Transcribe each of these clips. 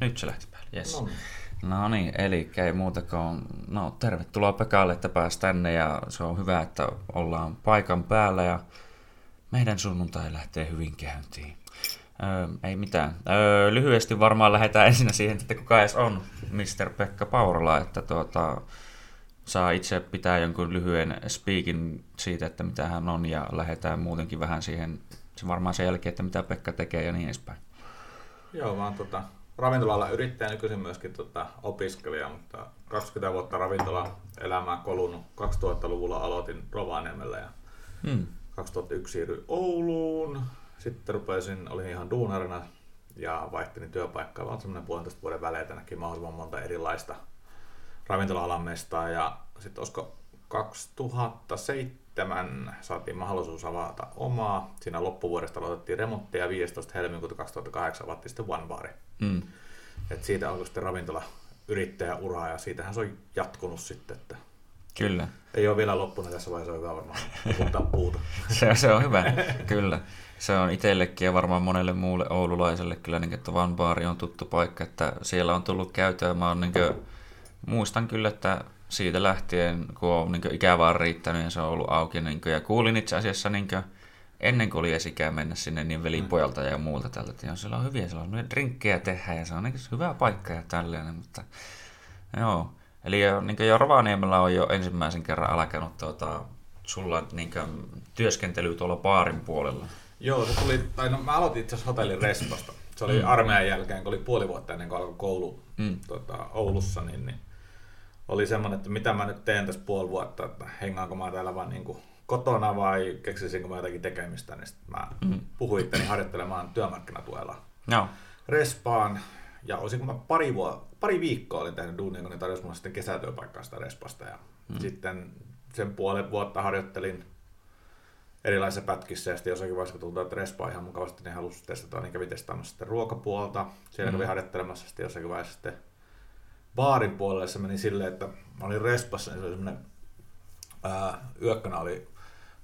nyt se lähti päälle, yes. No niin. No niin, eli ei muuta kuin, no tervetuloa Pekalle, että pääsi tänne ja se on hyvä, että ollaan paikan päällä ja meidän sunnuntai lähtee hyvin käyntiin. Öö, ei mitään. Öö, lyhyesti varmaan lähdetään ensin siihen, että kuka edes on Mr. Pekka Paurola, että tuota, saa itse pitää jonkun lyhyen speakin siitä, että mitä hän on ja lähdetään muutenkin vähän siihen, se varmaan sen jälkeen, että mitä Pekka tekee ja niin edespäin. Joo, oon tota, ravintola yrittäjä nykyisin myöskin tota, opiskelija, mutta 20 vuotta ravintola-elämää kolunut. 2000-luvulla aloitin Rovaniemellä ja Hmm. 2001 siirryin Ouluun. Sitten rupesin, olin ihan duunarina ja vaihtelin työpaikkaa vaan semmoinen puolentoista vuoden välein, että näki mahdollisimman monta erilaista ravintola-alan mestaa. Ja sitten olisiko 2007 saatiin mahdollisuus avata omaa. Siinä loppuvuodesta aloitettiin remontti ja 15. helmikuuta 2008 avattiin sitten One Bar. Hmm. Et siitä alkoi sitten ravintola yrittäjäuraa ja siitähän se on jatkunut sitten, että Kyllä. ei ole vielä loppunut tässä vaiheessa, on hyvä varmaan loputtaa puuta. Se, se on hyvä, kyllä. Se on itsellekin ja varmaan monelle muulle oululaiselle kyllä, niin, että Van Baari on tuttu paikka, että siellä on tullut käytöä. Mä oon, niin kuin, muistan kyllä, että siitä lähtien, kun on niin ikä vaan riittänyt ja se on ollut auki. Niin kuin, ja kuulin itse asiassa niin kuin, ennen kuin oli esikään mennä sinne niin velipojalta ja muulta tältä, että siellä on hyviä, siellä on drinkkejä tehdä ja se on niin hyvä paikka ja tällainen, mutta joo. Eli jo, niin jo Rovaniemellä on jo ensimmäisen kerran alkanut tuota, sulla niin kuin, työskentely tuolla baarin puolella. Joo, se tuli, tai no mä aloitin itse asiassa hotellin Respasta. Se oli mm. armeijan jälkeen, kun oli puoli vuotta ennen kuin alkoi koulu Mm. tota, Oulussa, niin, niin oli semmoinen, että mitä mä nyt teen tässä puoli vuotta, että hengaanko mä täällä vaan niin kuin kotona vai keksisinkö mä jotakin tekemistä, niin sitten mä Mm. puhuin itteni harjoittelemaan työmarkkinatuella Joo. Respaan. Ja olisinko mä pari, vuo, pari viikkoa olin tehnyt duunia, kun ne tarjosi mulle sitten kesätyöpaikkaa sitä Respasta. Ja mm. sitten sen puolen vuotta harjoittelin erilaisissa pätkissä ja sitten jossakin vaiheessa, kun tuntuu, että Respa ihan mukavasti, niin halusi testata, niin kävi testaamassa sitten ruokapuolta. Siellä mm. kävi harjoittelemassa sitten jossakin vaiheessa sitten baarin puolelle se meni silleen, että mä olin Respassa, niin se oli semmoinen ää, yökkönä oli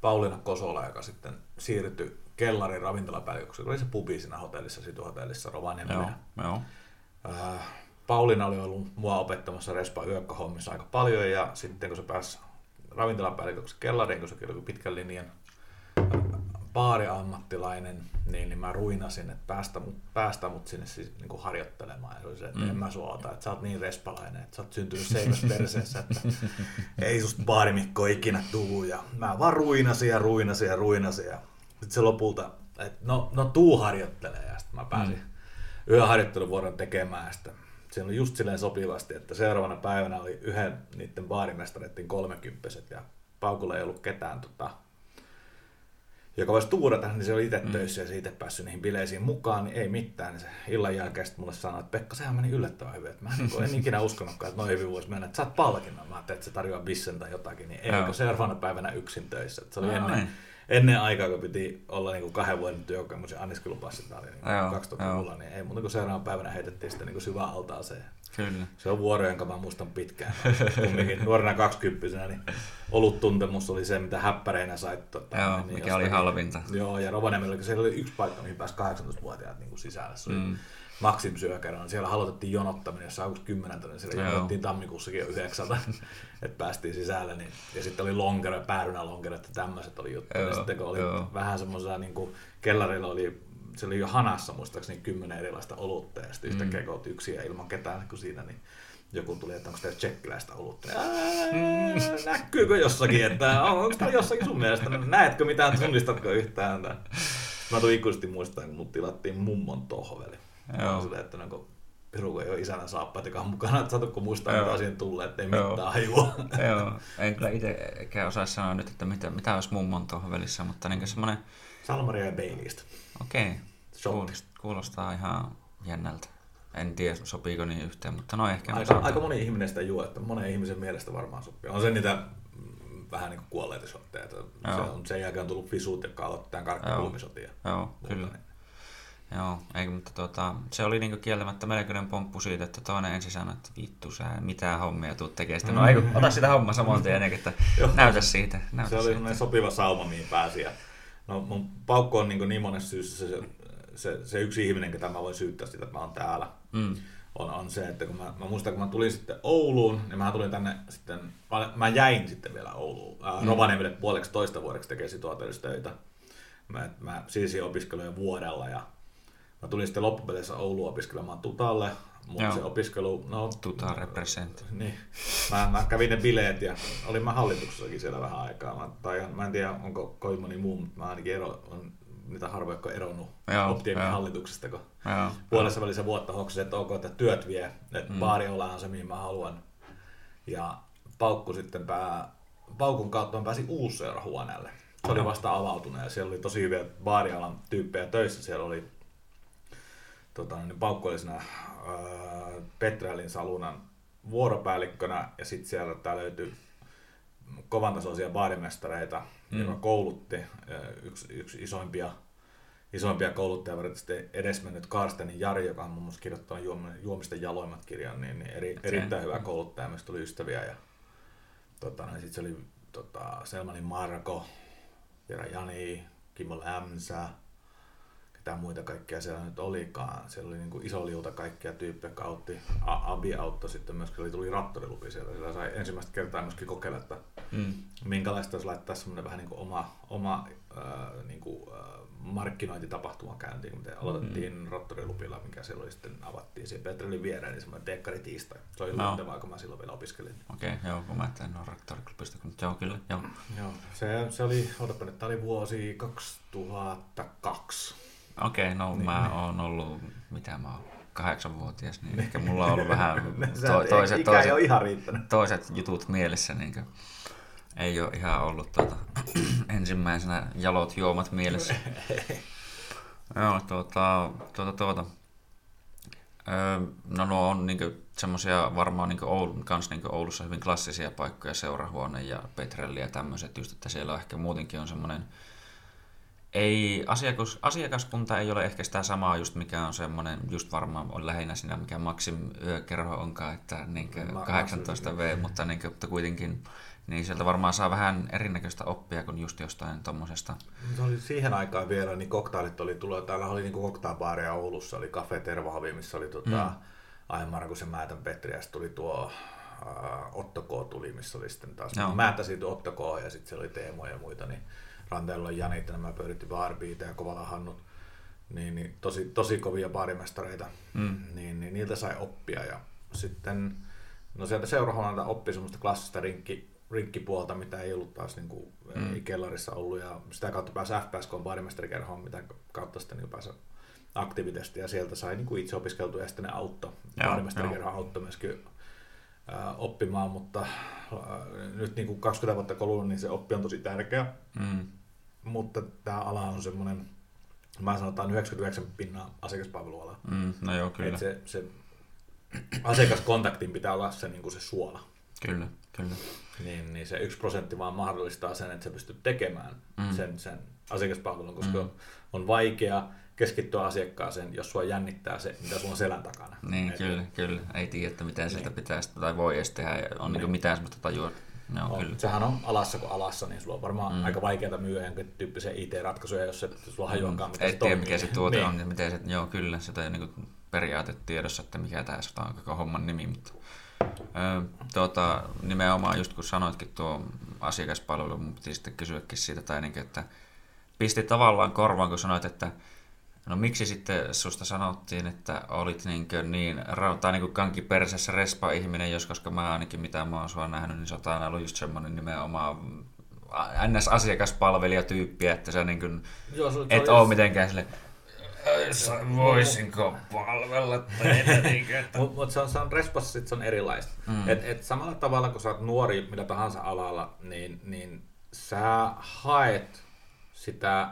Pauliina Kosola, joka sitten siirtyi kellarin ravintolapäälliköksi, oli se pubi siinä hotellissa, Situ-hotellissa Rovaniemellä. Joo. Joo. Äh, Pauliina oli ollut mua opettamassa Respa yökköhommissa aika paljon ja sitten kun se pääsi ravintolapäälliköksi kellariin, kun se oli pitkän linjan baariammattilainen, niin, niin mä ruinasin, että päästä mut, päästä mut sinne siis, niin kuin harjoittelemaan. Ja se oli se, että mm. en mä sua ota, että sä oot niin respalainen, että sä oot syntynyt seivässä perseessä, että ei susta baarimikko ikinä tuu. Ja mä vaan ruinasin ja ruinasin ja ruinasin. Ja sitten se lopulta, että no, no tuu harjoittelee. Ja sitten mä pääsin mm. yöharjoitteluvuoron tekemään. Ja sitten se oli just silleen sopivasti, että seuraavana päivänä oli yhden niiden baarimestareiden kolmekymppiset ja Paukulla ei ollut ketään tota, joka voisi tuurata, niin se oli itse mm. töissä ja siitä päässyt niihin bileisiin mukaan, niin ei mitään. Niin se illan jälkeen mulle sanoi, että Pekka, sehän meni yllättävän hyvin. Että mä en, niin en ikinä uskonutkaan, että noin hyvin voisi mennä. Että saat palkinnon. Mä ajattelin, että se tarjoaa bissen tai jotakin. Niin ei, kun seuraavana päivänä yksin töissä. Että se oli ennen, ennen aikaa, kun piti olla niin kuin kahden vuoden työkokemus ja anniskelupassit oli niin Joo, 2000-luvulla, niin ei muuta kuin seuraavana päivänä heitettiin sitä niin syvään altaaseen. Kyllä. Se on vuoro, jonka mä muistan pitkään. Kumminkin nuorena kaksikymppisenä, niin oluttuntemus oli se, mitä häppäreinä sait. Tota, Joo, niin mikä oli halvinta. Joo, ja Rovaniemellä, siellä oli yksi paikka, mihin pääsi 18-vuotiaat niin kuin sisällä. Se oli mm. Maxim syökerran. niin Siellä aloitettiin jonottaminen, jos augusti 10, niin siellä jonottiin tammikuussakin jo yhdeksältä, että päästiin sisälle. Niin, ja sitten oli lonkero, päärynälonkero, että tämmöiset oli juttuja. Ja Joo, sitten kun oli joo. vähän semmoisella, niin kuin kellarilla oli se oli jo hanassa muistaakseni kymmenen erilaista olutta ja sitten yhtäkkiä kun oltiin yksin ja ilman ketään kun siinä, niin joku tuli, että onko teillä tsekkiläistä olutta. Ja, "Ää, Näkyykö jossakin, että on- onko tämä jossakin sun mielestä? Näetkö mitään, tunnistatko yhtään? Tää? Mä tuun ikuisesti muistaa, kun mut tilattiin mummon tohveli. Mä Joo. silleen, että no, kun Piru, kun ei ole isänä saappaat, joka on mukana, että saatko muistaa, Joo. mitä siihen tulee, ettei Joo. mitään hajua. Joo, en kyllä itsekään osaa sanoa nyt, että mitä, mitä olisi mummon tuohon välissä, mutta niin semmoinen, Salmaria ja Baileystä. okei, Shotti. kuulostaa, kuulostaa ihan jännältä. En tiedä, sopiiko niin yhteen, mutta no ehkä Aika, aika moni ihminen sitä juo, että monen ihmisen mielestä varmaan sopii. On se niitä mm, vähän niin kuin kuolleita shotteja. Se Joo. on, sen jälkeen on tullut fisut, jotka aloittaa tämän karkkikulmisotia. Joo, kyllä. Joo, ei, mutta tuota, se oli niinku kieltämättä melkoinen pomppu siitä, että toinen ensin sanoi, että vittu sä mitään hommia tuut tekemään. Sitten, no ei, ota sitä homma samoin tien, että Joo. näytä siitä. Näytä Se oli siitä. sopiva sauma, mihin pääsi. Ja, no, mun paukku on niin, niin monessa syyssä se, se, se, yksi ihminen, ketä mä voin syyttää sitä, että mä oon täällä. Mm. on, on se, että kun mä, mä muistan, kun mä tulin sitten Ouluun, niin mä tulin tänne sitten, mä, mä jäin sitten vielä Ouluun, ää, mm. Rovaniemelle puoleksi toista vuodeksi tekee situaatiotöitä. Mä, mä siirsin opiskelujen vuodella ja mä tulin sitten loppupeleissä Ouluun opiskelemaan Tutalle, mutta se opiskelu, no... Tuta represent. Niin. Mä, mä, kävin ne bileet ja olin mä hallituksessakin siellä vähän aikaa. Mä, tai mä en tiedä, onko kovin moni muu, mutta mä ainakin ero, on niitä harvoja, jotka on eronnut Optimin hallituksesta, kun joo, puolessa välissä vuotta hoksin, että ok, että työt vie, että mm. baari on se, mihin mä haluan. Ja paukku sitten pää, paukun kautta mä pääsin uusseurahuoneelle. Se oli vasta avautunut ja siellä oli tosi hyviä baarialan tyyppejä töissä. Siellä oli tota, niin paukku oli siinä, Peträlin salunan vuoropäällikkönä ja sitten siellä tää löytyi kovan tasoisia baarimestareita, mm. joka koulutti yksi, yksi isoimpia, isoimpia kouluttajia, sitten edesmennyt Karstenin Jari, joka on muun muassa kirjoittanut Juomisten jaloimmat kirjan, niin, niin eri, erittäin hyvä kouluttaja, mistä tuli ystäviä. Ja, tota, niin sitten se oli tota, Selmanin Marko, Jera Jani, Kimmo Lämsä, ketä muita kaikkia siellä nyt olikaan. Siellä oli niin kuin iso liuta kaikkia tyyppejä, jotka autti. Abi auttoi sitten myöskin, oli tuli rattorilupi siellä. Siellä sai ensimmäistä kertaa myöskin kokeilla, että mm. minkälaista olisi laittaa semmoinen vähän niin kuin oma, oma äh, niin kuin, äh, markkinointitapahtuma käyntiin, kun aloitettiin mm. rattorilupilla, mikä siellä oli sitten avattiin siihen Petrelin viereen, niin semmoinen teekkari tiistai. Se oli no. luontevaa, kun mä silloin vielä opiskelin. Okei, okay, joo, kun mä en ole rattoriklubista, mutta joo, kyllä, joo. Joo, se, se oli, odotapa nyt, tämä oli vuosi 2002. Okei, okay, no niin, mä niin. oon ollut, mitä mä oon, kahdeksanvuotias, niin ehkä mulla on ollut vähän to, toiset, toiset, ihan toiset jutut mielessä. Niin kuin, ei ole ihan ollut tuota, ensimmäisenä jalot juomat mielessä. Joo, tuota, tuota, tuota. Öö, no nuo on niinku semmoisia varmaan niinku Oulu, kans niinku Oulussa hyvin klassisia paikkoja, seurahuone ja Petrelli ja tämmöiset, just että siellä ehkä muutenkin on semmoinen ei, asiakas, asiakaskunta ei ole ehkä sitä samaa, just mikä on semmoinen, just varmaan on lähinnä siinä, mikä Maxim yökerho onkaan, että niin 18 V, mutta, niin kuin, mutta kuitenkin niin sieltä varmaan saa vähän erinäköistä oppia kuin just jostain tuommoisesta. Se oli siihen aikaan vielä, niin koktailit oli tullut, täällä oli niin koktailbaaria Oulussa, oli Cafe Tervahavi, missä oli tuota, mm. Aivan Markusen Määtän Petri, ja tuli tuo uh, Otto K. tuli, missä oli sitten taas no. Määttä siitä Otto K. ja sitten siellä oli Teemo ja muita, niin Ranteella on Janit, nämä pyöritti Baarbiita ja Kovala Hannut, niin, niin tosi, tosi kovia baarimestareita, mm. niin, niin, niiltä sai oppia ja sitten no sieltä seurahuoneelta oppi semmoista klassista rinkki, rinkkipuolta, mitä ei ollut taas niin kuin mm. Kellarissa ollut ja sitä kautta pääsi FPSK baarimestarikerhoon, mitä kautta sitten niin pääsi aktivitesti ja sieltä sai niin kuin itse opiskeltua ja sitten ne auttoi. Baarimestarikerho auttoi myöskin oppimaan, mutta nyt niin kuin 20 vuotta kulunut, niin se oppi on tosi tärkeä. Mm. Mutta tämä ala on semmoinen, mä sanotaan 99 pinnaa asiakaspalveluala. Mm, no joo, kyllä. Et se, se asiakaskontaktin pitää olla se, niin kuin se suola. Kyllä, kyllä. Niin, niin se yksi prosentti vaan mahdollistaa sen, että sä pystyt tekemään mm. sen, sen asiakaspalvelun, koska mm. on vaikea keskittyä asiakkaaseen, jos sua jännittää se, mitä sulla on selän takana. Niin, Et, kyllä, kyllä. Ei tiedä, että miten niin. pitäisi tai voi edes tehdä. On niin. Niin mitään sellaista tajua. No, on. Kyllä. Sehän on alassa kuin alassa, niin sulla on varmaan mm. aika vaikeaa myyä jonkin tyyppisiä IT-ratkaisuja, jos et sulla hajuakaan, miten se tiedä, mikä se tuote niin. on ja miten se, joo kyllä, sitä ei niin periaate tiedossa, että mikä tässä on koko homman nimi, mutta ö, tuota, nimenomaan just kun sanoitkin tuo asiakaspalvelu, mun piti sitten kysyäkin siitä, tai niin, että pisti tavallaan korvaan, kun sanoit, että No miksi sitten susta sanottiin, että olit niin, niin tai niin kanki persessä respa ihminen, jos koska mä ainakin mitä mä oon sua nähnyt, niin sä oot aina ollut just semmoinen nimenomaan NS-asiakaspalvelijatyyppiä, että sä niin kuin, Joo, se, et oo mitenkään sille voisinko palvella teitä? niin Mutta mut se on, se on respassa sit se on erilaista. Mm. Et, et samalla tavalla kun sä oot nuori millä tahansa alalla, niin, niin sä haet sitä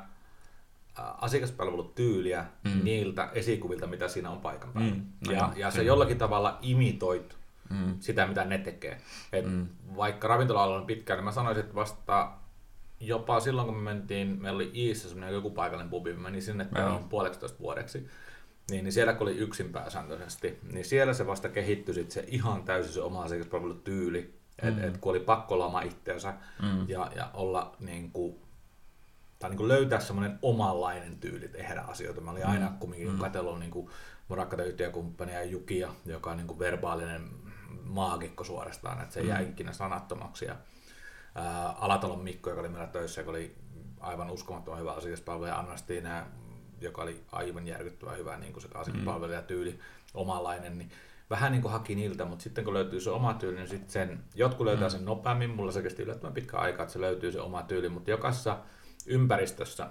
asiakaspalvelutyyliä mm. niiltä esikuvilta, mitä siinä on paikan päällä. Mm. No ja, ja se jollakin tavalla imitoit mm. sitä, mitä ne tekee. Et mm. Vaikka ravintola on pitkään, niin mä sanoisin, että vasta jopa silloin, kun me mentiin, meillä oli Iissä semmoinen joku paikallinen pubi, me menin sinne no. puoleksitoista vuodeksi, niin, niin siellä kun oli yksin pääsääntöisesti, niin siellä se vasta kehittyi sit se ihan täysin se oma asiakaspalvelutyyli, mm. että et kun oli pakko lama itseänsä mm. ja, ja olla niin kuin, tai niin kuin löytää semmoinen omanlainen tyyli tehdä asioita. Mä olin aina mm. kumminkin mm. katsellut niin kuin mun rakkaita yhtiökumppania Jukia, joka on niin kuin verbaalinen maagikko suorastaan, että se mm. jää ikinä sanattomaksi. Ja, ää, Alatalon Mikko, joka oli meillä töissä, joka oli aivan uskomattoman hyvä asiakaspalvelija, ja Anna Stina, joka oli aivan järkyttävän hyvä niin kuin se asiakaspalvelijatyyli, mm. omanlainen, niin vähän niin kuin haki niiltä, mutta sitten kun löytyy se oma tyyli, niin sitten sen, jotkut löytää mm. sen nopeammin, mulla se kesti yllättävän pitkä aika, että se löytyy se oma tyyli, mutta jokaisessa ympäristössä,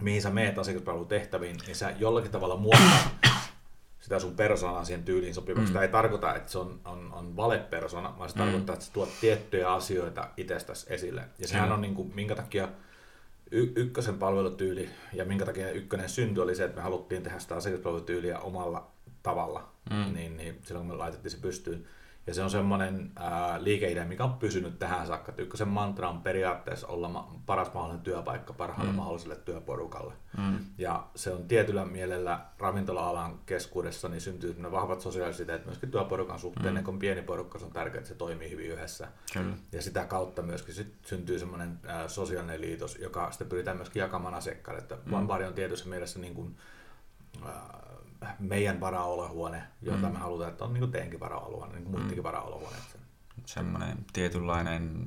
mihin sä meet asiakaspalvelutehtäviin, niin sä jollakin tavalla muottaat sitä sun persoonaa siihen tyyliin sopivaksi. Mm. Tämä ei tarkoita, että se on, on, on valepersona, vaan se mm. tarkoittaa, että sä tuot tiettyjä asioita itsestäsi esille. Ja sehän mm. on niin kuin, minkä takia y- ykkösen palvelutyyli ja minkä takia ykkönen syntyi oli se, että me haluttiin tehdä sitä asiakaspalvelutyyliä omalla tavalla, mm. niin, niin silloin kun me laitettiin se pystyyn. Ja se on semmoinen ää, liikeidea, mikä on pysynyt tähän saakka. Ykkösen mantra on periaatteessa olla ma- paras mahdollinen työpaikka parhaalle mm. mahdolliselle työporukalle. Mm. Ja se on tietyllä mielellä ravintola-alan keskuudessa niin syntyy vahvat sosiaaliset myöskin työporukan suhteen. Mm. Kun pieni porukka, se on tärkeää, että se toimii hyvin yhdessä. Kyllä. Ja sitä kautta myöskin sit syntyy semmoinen ää, sosiaalinen liitos, joka sitten pyritään myöskin jakamaan asiakkaille. Että mm. On tietyssä mielessä niin kuin, ää, meidän varaolohuone, jota mm. me halutaan, että on niin kuin teidänkin varaolohuone, niin kuin muidenkin mm. varaolohuoneet. Semmoinen tietynlainen,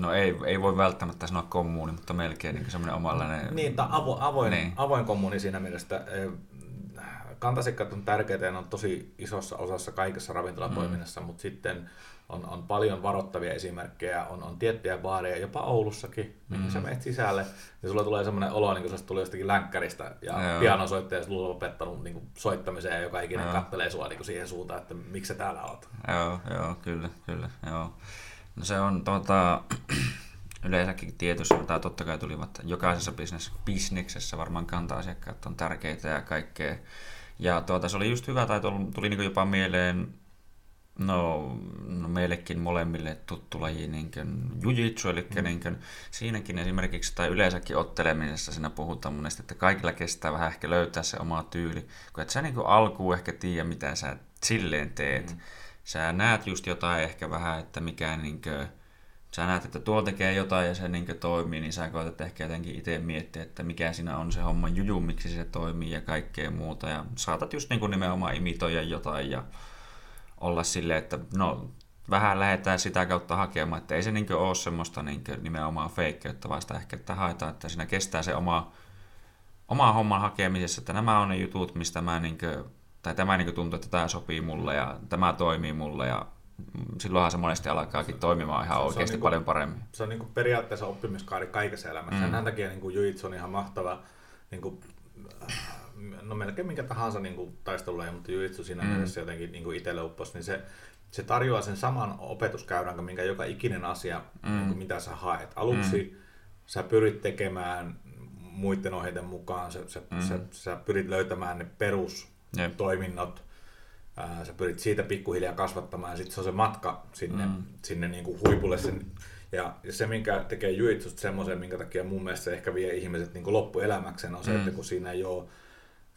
no ei, ei voi välttämättä sanoa kommuuni, mutta melkein niin semmoinen omanlainen... Niin, tai avo, avoin, niin. avoin kommuuni siinä mielessä, kantasikkaat on tärkeitä ja ne on tosi isossa osassa kaikessa ravintolatoiminnassa, mm. mutta sitten on, on paljon varoittavia esimerkkejä, on, on tiettyjä baareja, jopa Oulussakin, mihin mm. sä menet sisälle, niin sulla tulee semmoinen olo, niin kuin sä tuli jostakin länkkäristä ja Joo. pianosoittaja sulla on lopettanut niin kuin, soittamiseen ja joka ikinen kattelee sua niin kuin siihen suuntaan, että miksi sä täällä oot. Joo, joo, kyllä, kyllä, joo. No se on tota, yleensäkin tietysti, tai totta kai tulivat jokaisessa business, bisneksessä varmaan kanta-asiakkaat on tärkeitä ja kaikkea. Ja tuota, se oli just hyvä, tai tuli, tuli niin jopa mieleen No, no meillekin molemmille tuttu laji niin jujitsu, eli mm. niin kuin, siinäkin esimerkiksi tai yleensäkin ottelemisessa siinä puhutaan monesti, että kaikilla kestää vähän ehkä löytää se oma tyyli, kun et sä niin alkuun ehkä tiedä, mitä sä silleen teet. Mm. Sä näet just jotain ehkä vähän, että mikä niin kuin, sä näet, että tuo tekee jotain ja se niin toimii, niin sä koetat ehkä jotenkin itse miettiä, että mikä siinä on se homma juju, miksi se toimii ja kaikkea muuta. Ja saatat just niin kuin nimenomaan imitoida jotain ja olla silleen, että no vähän lähdetään sitä kautta hakemaan, että ei se niin ole semmoista niin nimenomaan feikkeyttä, vaan sitä ehkä, että haetaan, että siinä kestää se oma, oma homman hakemisessa, että nämä on ne jutut, mistä mä niin kuin, tai tämä niin tuntuu, että tämä sopii mulle ja tämä toimii mulle ja silloinhan se monesti alkaakin toimimaan ihan se, oikeasti se niin kuin, paljon paremmin. Se on niin kuin periaatteessa oppimiskaari kaikessa elämässä. Mm. Sen takia niin kuin on ihan mahtava niin kuin, no melkein minkä tahansa niin kuin taisteluja, mutta jujitsu siinä mm. mielessä jotenkin niin kuin itselle upposi, niin se, se tarjoaa sen saman opetuskäyrän, minkä joka ikinen asia, mm. niin kuin mitä sä haet. Aluksi mm. sä pyrit tekemään muiden ohjeiden mukaan, sä, sä, mm. sä, sä pyrit löytämään ne perustoiminnot, ää, sä pyrit siitä pikkuhiljaa kasvattamaan, ja sitten se on se matka sinne, mm. sinne niin kuin huipulle sen ja se, minkä tekee juitsusta semmoisen, minkä takia mun mielestä se ehkä vie ihmiset niin loppuelämäkseen, on se, mm. että kun siinä ei ole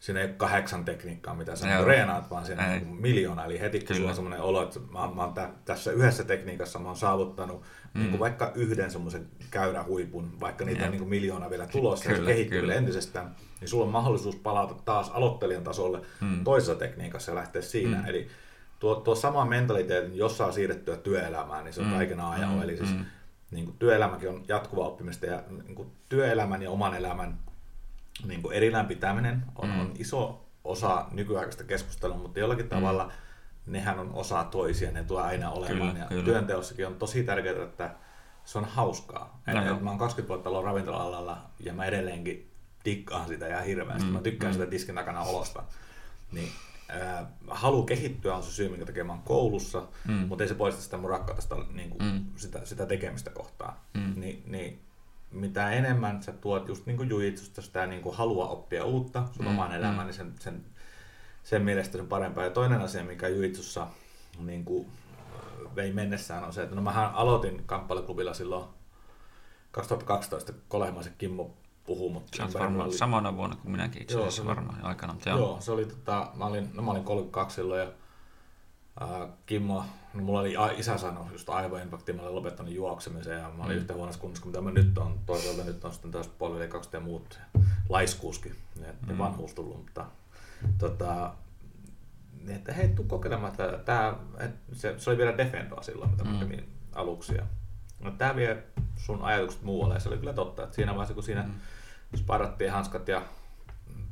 siinä ei ole kahdeksan tekniikkaa, mitä sä Joo. reenaat, vaan siinä on niin miljoona. Eli heti kun sulla on semmoinen olo, että mä, mä oon tä, tässä yhdessä tekniikassa mä oon saavuttanut mm. niin kuin vaikka yhden semmoisen käyrähuipun, vaikka niitä on niin kuin miljoona vielä tulossa kyllä, ja se kehittyy kyllä. entisestään, niin sulla on mahdollisuus palata taas aloittelijan tasolle mm. toisessa tekniikassa ja lähteä siinä. Mm. Eli tuo, tuo sama mentaliteetin, jos saa siirrettyä työelämään, niin se on mm. kaiken ajan. Mm. Eli siis mm. niin kuin työelämäkin on jatkuva oppimista ja niin kuin työelämän ja oman elämän niin kuin erillään pitäminen on, mm. on iso osa nykyaikaista keskustelua, mutta jollakin mm. tavalla nehän on osa toisia, ne tulee aina olemaan. Kyllä, ja kyllä. työnteossakin on tosi tärkeää, että se on hauskaa. No, et, mä oon 20 vuotta ollut ravintola-alalla ja mä edelleenkin tikkaan sitä ihan hirveästi. Mm. Mä tykkään mm. sitä tiskin takana olosta. Niin, äh, halu kehittyä on se syy, minkä takia mä oon koulussa, mm. mutta ei se poista sitä mun rakkautta niin kuin, mm. sitä, sitä tekemistä kohtaan. Mm. Ni, niin mitä enemmän sä tuot just niin kuin jujitsusta sitä niin kuin halua oppia uutta sun mm, omaan elämään, mm. niin sen, sen, sen mielestä se on parempaa. Ja toinen asia, mikä jujitsussa niin kuin vei mennessään on se, että no mähän aloitin kamppailuklubilla silloin 2012, Kolehmaisen Kimmo puhuu, mutta se on varmaan oli... samana vuonna kuin minäkin itse asiassa varmaan aikana. Mutta joo. joo, se oli, tota, mä, olin, no, mä olin 32 silloin ja äh, Kimmo No, mulla oli isä sanonut just aivoinfarkti, mä olin lopettanut juoksemisen ja mä olin mm. yhtä huonossa kunnossa kuin mitä mä nyt on. Toisaalta nyt on sitten taas polvileikkaukset ja muut laiskuuskin ja mm. vanhuus tullut, mutta tota, niin että hei, tuu kokeilemaan tätä. Tää, et, se, se, oli vielä Defendoa silloin, mitä mm. mä kävin aluksi. Ja, no, tämä vie sun ajatukset muualle, ja se oli kyllä totta, että siinä vaiheessa, kun siinä mm. sparattiin hanskat ja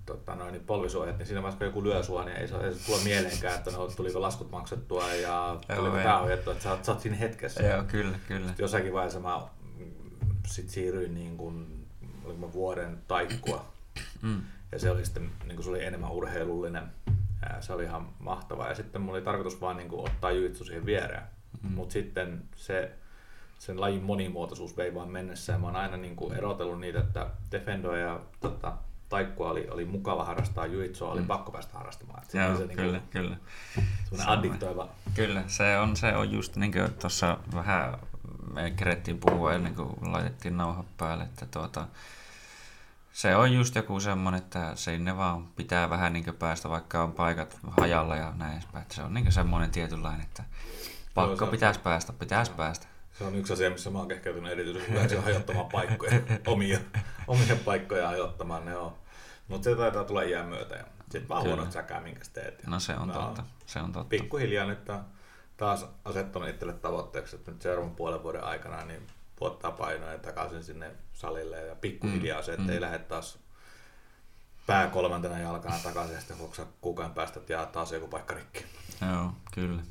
tota, noin, niin polvisuojat, niin siinä vaiheessa kun joku lyö sua, niin ei se, ei se tule mieleenkään, että no, tuliko laskut maksettua ja tuliko tämä hoidettua, että sä oot, sä oot siinä hetkessä. Joo, kyllä, kyllä. Jossakin vaiheessa mä sit siirryin niin kuin, oliko vuoden taikkua. Mm. Ja se oli sitten, niin kuin se oli enemmän urheilullinen. Ja se oli ihan mahtavaa. Ja sitten mulla oli tarkoitus vaan niin kuin, ottaa jujitsu siihen viereen. Mm. Mutta sitten se, sen lajin monimuotoisuus vei vaan mennessä. Ja mä oon aina niin kuin erotellut niitä, että Defendo ja tota, taikkua oli, oli mukava harrastaa, juitsua oli mm. pakko päästä harrastamaan. Se Joo, se kyllä, niin kuin, kyllä. Semmoinen addiktoiva. Kyllä, se on, se on just niin kuin tuossa vähän me kerettiin puhua ennen kuin laitettiin nauha päälle, että tuota, se on just joku semmoinen, että sinne vaan pitää vähän niin päästä, vaikka on paikat hajalla ja näin edespäin. Se on niin semmoinen tietynlainen, että pakko Joo, pitäisi päästä, pitäisi päästä. Se on yksi asia, missä mä oon kehkeytynyt erityisesti, on hajottamaan paikkoja, omia, omia paikkoja hajottamaan, ne on. Mutta se taitaa tulla iän myötä ja sitten vaan huonot säkää, minkä teet. No se on totta, se on totta. Pikkuhiljaa nyt taas asettanut itselle tavoitteeksi, että nyt seuraavan puolen vuoden aikana niin puottaa painoja takaisin sinne salille ja pikkuhiljaa mm. se, että mm. ei lähde taas pää kolmantena jalkana takaisin ja sitten hoksa kukaan päästä ja taas joku paikka rikki. Joo, kyllä.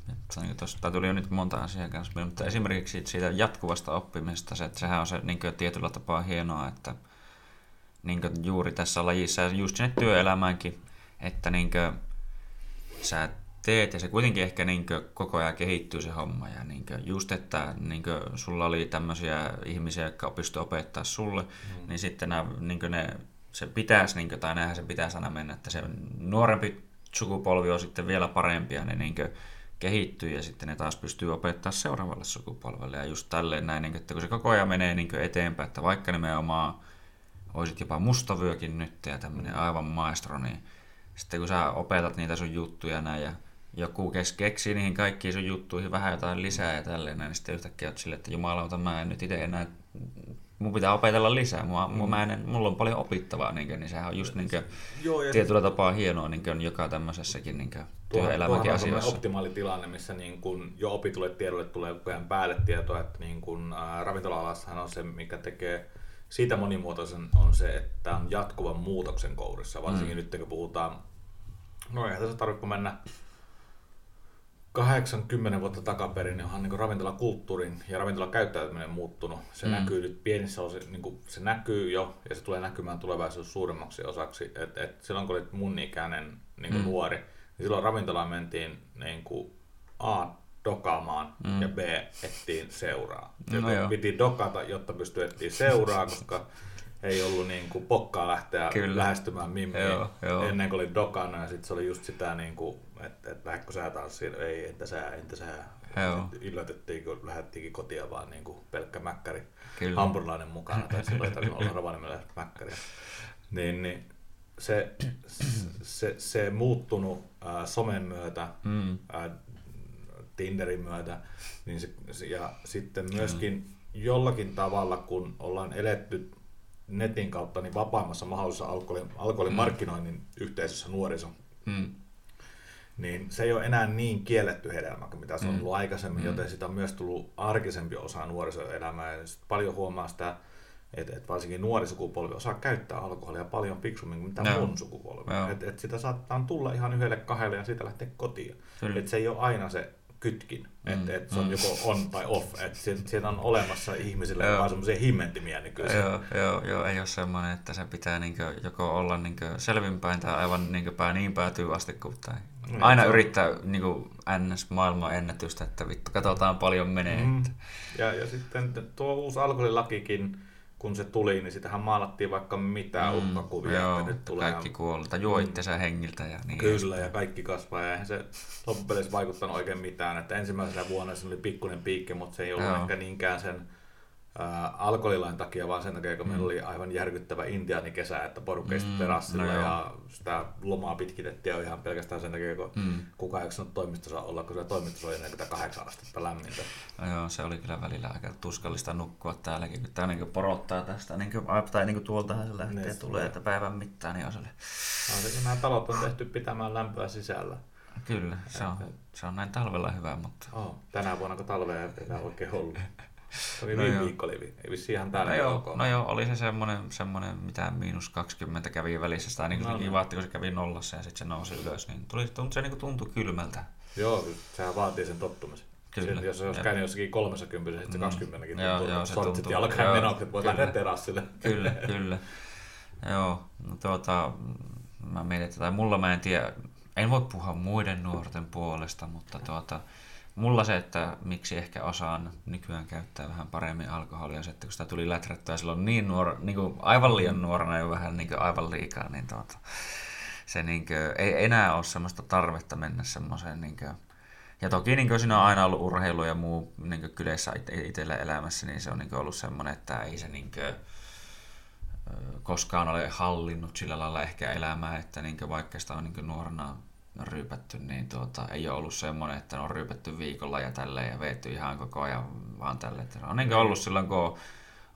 Tuosta tuli jo nyt monta asiaa kanssa, mutta esimerkiksi siitä jatkuvasta oppimisesta, se, että sehän on se niin tietyllä tapaa hienoa, että niin juuri tässä lajissa ja just sinne työelämäänkin, että niin kuin, sä teet ja se kuitenkin ehkä niin koko ajan kehittyy se homma. Ja niin just, että niin sulla oli tämmöisiä ihmisiä, jotka pystyivät opettaa sulle, mm. niin sitten nämä, niin ne, se pitäisi, niin tai näinhän se pitäisi aina mennä, että se nuorempi sukupolvi on sitten vielä parempia, ne niin kehittyy ja sitten ne taas pystyy opettaa seuraavalle sukupolvelle. Ja just tälleen näin, niin että kun se koko ajan menee niin eteenpäin, että vaikka nimenomaan olisit jopa mustavyökin nyt ja tämmöinen mm. aivan maestro, niin sitten kun sä opetat niitä sun juttuja näin ja joku keksii niihin kaikkiin sun juttuihin vähän jotain lisää ja tälleen, niin sitten yhtäkkiä oot silleen, että jumalauta, mä en nyt itse enää, mun pitää opetella lisää, mua, mm. mä en, mulla on paljon opittavaa, niin, kuin, niin sehän on just niin kuin, Joo, ja tietyllä sit... tapaa hienoa niin kuin, joka tämmöisessäkin niin kuin, työelämäkin asioissa. optimaali tilanne, missä niin kun jo opitulle tiedolle tulee koko ajan päälle tietoa, että niin kun, ää, ravintola-alassahan on se, mikä tekee siitä monimuotoisen on se, että on jatkuvan muutoksen kourissa, varsinkin mm. nyt kun puhutaan, no eihän tässä tarvitse mennä 80 vuotta takaperin niin onhan niin ravintolakulttuurin ja ravintolakäyttäytyminen muuttunut. Se mm. näkyy nyt pienissä osissa, niin kuin, se näkyy jo ja se tulee näkymään tulevaisuudessa suuremmaksi osaksi. Et, et silloin kun olit mun ikäinen niin kuin mm. nuori, niin silloin ravintolaan mentiin niin kuin A dokaamaan mm. ja B ettiin seuraa. No piti dokata, jotta pystyi etsiä seuraa, koska ei ollut niin kuin pokkaa lähteä Kyllä. lähestymään mimmiin joo, joo. ennen kuin oli dokana ja sitten se oli just sitä niin kuin, että, että lähdekö sä tanssiin, ei entä sä, entä sä. Yllätettiin, kun lähdettiinkin kotia vaan niin kuin pelkkä mäkkäri, Kyllä. hampurilainen mukana tai silloin ei tarvinnut olla Rovaniemellä mäkkäriä. Niin, niin se, se, se muuttunut äh, somen myötä, mm. äh, Tinderin myötä, niin se, ja sitten myöskin mm. jollakin tavalla, kun ollaan eletty netin kautta niin vapaammassa mahdollisessa alkoholin, alkoholin mm. markkinoinnin yhteisössä nuoriso, mm. niin se ei ole enää niin kielletty hedelmä kuin mitä se on mm. ollut aikaisemmin, mm. joten sitä on myös tullut arkisempi osa nuorisoelämää. Ja paljon huomaa sitä, että, että varsinkin nuori sukupolvi osaa käyttää alkoholia paljon fiksummin kuin mitä no. mun sukupolvi. No. Että, että sitä saattaa tulla ihan yhdelle kahdelle ja siitä lähteä kotiin. Että se ei ole aina se kytkin, mm, että et se on mm. joko on tai off, että sieltä on olemassa ihmisille vaan semmoisia himmentimiä nykyisin. Joo, joo, joo, ei ole semmoinen, että se pitää niinkö, joko olla niinkö selvinpäin tai aivan niinkö pää niin päätyy asti kuin tai niin, aina se yrittää niinkö ns. maailman ennätystä, että vittu katsotaan paljon menee. Mm. Ja, ja sitten tuo uusi alkoholilakikin, kun se tuli, niin sitähän maalattiin vaikka mitä mm, uhkakuvia. Joo, että nyt tulee kaikki kuollta, juo itsensä hengiltä ja niin. Kyllä, ja kaikki kasvaa, ja eihän se loppupeleissä vaikuttanut oikein mitään. Että ensimmäisenä vuonna se oli pikkuinen piikki, mutta se ei ollut joo. ehkä niinkään sen ää, alkoholilain takia, vaan sen takia, kun mm. meillä oli aivan järkyttävä intiaanikesä, että porukka istui mm, terassilla no ja sitä lomaa pitkitettiin jo ihan pelkästään sen takia, kun mm. kukaan ei sanonut toimistossa olla, kun se toimistossa oli 48 astetta lämmintä. No joo, se oli kyllä välillä aika tuskallista nukkua täälläkin, kun tämä niin porottaa tästä, niin kuin, tai niin kuin tuoltahan se lähtee, niin, tulee, että päivän mittaan, niin on se. No, nämä talot on tehty pitämään lämpöä sisällä. Kyllä, se on, se on näin talvella hyvä, mutta... Oh, tänä vuonna kun talvea ei oikein ollut. Oli no viime viikko, oli, ei vissi ihan täällä no joo, no joo, oli se semmoinen, semmoinen mitä miinus 20 kävi välissä, tai niin kuin no, se kivaatti, kun se kävi nollassa ja sitten se nousi ylös, niin tuli, se niin kuin tuntui kylmältä. Joo, sehän vaatii sen tottumisen. Kyllä. Sen, jos se olisi käynyt jossakin 30, sitten se 20 mm. joo, tuntuu, joo, se tuntuu. ja menokset, voit lähteä terassille. Kyllä, kyllä. Joo, no tuota, mä mietin, tai mulla mä en tiedä, en voi puhua muiden nuorten puolesta, mutta tuota, mulla se, että miksi ehkä osaan nykyään käyttää vähän paremmin alkoholia, se, että kun sitä tuli läträttyä silloin niin, nuor, niin kuin aivan liian nuorena ja vähän niin kuin aivan liikaa, niin tuota, se niin kuin, ei enää ole semmoista tarvetta mennä semmoiseen niin kuin, ja toki niin siinä on aina ollut urheilu ja muu niin kyleissä itsellä elämässä, niin se on niin ollut semmoinen, että ei se niin kuin, koskaan ole hallinnut sillä lailla ehkä elämää, että niin vaikka sitä on niin nuorena ryypätty, niin tuota, ei ole ollut semmoinen, että on ryypätty viikolla ja tälleen ja veetty ihan koko ajan vaan tälle. On niin ollut silloin, kun on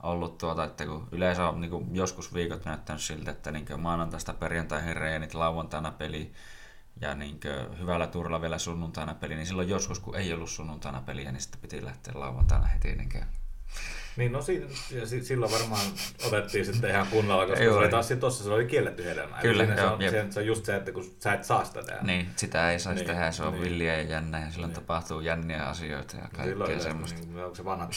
ollut tuota, että kun yleensä on niin joskus viikot näyttänyt siltä, että niin maanantaista perjantaihin reenit, lauantaina peli ja niin hyvällä turilla vielä sunnuntaina peli, niin silloin joskus, kun ei ollut sunnuntaina peliä, niin sitten piti lähteä lauantaina heti niin niin no si- silloin varmaan otettiin sitten ihan kunnolla, koska se oli taas tuossa, se oli kielletty hedelmä. Kyllä, joo, se, on, se, se on just se, että kun sä et saa sitä tehdä. Niin, sitä ei saisi niin, tehdä, se on niin. villiä ja jännä ja silloin niin. tapahtuu jänniä asioita ja kaikkea silloin semmoista. Niin, onko se vanha,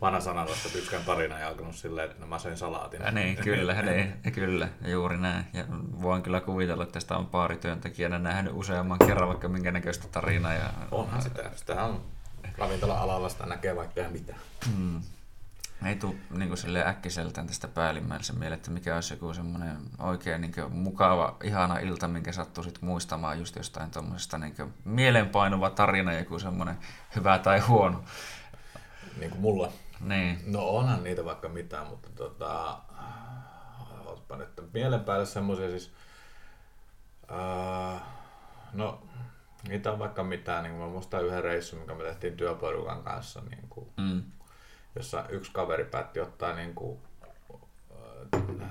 vanha sana tuosta Pykskän tarina ja alkanut silleen, että no mä söin salaatin. Ja niin, kyllä, niin, kyllä, juuri näin. Ja voin kyllä kuvitella, että tästä on paarityöntekijänä nähnyt useamman kerran vaikka minkä näköistä tarinaa. Ja... Onhan sitä, sitä on ravintola-alalla sitä näkee vaikka mitä. Mm ei tule niin kuin äkkiseltään tästä päällimmäisen mieleen, että mikä olisi joku semmoinen oikein niin kuin, mukava, ihana ilta, minkä sattuu sit muistamaan just jostain tuommoisesta niin mielenpainuva tarina, joku semmoinen hyvä tai huono. Niin kuin mulla. Niin. No onhan niitä vaikka mitään, mutta tota, ootpa nyt mielen päälle semmoisia siis, uh, no niitä on vaikka mitään, niin kuin mä muistan yhden reissun, mikä me tehtiin työporukan kanssa, niin kuin, mm jossa yksi kaveri päätti ottaa niin kuin, äh,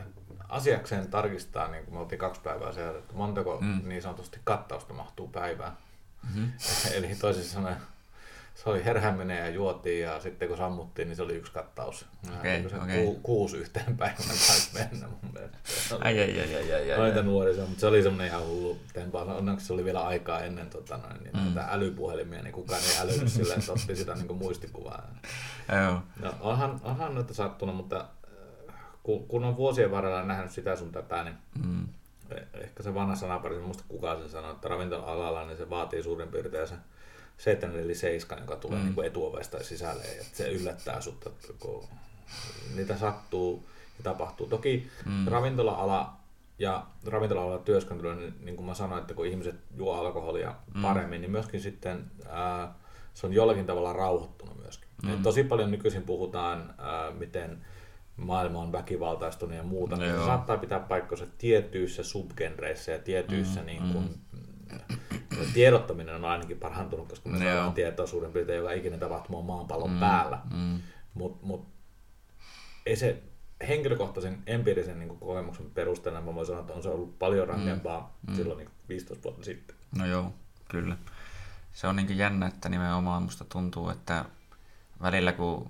asiakseen tarkistaa, niin kuin me oltiin kaksi päivää siellä, että montako mm. niin sanotusti kattausta mahtuu päivään. Mm-hmm. Eli toisin sanoen se oli herhäminen ja juotiin ja sitten kun sammuttiin, niin se oli yksi kattaus. Okay, niin okay. Ku, kuusi yhteen päivänä taisi mennä mun mielestä. Ai, ai, ai, ai, ai, ai. nuorisa, mutta se oli semmoinen ihan hullu tempa. Onneksi se oli vielä aikaa ennen tota, noin, niin mm. näitä älypuhelimia, niin kukaan ei älynyt sillä, että otti sitä niin kuin muistikuvaa. Joo. No, onhan, onhan noita sattunut, mutta äh, kun on vuosien varrella nähnyt sitä sun tätä, niin mm. ehkä se vanha sanapari, en muista kukaan sen sanoi, että ravintola-alalla niin se vaatii suurin piirtein se 7 eli 7, joka tulee mm. niin etuovesta sisälle ja se yllättää sut, että kun niitä sattuu ja tapahtuu. Toki mm. ravintola-ala ja ravintola-alalla työskentely, niin, niin kuin mä sanoin, että kun ihmiset juo alkoholia mm. paremmin, niin myöskin sitten ää, se on jollakin tavalla rauhoittunut myöskin. Mm. Et tosi paljon nykyisin puhutaan, ää, miten maailma on väkivaltaistunut ja muuta, no, niin se saattaa pitää paikkansa tietyissä subgenreissä ja tietyissä mm. niin kuin, mm tiedottaminen on ainakin parantunut, koska me saadaan tietoa suurin piirtein joka ikinen tapahtuma on maapallon mm, päällä. Mm. Mutta mut, ei se henkilökohtaisen empiirisen niin kokemuksen perusteella mä voin sanoa, että on se ollut paljon rankempaa mm, mm. silloin niin 15 vuotta sitten. No joo, kyllä. Se on niin jännä, että nimenomaan musta tuntuu, että välillä kun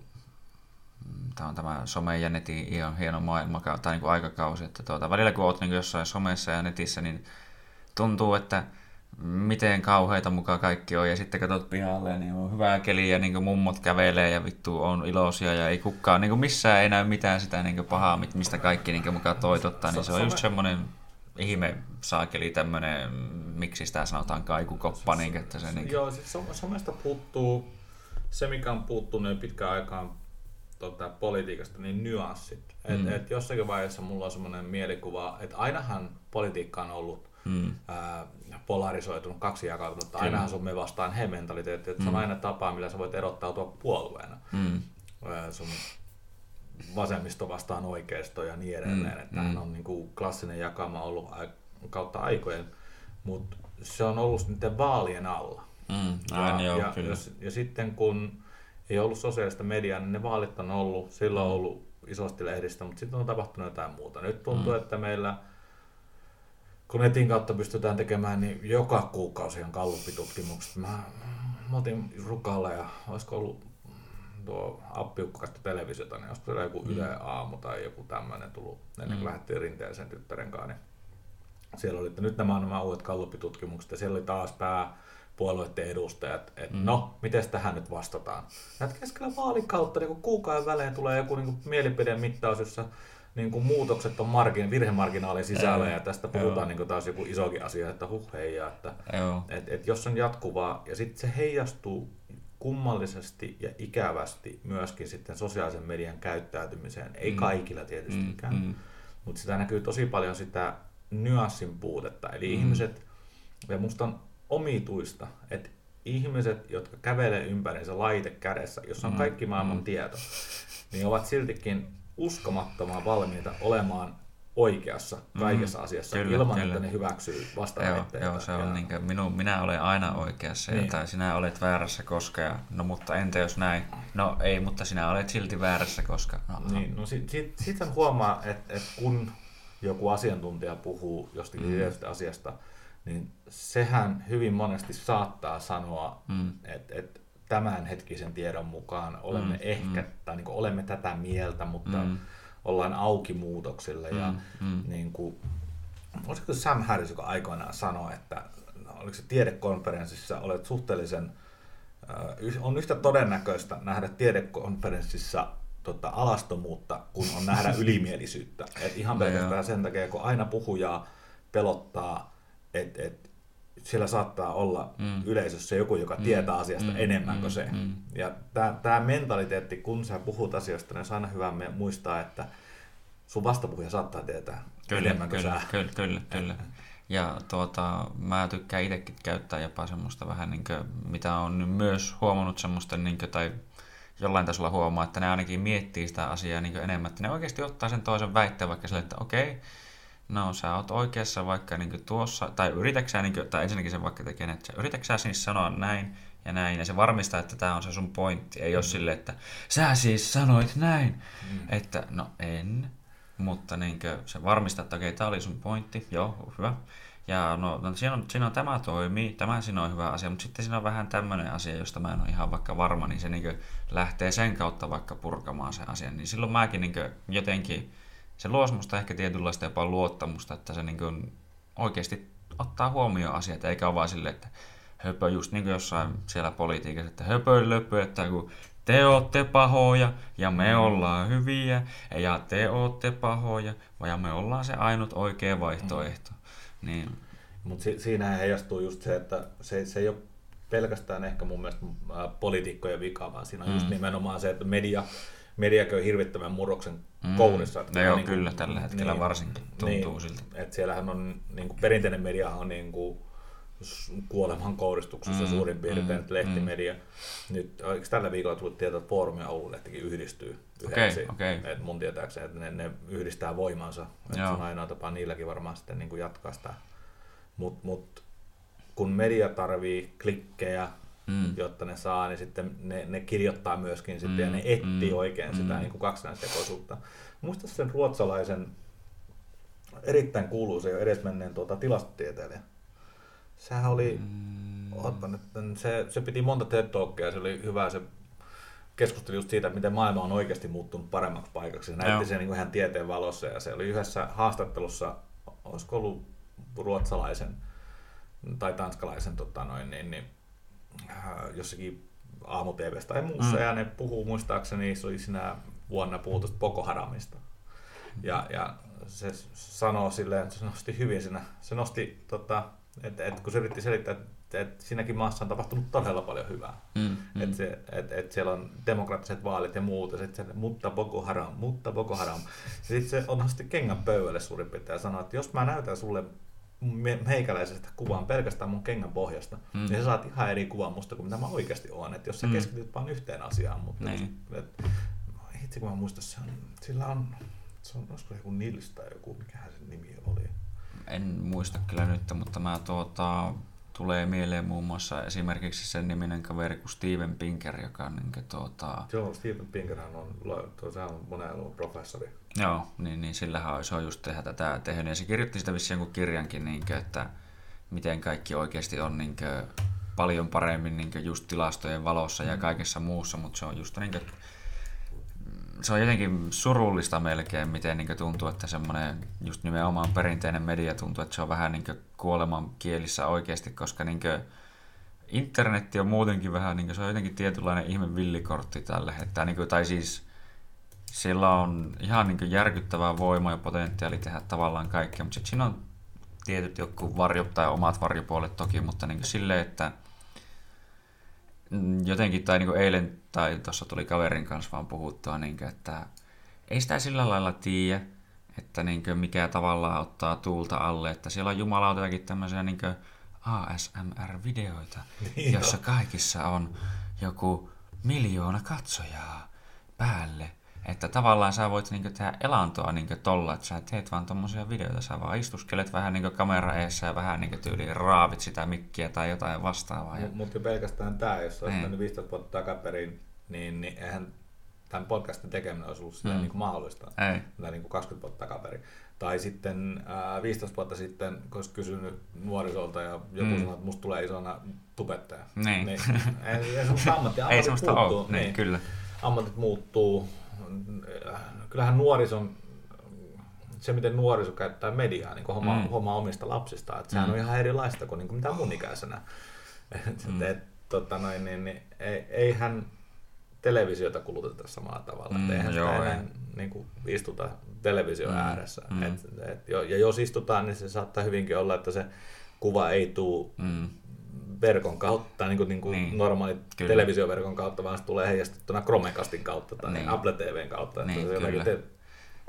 tämä on tämä some ja netin ihan hieno maailma tai niin kuin aikakausi, että tuota, välillä kun olet niin jossain somessa ja netissä, niin tuntuu, että miten kauheita mukaan kaikki on. Ja sitten katsot pihalle, niin on hyvää keliä ja niin mummot kävelee ja vittu on iloisia ja ei kukaan, niin missään ei näy mitään sitä niin pahaa, mistä kaikki niin mukaan toitottaa. Niin se on just semmoinen ihme saakeli tämmöinen, miksi sitä sanotaan kaikukoppa. Niin, että se, niin... Joo, siis somesta puuttuu se, mikä on puuttunut pitkään aikaan tota, politiikasta, niin nyanssit. Mm. Et, et jossakin vaiheessa mulla on semmoinen mielikuva, että ainahan politiikka on ollut mm. ää, polarisoitunut, kaksi jakautunut. Ainahan sun me vastaan he mentaliteetti, että mm. se on mm. aina tapa, millä sä voit erottautua puolueena. Mm. Sun vasemmisto vastaan oikeisto ja niin edelleen. Mm, että mm. On niin kuin klassinen jakama ollut kautta aikojen, mutta se on ollut niiden vaalien alla. Mm, ja, joo, ja, ja, ja sitten kun ei ollut sosiaalista mediaa, niin ne vaalit on ollut, silloin on ollut isosti lehdistä, mutta sitten on tapahtunut jotain muuta. Nyt tuntuu, mm. että meillä, kun netin kautta pystytään tekemään, niin joka kuukausi on kalluppitutkimukset. Mä, mä otin Rukalla ja olisiko ollut tuo appiukko katso televisiota, niin olisiko joku mm. Yle Aamu tai joku tämmöinen tullut ennen kuin mm. lähdettiin rinteeseen tyttären kanssa. Niin siellä oli, että nyt nämä on nämä uudet kalluppitutkimukset ja siellä oli taas pää puolueiden edustajat, että mm. no, miten tähän nyt vastataan. Näet keskellä vaalikautta niin kuukauden välein tulee joku niin mielipidemittaus, jossa niin kuin muutokset on margin, virhemarginaalin sisällä Ei, ja tästä puhutaan niin kuin taas joku isokin asia, että huh heijaa, että et, et jos on jatkuvaa ja sitten se heijastuu kummallisesti ja ikävästi myöskin sitten sosiaalisen median käyttäytymiseen, ei mm. kaikilla tietystikään, mm, mm. mutta sitä näkyy tosi paljon sitä nyanssin puutetta, eli mm. ihmiset, ja musta on omituista, että ihmiset, jotka kävelee ympäriinsä laite kädessä, jossa on mm, kaikki maailman mm. tieto, niin ovat siltikin uskomattoman valmiita olemaan oikeassa mm, kaikessa mm, asiassa kyllä, ilman, kyllä. että ne hyväksyy vastaväitteitä. Joo, joo, se on niin kuin, minu, minä olen aina oikeassa niin. tai sinä olet väärässä koska, ja, no mutta entä jos näin? No ei, mutta sinä olet silti väärässä koska. No, niin, no sitten sit, sit huomaa, että et kun joku asiantuntija puhuu jostakin mm. asiasta, niin sehän hyvin monesti saattaa sanoa, mm. että et tämänhetkisen tiedon mukaan olemme mm. ehkä, mm. tai niin olemme tätä mieltä, mutta mm. ollaan auki muutoksille. Mm. Ja mm. Niin kuin, olisiko Sam Harris, joka aikoinaan sanoi, että oliko se tiedekonferenssissa, olet suhteellisen, on yhtä todennäköistä nähdä tiedekonferenssissa tota, alastomuutta, kun on nähdä ylimielisyyttä. Et ihan pelkästään sen takia, kun aina puhujaa pelottaa että et, siellä saattaa olla mm. yleisössä joku, joka mm. tietää asiasta mm. enemmän mm. kuin se. Mm. Ja tämä mentaliteetti, kun sä puhut asioista, niin on aina hyvä muistaa, että sun vastapuhuja saattaa tietää kyllä, enemmän kuin kyllä, sä. Kyllä, kyllä, kyllä. Ja tuota, mä tykkään itsekin käyttää jopa semmoista vähän, niin kuin, mitä on myös huomannut semmoista, niin kuin, tai jollain tasolla huomaa, että ne ainakin miettii sitä asiaa niin enemmän, että ne oikeasti ottaa sen toisen väitteen vaikka sille, että okei, okay, no sä oot oikeassa vaikka niin tuossa, tai yritäksä, niin kuin, tai ensinnäkin se vaikka tekee, että yritäksä siis sanoa näin ja näin, ja se varmistaa, että tämä on se sun pointti, ei mm. ole sille, että sä siis sanoit näin, mm. että no en, mutta niin kuin, se varmistaa, että okei, tämä oli sun pointti, joo, hyvä. Ja no, no siinä, on, siinä on tämä toimii, tämä siinä on hyvä asia, mutta sitten siinä on vähän tämmöinen asia, josta mä en ole ihan vaikka varma, niin se niin lähtee sen kautta vaikka purkamaan sen asian. Niin silloin mäkin niin jotenkin se luo semmoista ehkä tietynlaista jopa luottamusta, että se niin kuin oikeasti ottaa huomioon asiat, eikä ole vaan silleen, että höpö, just niin kuin jossain siellä politiikassa, että höpö löpö, että kun te olette pahoja ja me mm. ollaan hyviä ja te olette pahoja ja me ollaan se ainut oikea vaihtoehto. Mm. Niin. Mutta si- siinä heijastuu just se, että se, se ei ole pelkästään ehkä mun mielestä poliitikkojen vika, vaan siinä on mm. just nimenomaan se, että media media käy hirvittävän murroksen mm. kourissa. No joo, niin kuin, kyllä tällä hetkellä niin, varsinkin tuntuu niin, siltä. Että siellähän on, niin kuin perinteinen media on niin kuin, kuoleman kouristuksessa mm, suurin piirtein, mm, lehtimedia. Mm. Nyt, tällä viikolla tullut tietää, että Foorumi ja Oulu-lehtikin yhdistyy yhdeksi? Okay, okay. Et mun tietääkseni, että ne, ne yhdistää voimansa. Se on ainoa tapa niilläkin varmaan sitten niin kuin jatkaa sitä. Mutta mut, kun media tarvii klikkejä, mm. jotta ne saa, niin sitten ne, ne kirjoittaa myöskin sitten, mm. ja ne etsii mm. oikein sitä mm. niin kuin kaksinaistekoisuutta. Muista sen ruotsalaisen erittäin kuuluisen jo edesmenneen tuota, tilastotieteilijä. Sehän oli, mm. otta nyt, se, se piti monta TED Talkia, se oli hyvä, se keskusteli just siitä, miten maailma on oikeasti muuttunut paremmaksi paikaksi. Se näytti sen niin ihan tieteen valossa ja se oli yhdessä haastattelussa, olisiko ollut ruotsalaisen tai tanskalaisen tota noin, niin, niin jossakin aamu tai muussa, mm. ja ne puhuu muistaakseni, se oli siinä vuonna puhutusta Boko Haramista. Ja, ja se sanoo silleen, että se nosti hyvin siinä, se nosti, tota, että et, kun se yritti selittää, että et siinäkin maassa on tapahtunut todella paljon hyvää. Mm, mm. Että et, et siellä on demokraattiset vaalit ja muut, ja sitten se, mutta Boko Haram, mutta Boko Haram. Sitten se on nosti kengän pöydälle suurin piirtein ja sanoi, että jos mä näytän sulle meikäläisestä kuvaan pelkästään mun kengän pohjasta, mm. niin sä saat ihan eri kuvan musta kuin mitä mä oikeasti oon. Että jos sä mm. keskityt vain yhteen asiaan, mutta niin. et, hitsi kun mä muistan, se on, sillä on, se on, olisiko joku Nils tai joku, mikähän sen nimi oli. En muista kyllä nyt, mutta mä tuota, tulee mieleen muun muassa esimerkiksi sen niminen kaveri kuin Steven Pinker, joka on niin, tuota... Joo, Steven Pinkerhän on, sehän on monen professori. Joo, niin, niin sillähän se on just tehdä tätä tehnyt. Ja se kirjoitti sitä vissiin jonkun kirjankin, niin kuin, että miten kaikki oikeasti on niin kuin, paljon paremmin niin kuin, just tilastojen valossa ja mm. kaikessa muussa, mutta se on just niin kuin, se on jotenkin surullista melkein, miten niin tuntuu, että semmoinen just nimenomaan perinteinen media tuntuu, että se on vähän niin kuoleman kielissä oikeasti, koska niin internetti on muutenkin vähän, niin se on jotenkin tietynlainen ihme villikortti tälle. Että niin kuin, tai siis sillä on ihan niin järkyttävää voimaa ja potentiaali tehdä tavallaan kaikkea, mutta sitten siinä on tietyt joku varjo tai omat varjopuolet toki, mutta niin silleen, että jotenkin, tai niin eilen tai tuossa tuli kaverin kanssa vaan puhuttua, niin kuin, että ei sitä sillä lailla tiedä, että niin kuin, mikä tavallaan ottaa tuulta alle, että siellä on jumalauta jotakin tämmöisiä niin ASMR-videoita, niin jossa kaikissa on joku miljoona katsojaa päälle. Että tavallaan sä voit niinku tehdä elantoa niinku tolla, että sä teet vaan tommosia videoita, sä vaan istuskelet vähän niinku kamera eessä ja vähän niinku tyyliin raavit sitä mikkiä tai jotain vastaavaa. Ja... Mutta pelkästään tää, jos olisi niin. 15 vuotta takaperin, niin, niin eihän tämän podcastin tekeminen olisi ollut mm. niin kuin mahdollista. Ei. Tai niin kuin 20 vuotta takaperin. Tai sitten ää, 15 vuotta sitten, kun olisi kysynyt nuorisolta ja joku mm. sanoi, että musta tulee isona tubettaja. Niin. niin ei, ei semmoista ammattia. Ei semmoista ole, niin, niin, kyllä. Ammatit muuttuu. Kyllähän nuorison se, miten nuoriso käyttää mediaa, niin homma, mm. homma omista lapsista, että sehän mm. on ihan erilaista kuin, niin kuin mitä mun ikäisenä. Mm. et, tota noin, niin, niin, ei, eihän televisiota kuluteta samalla tavalla. Mm, eihän joo, sitä ei. niin kuin, istuta television mm, ääressä. Mm. Et, et, ja jos istutaan, niin se saattaa hyvinkin olla, että se kuva ei tule mm. Verkon kautta, niin kuin, niin kuin niin. normaali kyllä. televisioverkon kautta, vaan se tulee heijastettuna Chromecastin kautta tai niin. Apple TVn kautta. Niin, että se, te...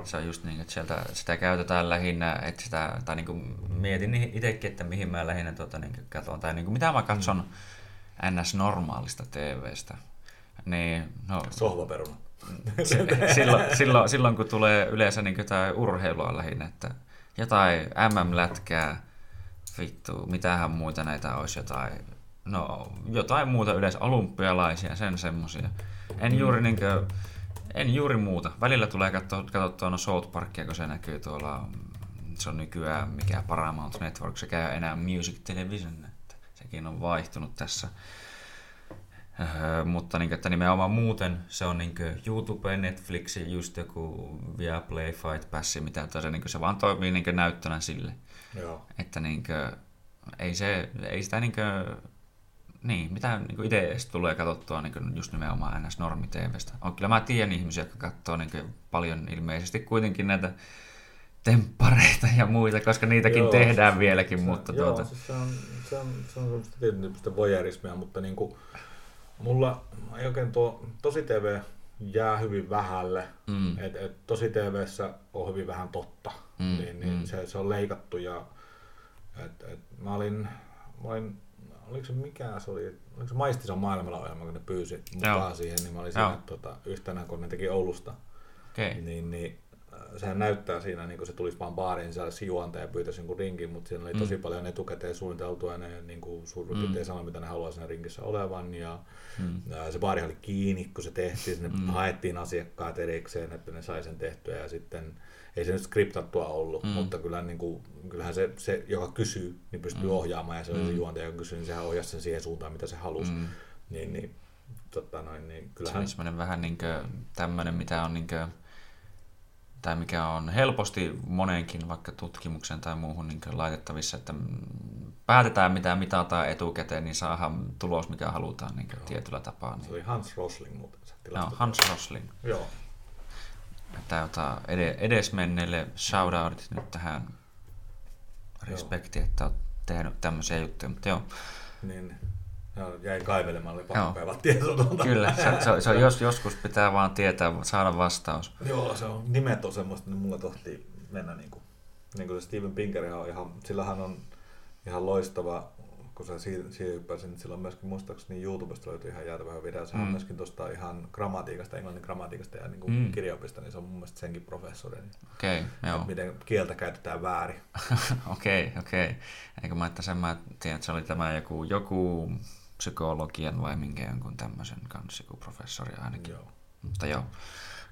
se on just niin, että sieltä sitä käytetään lähinnä, että sitä, tai niin kuin mietin itsekin, että mihin mä lähinnä tuota, niin katson, tai niin kuin, mitä mä katson mm. ns-normaalista TVstä niin, no, Sohvaperuna. silloin, silloin, silloin, kun tulee yleensä niin jotain urheilua lähinnä, että jotain MM-lätkää, vittu, mitähän muita näitä olisi, jotain, no jotain muuta yleensä, olympialaisia, sen semmosia. En mm. juuri niinkö, en juuri muuta. Välillä tulee katsottua no South Parkia, kun se näkyy tuolla, se on nykyään mikä Paramount Network, se käy enää Music Television, että sekin on vaihtunut tässä Öö, mutta niin, että nimenomaan muuten se on niin YouTube, Netflix, just joku Viaplay, Fight Pass, mitä tahansa, niin se vaan toimii niin näyttönä sille. Joo. Että niin kuin, ei, se, ei sitä niin kuin, niin, mitä niin itse edes tulee katsottua niin just nimenomaan ns. normi TVstä. On, kyllä mä tiedän ihmisiä, jotka katsoo niin paljon ilmeisesti kuitenkin näitä temppareita ja muita, koska niitäkin joo, tehdään se, vieläkin. Se, mutta joo, tuota... se, on, se, on, se on semmoista tietyn tyyppistä voyeurismia, mutta niin kuin, Mulla ei oikein tuo tosi TV jää hyvin vähälle. Mm. Et, et, tosi TVssä on hyvin vähän totta. Mm. Niin, niin mm. se, se, on leikattu ja et, et, mä olin, mä olin oliko se mikä se oli, oliko se Maistisen maailmalla ohjelma, kun ne pyysi mukaan Joo. siihen, niin mä olin siinä tota, yhtenä, kun ne teki Oulusta. Okay. Niin, niin sehän näyttää siinä, niin kuin se tulisi vaan baariin sisällä juonta ja pyytäisi jonkun rinkin, mutta siinä oli mm. tosi paljon etukäteen suunniteltua ja ne niin kuin suurin mm. piirtein sanoi, mitä ne haluaa siinä rinkissä olevan. Ja, mm. se baari oli kiinni, kun se tehtiin, sinne mm. haettiin asiakkaat erikseen, että ne sai sen tehtyä ja sitten ei se nyt skriptattua ollut, mm. mutta kyllä, niin kuin, kyllähän se, se, joka kysyy, niin pystyy mm. ohjaamaan ja se oli mm. se juontaja, joka kysyy, niin sehän ohjasi sen siihen suuntaan, mitä se halusi. Mm. Niin, niin, totta noin, niin kyllähän... Se on vähän niin tämmöinen, mitä on niin kuin tai mikä on helposti moneenkin vaikka tutkimuksen tai muuhun niin laitettavissa, että päätetään mitä mitataan etukäteen, niin saadaan tulos mikä halutaan niin tietyllä tapaa. Niin. Se oli Hans Rosling muuten. Joo, Hans Rosling. Joo. Että ota edesmenneelle shoutoutit nyt tähän respekti, että olet tehnyt tämmöisiä juttuja, mutta joo. Niin, jäi kaivelemaan, oli pakko kaivaa tietoa. Kyllä, se, se, se, jos, joskus pitää vaan tietää, saada vastaus. Joo, se on, nimet on semmoista, niin mulla tohtii mennä niin kuin, niin kuin se Steven Pinker on ihan, sillä hän on ihan loistava kun sä siihen, siihen hyppäsit, niin silloin myöskin muistaakseni YouTubesta löytyy ihan jäätävä video. Se on Mm. myöskin tuosta ihan grammatiikasta, englannin grammatiikasta ja niin kuin Mm. kirjaopista, niin se on mun mielestä senkin professori. Niin, Okei, joo. että miten kieltä käytetään väärin. Okei, okei. Eikö mä, että sen mä tiedän, että se oli tämä joku, joku psykologian vai minkä jonkun tämmöisen kanssa, joku professori ainakin. Joo. Mutta joo,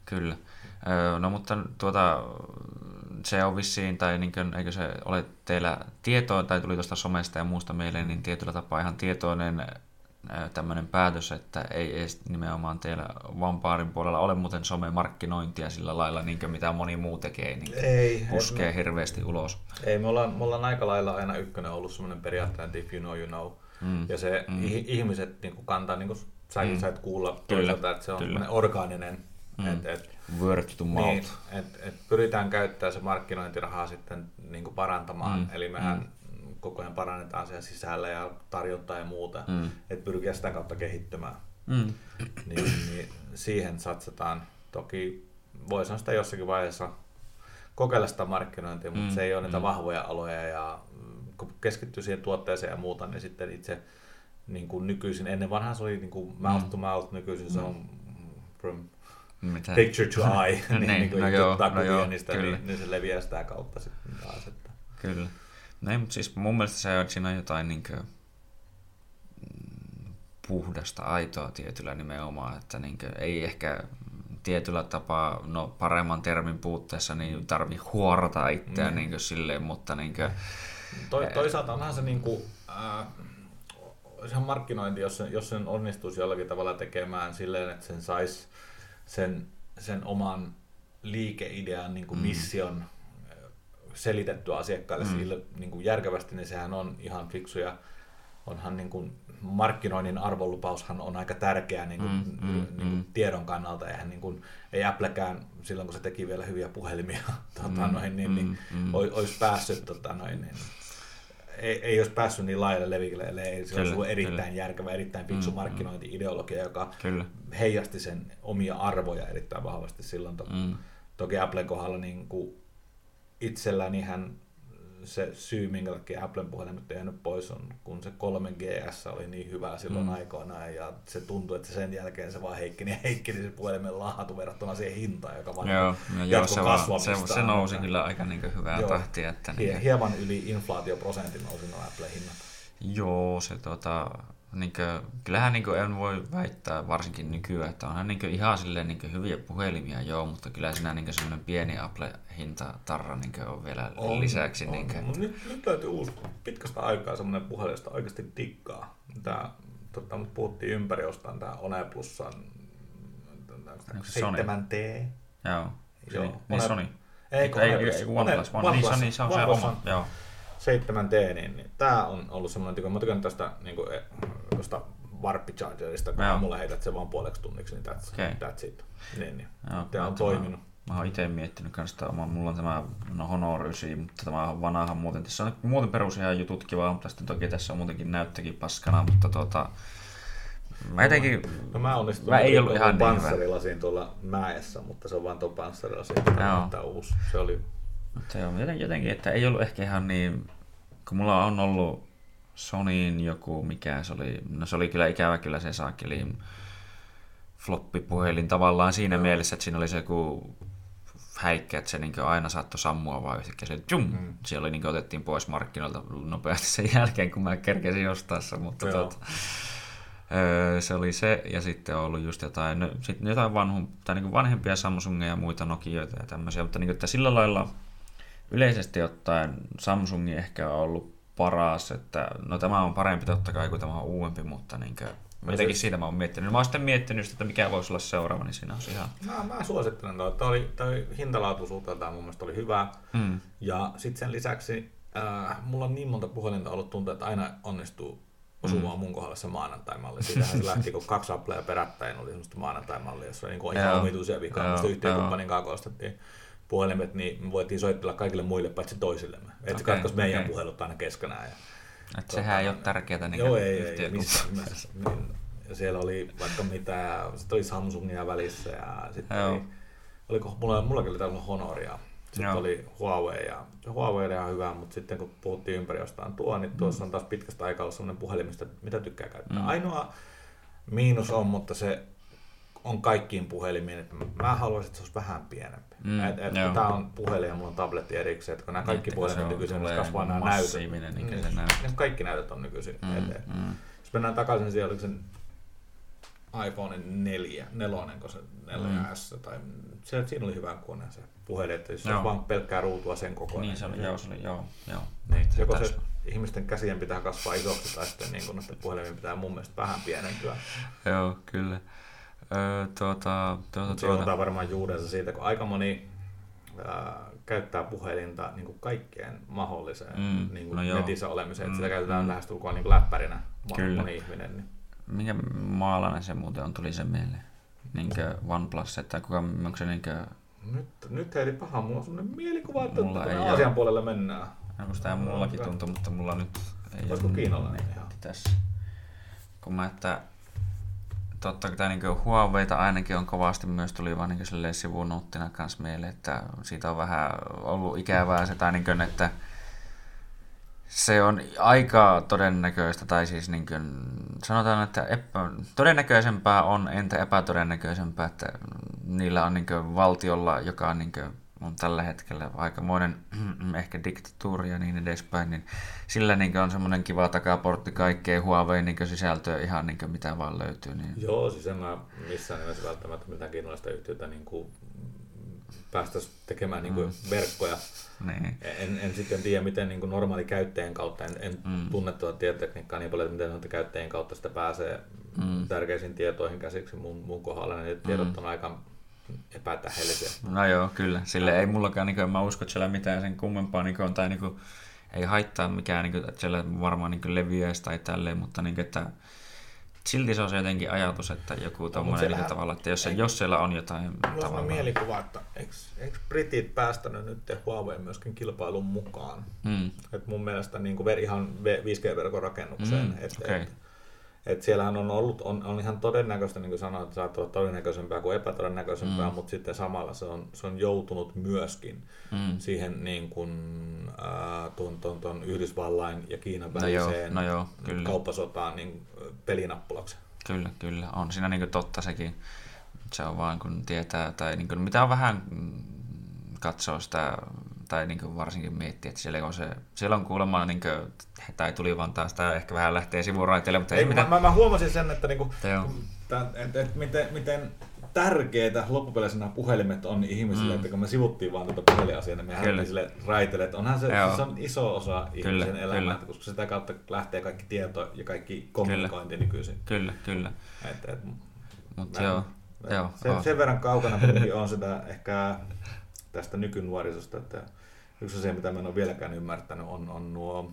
kyllä. No mutta tuota, se on vissiin, tai niin kuin, eikö se ole teillä tietoa, tai tuli tuosta somesta ja muusta mieleen, niin tietyllä tapaa ihan tietoinen tämmöinen päätös, että ei edes nimenomaan teillä Vampaarin puolella ole muuten somemarkkinointia sillä lailla, niin kuin mitä moni muu tekee, niin Ei, puskee hirveästi ulos. Ei, me ollaan, me ollaan aika lailla aina ykkönen ollut semmoinen periaatteinen, että if you know, you know. Mm. Ja se Mm. ihmiset niin kuin kantaa, niin kuin säkin Mm. sait kuulla Kyllä, toisaalta, että se on orgaaninen. Mm. Et, et, Word to mouth. niin, et, et pyritään käyttämään se markkinointirahaa sitten niin kuin parantamaan. Mm. Mm. Eli mehän mm. koko ajan parannetaan siellä sisällä ja tarjontaa ja muuta. Mm. Mm. Että pyrkiä sitä kautta kehittymään. Mm. Niin, niin siihen satsataan. Toki voi sanoa sitä jossakin vaiheessa kokeilla sitä markkinointia, mutta Mm, se ei ole niitä mm. vahvoja aloja ja mm, kun keskittyy siihen tuotteeseen ja muuta, niin sitten itse niin kuin nykyisin, ennen vanhaan se oli niin kuin mouth to mouth, nykyisin se on from Mitä? picture to eye, Niin, niin, niin no no joo, no joo, niistä, kyllä. niin, niin, se leviää sitä kautta sitten taas. Että. Kyllä. No ei, mutta siis mun mielestä se on, siinä on jotain niin kuin, puhdasta, aitoa tietyllä nimenomaan, että niin kuin, ei ehkä tietyllä tapaa, no paremman termin puutteessa, niin tarvi huorata itseään Mm. niin kuin, silleen, mutta niin kuin, To, toisaalta onhan se niin kuin, äh, se on markkinointi, jos sen, jos sen onnistuisi jollakin tavalla tekemään silleen, että sen saisi sen, sen oman liikeidean niin kuin mm. mission eh, selitetty asiakkaille mm. sille, niin kuin järkevästi, niin sehän on ihan fiksu ja onhan niin kuin markkinoinnin arvolupaushan on aika tärkeä niin kuin, mm, mm, niin kuin mm. tiedon kannalta. Eihän niin kuin, ei Applekään silloin, kun se teki vielä hyviä puhelimia, tota, mm, noin, niin, mm, niin mm. mm. olisi päässyt tuota, noin, niin, ei, ei olisi päässyt niin laajalle levikille, ellei se olisi ollut erittäin kyllä. järkevä, erittäin fiksu Mm, mm. markkinointi-ideologia, joka kyllä. heijasti sen omia arvoja erittäin vahvasti silloin. To- Mm. Toki Applen kohdalla niin kuin itsellänihän se syy, minkä takia Applen puhelimet ei jäänyt pois, on kun se 3GS oli niin hyvä silloin Mm. aikoinaan, ja se tuntui, että sen jälkeen se vaan heikkeni ja heikkeni se puhelimen laatu verrattuna siihen hintaan, joka vaan Joo, no, joo se, vaan, se, se nousi kyllä aika niin hyvää Joo. tahtia. Että niin, hieman yli inflaatioprosentin nousi nuo Applen hinnat. Joo, se tota, niin kuin, kyllähän niin kuin, en voi väittää varsinkin nykyään, että onhan niin kuin, ihan silleen niin kuin, hyviä puhelimia, joo, mutta kyllä siinä niin semmoinen pieni Apple-hintatarra niin kuin, on vielä on, lisäksi. On, niin kuin, Mut nyt, nyt löytyy uusi pitkästä aikaa semmoinen puhelin, josta oikeasti tikkaa. Tää, tota, mut puhuttiin ympäri jostain tää One Plusan Onko se Sony? 7T. joo, Joo, niin, niin One- Sony. Ei, ei, ei, Plus. ei, OnePlus, One, niin, Sony, se on se oma, joo. 7T, niin, niin tää on ollut semmoinen, kun mä tykän tästä niin kuin, tuosta Warp-chargerista, kun Joo. mulle heität se vaan puoleksi tunniksi, niin that's, Okei. that's it. Niin, niin. Joo, Tää on mä- toiminut. Mä oon itse miettinyt kans sitä omaa, mulla on tämä no Honor 9, mutta tämä on vanhahan muuten. Tässä on muuten perus ihan jutut kivaa, mutta sitten toki tässä on muutenkin näyttökin paskana, mutta tota, mä jotenkin, No mä onnistuin Mä ei ollut ihan niin hyvä. panssarilasiin tuolla mäessä, mutta se on vaan tuo panssarilasi, Joo. tämä uusi. Se oli mutta joo, jotenkin, jotenkin, että ei ollut ehkä ihan niin, kun mulla on ollut Sonyin joku, mikä se oli, no se oli kyllä ikävä kyllä se saakeli floppipuhelin tavallaan siinä Joo. mielessä, että siinä oli se joku häikkä, että se niin aina saattoi sammua vaan yhtäkkiä. Se, tjum, mm. Siellä oli, niin otettiin pois markkinoilta nopeasti sen jälkeen, kun mä kerkesin ostaa sen, mutta öö, se oli se, ja sitten on ollut just jotain, no, sitten jotain vanhu, tai niin vanhempia Samsungeja ja muita Nokioita ja tämmöisiä, mutta niin kuin, että sillä lailla yleisesti ottaen Samsung ehkä on ollut paras, että no tämä on parempi totta kai kuin tämä on uudempi, mutta niin kuin, jotenkin siitä mä oon miettinyt. Mä oon sitten miettinyt, että mikä voisi olla seuraava, niin siinä olisi ihan... Mä, mä suosittelen tuo. Tämä oli, toi hintalaatuisuudeltaan mun mielestä oli hyvä. Mm. Ja sitten sen lisäksi äh, mulla on niin monta puhelinta ollut tuntuu, että aina onnistuu osumaan mm. mun kohdalla se maanantai-malli. Siitähän se lähti, kun kaksi Applea perättäin oli semmoista maanantai-mallia, jossa oli niin ihan omituisia vikaa. Joo, Musta yhteen joo. kumppanin kanssa kun ostettiin puhelimet, niin me voitiin soitella kaikille muille paitsi toisillemme. Että se Okei, katkaisi meidän okei. puhelut aina keskenään. Ja, Että sehän ei ole tärkeää niin Joo, ei, ei, missään nimessä. Niin, ja siellä oli vaikka mitä, sitten oli Samsungia välissä ja sitten oli, oliko, mulla, mullakin oli tällainen Honoria. Sitten Joo. oli Huawei ja Huawei oli ihan hyvä, mutta sitten kun puhuttiin ympäri jostain tuo, niin tuossa on taas pitkästä aikaa ollut sellainen puhelin, mistä, mitä tykkää käyttää. Mm. Ainoa miinus on, mutta se on kaikkiin puhelimiin, että mä haluaisin, että se olisi vähän pienempi. Mm, et, et, joo. tämä on puhelin ja mulla on tabletti erikseen, että kun nämä kaikki Niin, puhelimet se on- nykyisin kasvaa nämä näytöt. niin Niin, se niin kaikki näytöt on nykyisin. Mm, Et, et, mm. jos mennään takaisin siihen, oliko se iPhone 4, nelonen, kun se 4S, tai se, siinä oli hyvä kone se puhelin, että jos se olisi vaan pelkkää ruutua sen kokoinen. Niin se oli, joo, se oli, joo, joo. Niin, joko se ihmisten käsien pitää kasvaa isoksi tai sitten niin noiden puhelimien pitää mun mielestä vähän pienentyä. Joo, kyllä. Öö, tuota, tuota, tuota. ottaa varmaan juurensa siitä, kun aika moni ää, käyttää puhelinta niin kuin kaikkeen mahdolliseen Mm, niin kuin no joo. netissä olemiseen. että Mm, sitä käytetään mm. lähestulkoon niin kuin läppärinä moni, Kyllä. moni ihminen. Niin. Minkä maalainen se muuten on, tuli se mieleen? Niinkö OnePlus, että kuka, onko se niinkö, Nyt, nyt heili paha, mulla on sellainen mielikuva, että Mulla ei oo. Aasian puolelle mennään. onko tämä mullakin tuntuu, mutta mulla nyt ei Olisiko kiinalainen netti ihan? tässä. Kun mä, että totta kai niin Huaweita ainakin on kovasti myös tuli vaan niin silleen sivunuuttina kanssa mieleen, että siitä on vähän ollut ikävää se, tai niin kuin, että se on aika todennäköistä, tai siis niin kuin, sanotaan, että epä, todennäköisempää on, entä epätodennäköisempää, että niillä on niin valtiolla, joka niin kuin on tällä hetkellä aikamoinen ehkä diktatuuri ja niin edespäin, niin sillä niin on semmoinen kiva takaportti kaikkeen Huawei niin sisältöä ihan niin mitä vaan löytyy. Niin. Joo, siis en mä missään nimessä välttämättä mitään kiinalaista yhtiötä niin kuin päästäisiin tekemään niin kuin Mm. verkkoja. Niin. En, en sitten tiedä, miten niin kuin normaali käyttäjän kautta, en, en Mm. tunne tuota tietotekniikkaa niin paljon, että miten noiden käyttäjien kautta sitä pääsee Mm. tärkeisiin tietoihin käsiksi mun, mun kohdalla. Ne tiedot on aika epätähdellisiä. No joo, kyllä. Sille ei mullakaan, niin kuin, mä usko, että siellä mitään sen kummempaa niin kuin, tai niin kuin, ei haittaa mikään, niin kuin, että siellä varmaan niin leviäisi tai tälleen, mutta niin kuin, että silti se on se jotenkin ajatus, että joku tommonen niin siellähän- tavalla, että jos, se, jos siellä on jotain Mulla on sellainen tavallaan. mielikuva, että eikö, eikö britit päästänyt nyt Huawei myöskin kilpailun mukaan? Mm. Et mun mielestä niin kuin ihan 5G-verkon rakennukseen. Mm, et, okei. et, et siellähän on ollut, on, on ihan todennäköistä, niin kuin sanoin, että saattaa olla todennäköisempää kuin epätodennäköisempää, Mm. mutta sitten samalla se on, se on joutunut myöskin Mm. siihen niin kuin, ää, tuon, tuon, tuon Yhdysvallain ja Kiinan No joo, väliseen no joo, kyllä. kauppasotaan niin, pelinappulaksi. Kyllä, kyllä. On siinä niin totta sekin. Se on vaan kun tietää, tai niin kuin, mitä on vähän mm, katsoo sitä, tai niin kuin varsinkin miettiä, että siellä on, se, siellä on kuulemma, niin kuin, tai tuli vaan taas, tämä ehkä vähän lähtee sivuraiteille, mutta ei, Ei, mitään. mä, mä, huomasin sen, että niinku, Joo. tää, et, et, miten, miten tärkeitä loppupeleissä nämä puhelimet on ihmisille, Mm. että kun me sivuttiin vaan tätä puhelinasiaa, niin me Kyllä. lähdettiin sille raiteille, että onhan se, Joo. se on iso osa ihmisen Kyllä, elämää, kyllä. koska sitä kautta lähtee kaikki tieto ja kaikki kommunikointi nykyisin. Kyllä, kyllä. Et, et, Mutta mä- joo, joo, sen, sen verran kaukana kuitenkin on sitä ehkä tästä nykynuorisosta, että yksi asia, mitä mä en ole vieläkään ymmärtänyt, on, on nuo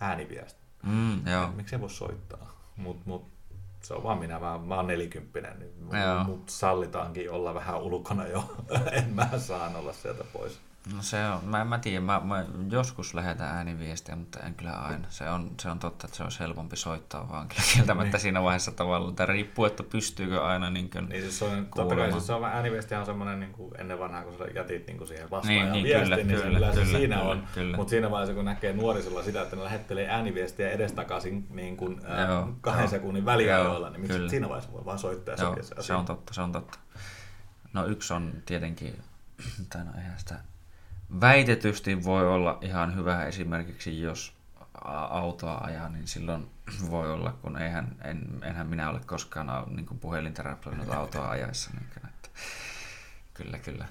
ääniviestit. Mm, joo. Miksi ei voi soittaa? Mut, mut, se on vaan minä, mä, mä oon nelikymppinen, niin Joo. mut sallitaankin olla vähän ulkona jo. en mä saan olla sieltä pois. No se on, mä, mä tiedän, mä, mä joskus lähetän ääniviestiä, mutta en kyllä aina. Se on, se on totta, että se olisi helpompi soittaa vaan kyllä kieltämättä niin. siinä vaiheessa tavallaan. Tämä riippuu, että pystyykö aina niin kuin, Niin siis se on, totta kai siis se on ääniviestihän on semmoinen niin kuin ennen vanhaa, kun sä jätit niin kuin siihen vastaajan Niin, niin, viestin, kyllä, niin se kyllä, kyllä, se kyllä, siinä kyllä, on. kyllä. Mutta siinä vaiheessa, kun näkee nuorisolla sitä, että ne lähettelee ääniviestiä edestakaisin niin kuin, ää, Joo, kahden joo. sekunnin väliajoilla, niin miksi siinä vaiheessa voi vaan soittaa Joo, se se on totta, se on totta. No yksi on tietenkin, tai no eihän sitä, väitetysti voi olla ihan hyvä esimerkiksi, jos autoa ajaa, niin silloin voi olla, kun eihän, en, enhän minä ole koskaan niin räplännyt autoa ajaessa. Niin kyllä, että, kyllä, kyllä.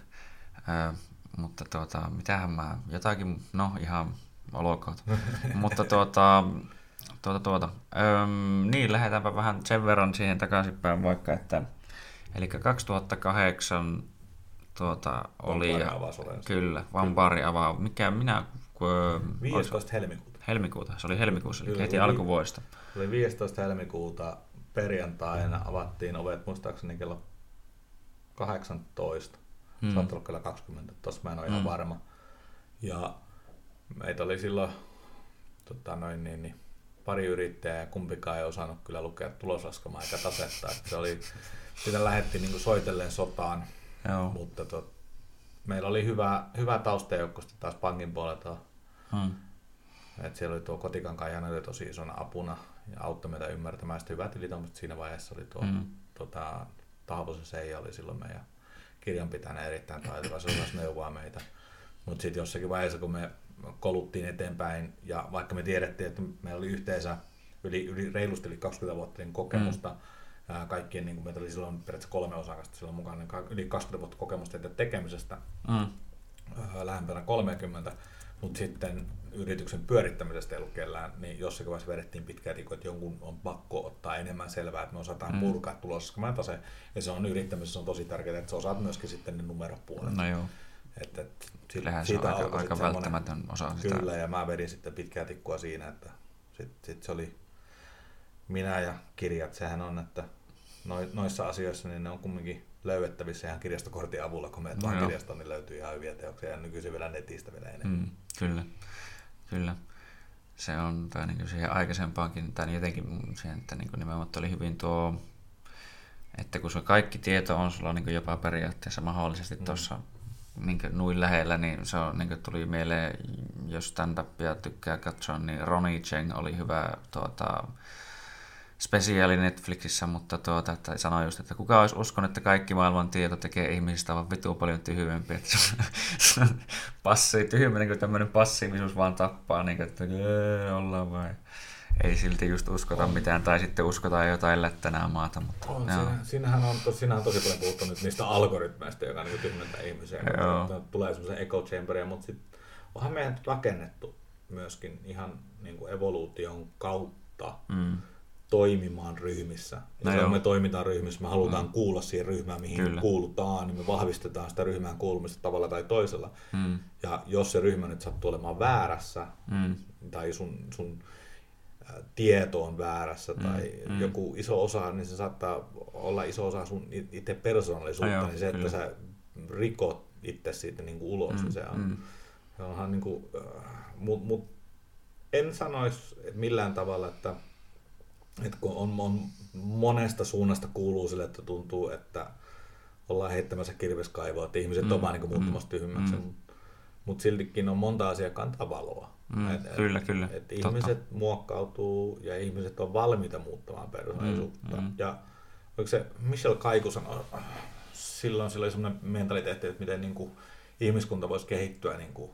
Ö, mutta tuota, mitähän mä, jotakin, no ihan olkoot. mutta tuota, tuota, tuota. Öm, niin, lähdetäänpä vähän sen verran siihen takaisinpäin vaikka, että eli 2008 tuota, oli, ja, kyllä, Vampari avaa, mikä minä, kun, ö, 15. helmikuuta. helmikuuta, se oli helmikuussa, eli Kyllä, heti alkuvuodesta. Oli 15. helmikuuta perjantaina avattiin ovet muistaakseni kello 18. Hmm. Saattaa olla kello 20, tossa mä en ole ihan Hmm. varma. Ja meitä oli silloin tota noin, niin, niin, pari yrittäjää ja kumpikaan ei osannut kyllä lukea tuloslaskelmaa eikä tasetta. Että se oli, sitä lähdettiin niin soitellen sotaan, Joo. mutta tot, meillä oli hyvä, hyvä taustajoukko sitten taas pankin puolelta. Hmm. Et siellä oli tuo kotikankaan Janne oli tosi isona apuna ja auttoi meitä ymmärtämään sitä hyvää tilitoimista. Siinä vaiheessa oli tuo Mm. tota, Tahvosen Seija oli silloin meidän kirjanpitäjänä erittäin taitava, se osasi neuvoa meitä. Mutta sitten jossakin vaiheessa, kun me koluttiin eteenpäin, ja vaikka me tiedettiin, että meillä oli yhteensä yli, yli reilusti yli 20 vuotta niin kokemusta, mm. Ää, kaikkien, niin kuin meitä oli silloin periaatteessa kolme osakasta silloin mukana, niin yli 20 vuotta kokemusta tekemisestä, ää, lähempänä 30, mutta sitten yrityksen pyörittämisestä ei ollut kellään, niin jossakin vaiheessa vedettiin pitkälti, että jonkun on pakko ottaa enemmän selvää, että me osataan Mm. mm. purkaa tase. Ja se on yrittämisessä on tosi tärkeää, että sä osaat myöskin sitten ne numeropuolet. No joo, Et, et, sit- kyllähän se on aika, aika välttämätön osa sitä. Kyllä, ja mä vedin sitten pitkää tikkua siinä, että sitten sit se oli minä ja kirjat, sehän on, että noissa asioissa niin ne on kumminkin löydettävissä ihan kirjastokortin avulla, kun menet No vaan kirjastoon, niin löytyy ihan hyviä teoksia ja nykyisin vielä netistä vielä enemmän. Mm, kyllä, kyllä. Se on tai niin siihen aikaisempaankin, tai jotenkin mun siihen, että niin nimenomaan oli hyvin tuo, että kun se kaikki tieto on sulla niin jopa periaatteessa mahdollisesti Mm. tuossa niin nuin lähellä, niin se on, niin tuli mieleen, jos stand-upia tykkää katsoa, niin Ronnie Cheng oli hyvä tuota, spesiaali Netflixissä, mutta tuota, että sanoi just, että kuka olisi uskonut, että kaikki maailman tieto tekee ihmisistä vaan vitu paljon on- on passi, tyhmä, niin tämmöinen passiivisuus vaan tappaa, niin kuin, että "Öö, ollaan vai. Ei silti just uskota mitään, tai sitten uskotaan jotain lättänää maata. Mutta, On, joo. siinä, siinähän on, tos, siinähän on tosi paljon puhuttu nyt niistä algoritmeista, joka niin tyhmentää ihmisiä. Joo. Että Tulee semmoisen echo chamberia, mutta sit onhan meidän rakennettu myöskin ihan niin kuin evoluution kautta Mm, toimimaan ryhmissä. Ja No me toimitaan ryhmissä, me halutaan mm. kuulla siihen ryhmään, mihin Kyllä. Kuulutaan, niin me vahvistetaan sitä ryhmään kuulumista tavalla tai toisella. mm, Ja jos se ryhmä nyt sattuu olemaan väärässä, mm, tai sun, sun ä, tieto on väärässä, Mm, tai mm. joku iso osa, niin se saattaa olla iso osa sun itse persoonallisuutta, joo, niin se, kyllä. että sä rikot itse siitä niin kuin ulos, Mm, niin se on, mm. se onhan niin kuin, äh, mut, mut en sanoisi millään tavalla, että, että kun on, on monesta suunnasta kuuluu sille, että tuntuu, että ollaan heittämässä kirveskaivoa, että ihmiset Mm, on vaan niin muuttumassa mm, tyhmmäksi, mm. mutta mut siltikin on monta asiaa kantaa valoa. Mm, kyllä, kyllä, Et totta. ihmiset muokkautuu ja ihmiset on valmiita muuttamaan persoonallisuutta. Mm, Mm. Ja oliko se Michel Kaiku sanoi, silloin sillä oli semmoinen mentaliteetti, että miten niin kuin ihmiskunta voisi kehittyä niin kuin,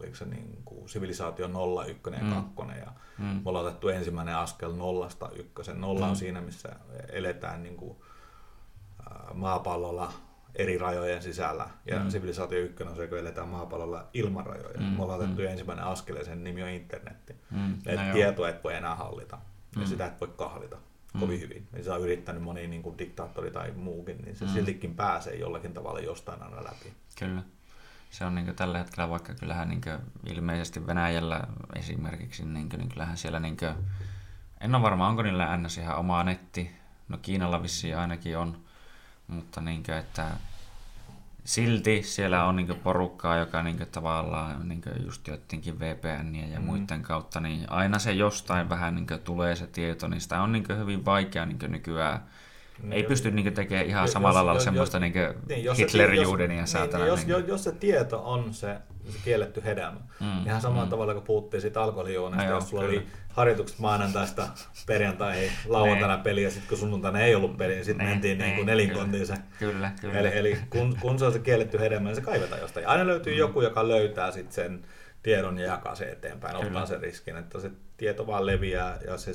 oliko se niin kuin sivilisaatio 0, 1 ja Mm. 2. Ja Mm. me ollaan otettu ensimmäinen askel nollasta ykkösen. Nolla Mm. on siinä, missä eletään niin kuin, maapallolla eri rajojen sisällä. Ja Mm. mm. sivilisaatio ykkönen on se, kun eletään maapallolla ilman rajoja. Mm, Me ollaan otettu mm. ensimmäinen askel ja sen nimi on internetti. Mm, Et no joo. tietoa et voi enää hallita. Ja Mm. sitä et voi kahlita Mm. kovin hyvin. Ja sitä on yrittänyt moni niin kuin diktaattori tai muukin, niin se Mm. mm. siltikin pääsee jollakin tavalla jostain aina läpi. Kyllä. Se on niin tällä hetkellä, vaikka kyllähän niin ilmeisesti Venäjällä esimerkiksi, niin, niin kyllähän siellä, niin kuin, en ole varma, onko niillä ns. ihan oma netti, no Kiinalla vissiin ainakin on, mutta niin kuin, että silti siellä on niin porukkaa, joka niin tavallaan niin just joidenkin VPNien ja Mm. muiden kautta, niin aina se jostain vähän niin tulee se tieto, niin sitä on niin hyvin vaikea niin nykyään ei Niin, pysty niinku tekemään ihan jos- samalla jos- lailla jos- semmoista jos- niinku Niin, jos se- Hitlerjudenia jos- saatana. Niin, jos, jos, jos se tieto on se, se kielletty hedelmä, Mm, ihan samalla mm. tavalla kun puhuttiin siitä alkoholijuonnista, joo, jos sulla kyllä. oli harjoitukset maanantaista perjantaihin, lauantaina peli ja sitten kun sunnuntaina ei ollut peli, niin sitten Niin, mentiin niin, niin, kuin nelinkontiin se. Kyllä, kyllä. Eli, eli kun, kun se on se kielletty hedelmä, niin se kaivetaan jostain. Aina löytyy Mm. joku, joka löytää sit sen tiedon ja jakaa sen eteenpäin, Kyllä. ottaa sen riskin, että se tieto vaan leviää ja se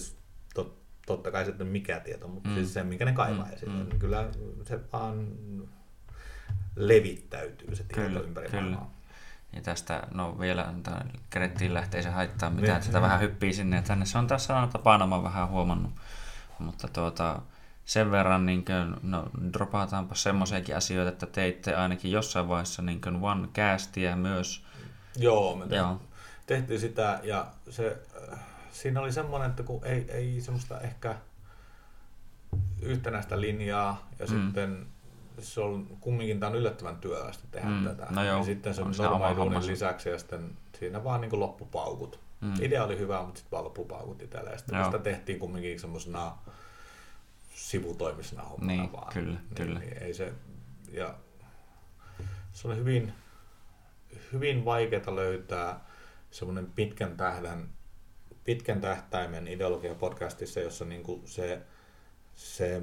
totta kai sitten mikä tieto, mutta Mm. siis se, minkä ne kaivaa Mm, esille, mm. niin kyllä se vaan levittäytyy se tieto Kyllä, ympäri kyllä. maailmaa. Ja tästä, no vielä kerettiin lähteä se haittaa mitään, että sitä vähän hyppii sinne ja tänne. Se on tässä sellainen tapana, mä vähän huomannut. Mutta tuota, sen verran, niin kuin, no dropataanpa semmoisiakin asioita, että teitte ainakin jossain vaiheessa niin kuin one castia myös. Joo, me Joo. tehtiin sitä ja se, äh, siinä oli semmoinen, että kun ei, ei semmoista ehkä yhtenäistä linjaa ja Mm. sitten se on kumminkin tämä on yllättävän työlästä tehdä Mm, tätä. no joo, ja sitten se on siinä oma normaali duunin hommansa. lisäksi ja sitten siinä vaan niin loppupaukut. Mm. Idea oli hyvä, mutta sitten vaan loppupaukut itsellä. Ja sitten sitä tehtiin kumminkin semmoisena sivutoimisena hommana Niin, vaan. kyllä, niin, kyllä. Niin ei se, ja se oli hyvin, hyvin vaikeaa löytää semmoinen pitkän tähden, pitkän tähtäimen ideologia podcastissa, jossa niinku se, se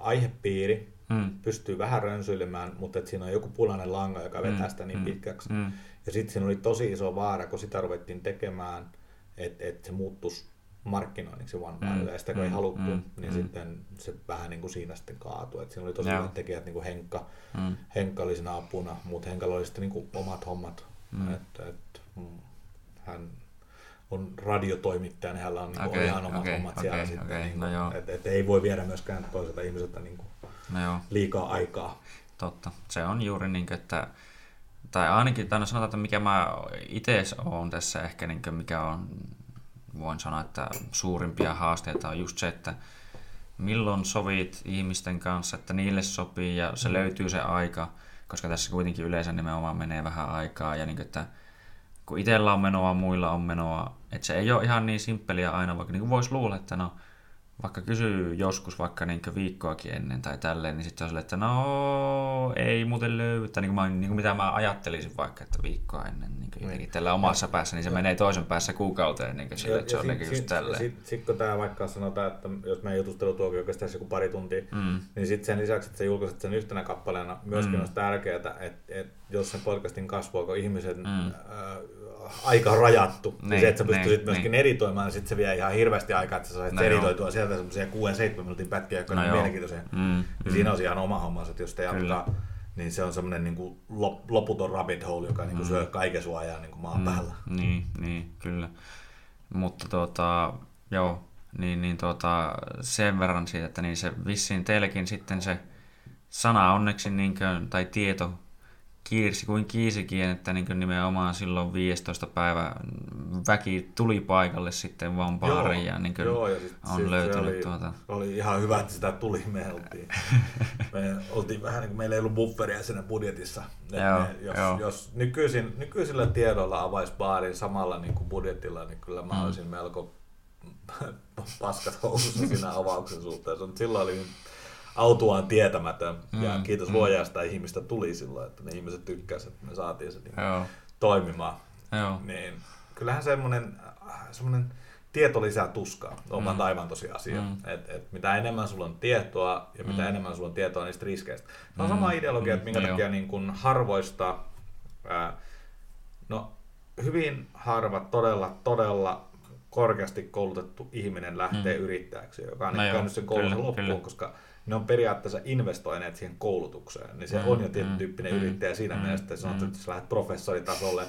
aihepiiri mm. pystyy vähän rönsyilemään, mutta että siinä on joku punainen langa, joka vetää mm. sitä niin mm. pitkäksi. Mm. Ja sitten siinä oli tosi iso vaara, kun sitä ruvettiin tekemään, että et se muuttuisi markkinoinniksi One mm. ja sitä kun mm. ei haluttu, mm. niin mm. sitten se vähän niin kuin siinä sitten kaatui. Et siinä oli tosi hyvät tekijät, niin kuin Henkka, mm. Henkka oli siinä apuna, mutta Henkalla oli sitten niin kuin omat hommat. Mm. Et, et, mm, hän on radiotoimittaja, niin hänellä on niin okay, ihan omat okay, hommat okay, siellä okay, sitten. Okay, niin kuin, no et, et ei voi viedä myöskään toiselta ihmiseltä niin kuin no joo. liikaa aikaa. Totta. Se on juuri niin kuin, että tai ainakin, tai no sanotaan, että mikä mä itse olen tässä ehkä, niin kuin mikä on voin sanoa, että suurimpia haasteita on just se, että milloin sovit ihmisten kanssa, että niille sopii ja se mm. löytyy se aika, koska tässä kuitenkin yleensä nimenomaan menee vähän aikaa ja niin kuin, että kun itsellä on menoa, muilla on menoa, että se ei ole ihan niin simppeliä aina, vaikka niin voisi luulla, että no vaikka kysyy joskus vaikka niin viikkoakin ennen tai tälleen, niin sitten on silleen, että no ei muuten löydy, tai niin kuin, mä, niin kuin mitä mä ajattelisin vaikka, että viikkoa ennen niin kuin niin. tällä omassa päässä, niin se ja. menee toisen päässä kuukauteen, niin kuin sille, että se on niin sit, just tälleen. Sitten sit, kun tämä vaikka sanotaan, että jos meidän jutustelu kestäisi joku pari tuntia, mm. niin sitten sen lisäksi, että sä julkaiset sen yhtenä kappaleena, myöskin mm. olisi tärkeää, että, että jos sen podcastin kasvua, kun ihmisen mm. äh, aika rajattu. Niin, niin se, että sä pystyisit niin, myöskin niin. editoimaan, niin sitten se vie ihan hirveästi aikaa, että sä saisit no editoitua sieltä semmoisia 6-7 minuutin pätkiä, jotka no on mielenkiintoisia. Mm, mm. Siinä on ihan oma hommansa, että jos te jatkaa, niin se on semmoinen niin kuin loputon rabbit hole, joka niin kuin mm. syö kaiken sua ajan niin kuin maan mm, päällä. Niin, niin, kyllä. Mutta tota, joo, niin, niin tota, sen verran siitä, että niin se vissiin teillekin sitten se sana onneksi, niin kuin, tai tieto kiirsi kuin kiisikin, että niin kuin nimenomaan silloin 15. päivä väki tuli paikalle sitten vaan baariin ja niin kuin joo, ja sit, on sit löytynyt oli, tuota. oli ihan hyvä, että sitä tuli. Me oltiin, me oltiin vähän niin kuin meillä ei ollut bufferia siinä budjetissa. Joo, me, jos, joo. jos nykyisin, nykyisillä tiedoilla avaisi baarin samalla niin kuin budjetilla, niin kyllä mä mm. olisin melko paskat housussa siinä avauksen suhteen. Silloin oli autuaan tietämätön. Mm, ja kiitos mm. luojasta ihmistä tuli silloin, että ne ihmiset tykkäsivät, että me saatiin se niin Joo. toimimaan. Joo. Niin, kyllähän semmoinen, semmoinen tieto lisää tuskaa, on mm. aivan tosiasia. Mm. Et, et mitä enemmän sulla on tietoa ja mitä mm. enemmän sulla on tietoa niistä riskeistä. Se on mm. sama ideologia, että minkä mm. takia niin kun harvoista, ää, no hyvin harva, todella, todella korkeasti koulutettu ihminen lähtee mm. yrittäjäksi, joka on no käynyt sen koulun loppuun, kyllä. koska ne on periaatteessa investoineet siihen koulutukseen, niin se mm, on jo tietyn mm, tyyppinen mm, yrittäjä siinä mm, mielessä, että sanot, mm. että jos lähdet professoritasolle,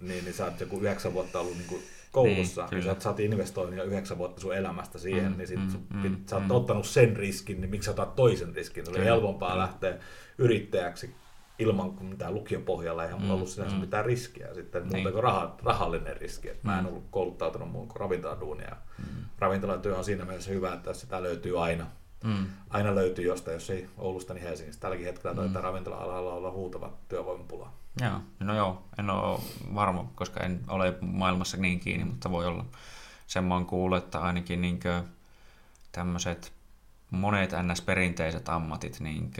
niin, niin sä oot joku yhdeksän vuotta ollut niin kuin koulussa, niin, niin sä, oot, investoinut jo yhdeksän vuotta sun elämästä siihen, mm, niin sit mm, sun, mm, sä oot mm. ottanut sen riskin, niin miksi sä otat toisen riskin? Se oli helpompaa kyllä. lähteä yrittäjäksi ilman mitään lukiopohjalla, eihän mulla mm, ollut sinänsä mm. mitään riskiä sitten, niin. muuta kuin raha, rahallinen riski. Että mm. Mä en mm. ollut kouluttautunut muun kuin ravintoladuunia. Mm. Ravintolatyö on siinä mielessä hyvä, että sitä löytyy aina Mm. Aina löytyy jostain, jos ei Oulusta, niin Helsingistä. Tälläkin hetkellä mm. ravintola-alalla olla huutava työvoimapula. Joo, no joo, en ole varma, koska en ole maailmassa niin kiinni, mutta voi olla. Sen mä oon kuullut, että ainakin niin tämmöiset monet ns-perinteiset ammatit, niin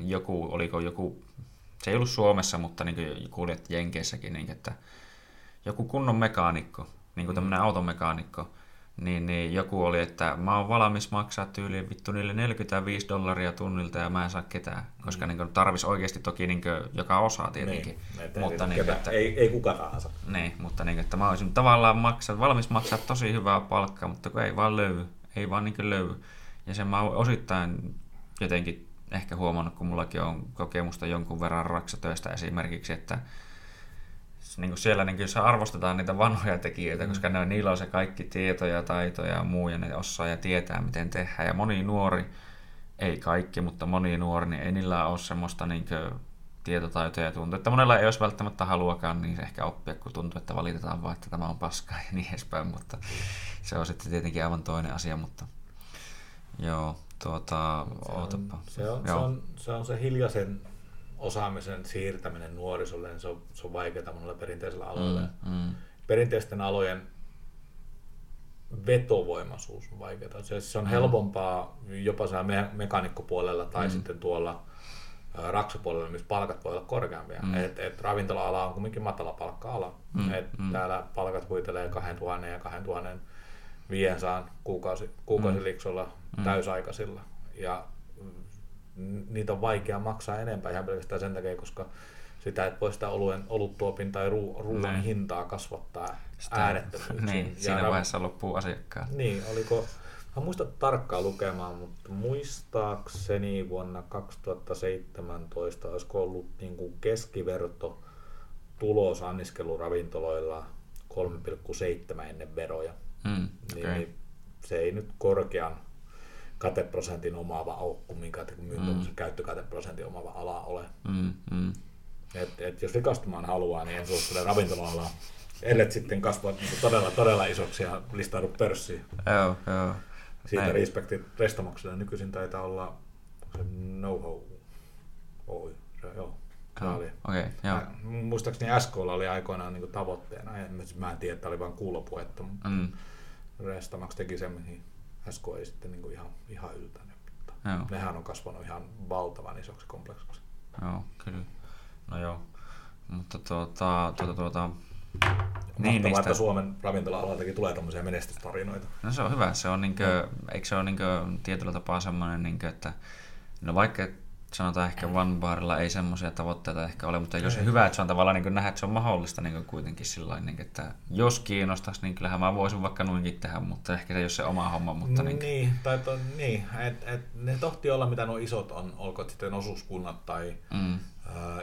joku, oliko joku, se ei ollut Suomessa, mutta niin kuulijat Jenkeissäkin, niin että joku kunnon mekaanikko, niin kuin tämmöinen automekaanikko, niin, niin joku oli, että mä oon valmis maksaa tyyliin vittu niille 45 dollaria tunnilta ja mä en saa ketään, koska mm. niin tarvis oikeasti toki niin kuin, joka osaa tietenkin. Niin, mutta niin, ketä, että, ei, ei kuka tahansa. Niin, mutta niin, että mä olisin tavallaan maksaa, valmis maksaa tosi hyvää palkkaa, mutta kun ei vaan löydy, ei vaan niin löydy. Ja sen mä oon osittain jotenkin ehkä huomannut, kun mullakin on kokemusta jonkun verran raksatöistä esimerkiksi, että niin kuin siellä niin kyllä arvostetaan niitä vanhoja tekijöitä, mm. koska ne, niillä on se kaikki tieto ja taito ja muu, ja ne osaa ja tietää, miten tehdään. Ja moni nuori, ei kaikki, mutta moni nuori, niin ei niillä ole semmoista niin kuin, tietotaitoja ja tuntuu, että monella ei olisi välttämättä haluakaan niin ehkä oppia, kun tuntuu, että valitetaan vaan, että tämä on paskaa ja niin edespäin, mutta se on sitten tietenkin aivan toinen asia, mutta joo, tuota, se on, Se on, joo. se on, se on se hiljaisen osaamisen siirtäminen nuorisolle, niin se on, se on vaikeaa monella perinteisellä aloilla. Mm, mm. Perinteisten alojen vetovoimaisuus on vaikeaa. Se, se on mm. helpompaa jopa siellä me- mekaanikkopuolella tai mm. sitten tuolla raksupuolella, missä palkat voi olla korkeampia. Mm. Et, et ravintola-ala on kuitenkin matala palkka-ala. Mm. Et mm. Täällä palkat huitelee 2000 ja 2500 kuukausi, kuukausiliksolla mm. täysaikaisilla. Ja niitä on vaikea maksaa enempää ihan pelkästään sen takia, koska sitä, että voi sitä oluen, oluttuopin tai ruu, ruoan Näin. hintaa kasvattaa äärettömyyksiin. Niin, siinä ja vaiheessa loppuu asiakkaat. Niin, oliko, Mä muista tarkkaan lukemaan, mutta muistaakseni vuonna 2017 olisiko ollut niin kuin keskiverto tulos anniskeluravintoloilla 3,7 ennen veroja. Mm, okay. niin, niin se ei nyt korkean kateprosentin omaava kumminkaan, että mm. käyttökateprosentin omaava ala ole. Mm, mm. Et, et jos rikastumaan haluaa, niin en suosittele ravintola-alaa. Ellet sitten kasvaa niin todella, todella isoksi ja listaudu pörssiin. Joo, joo. Siitä Näin. respekti Restamokselle nykyisin taitaa olla se know-how Oy, se, joo. Oh, okay, joo. Muistaakseni SKlla oli aikoinaan niin tavoitteena, en, mä en tiedä, että oli vain kuulopuhetta, mutta mm. Restamax teki sen, mihin SK ei sitten niin kuin ihan, ihan yltänyt. Joo. Nehän on kasvanut ihan valtavan isoksi kompleksiksi. Joo, kyllä. No joo. Mutta tuota, tuota, tuota, niin, niistä... että Suomen ravintola-alaltakin tulee tämmöisiä menestystarinoita. No se on hyvä. Se on niinkö, no. eikö se ole niinkö tietyllä tapaa semmoinen, niinkö, että no vaikka sanotaan ehkä One Barilla ei semmoisia tavoitteita ehkä ole, mutta jos on hyvä, että se on tavallaan niin nähdä, että se on mahdollista niin kuitenkin sillä niin että jos kiinnostaisi, niin kyllähän mä voisin vaikka noinkin tehdä, mutta ehkä se ei ole se oma homma. Mutta niin, niin tai to, niin, et, et, ne tohti olla, mitä nuo isot on, olkoon sitten osuuskunnat tai mm. äh,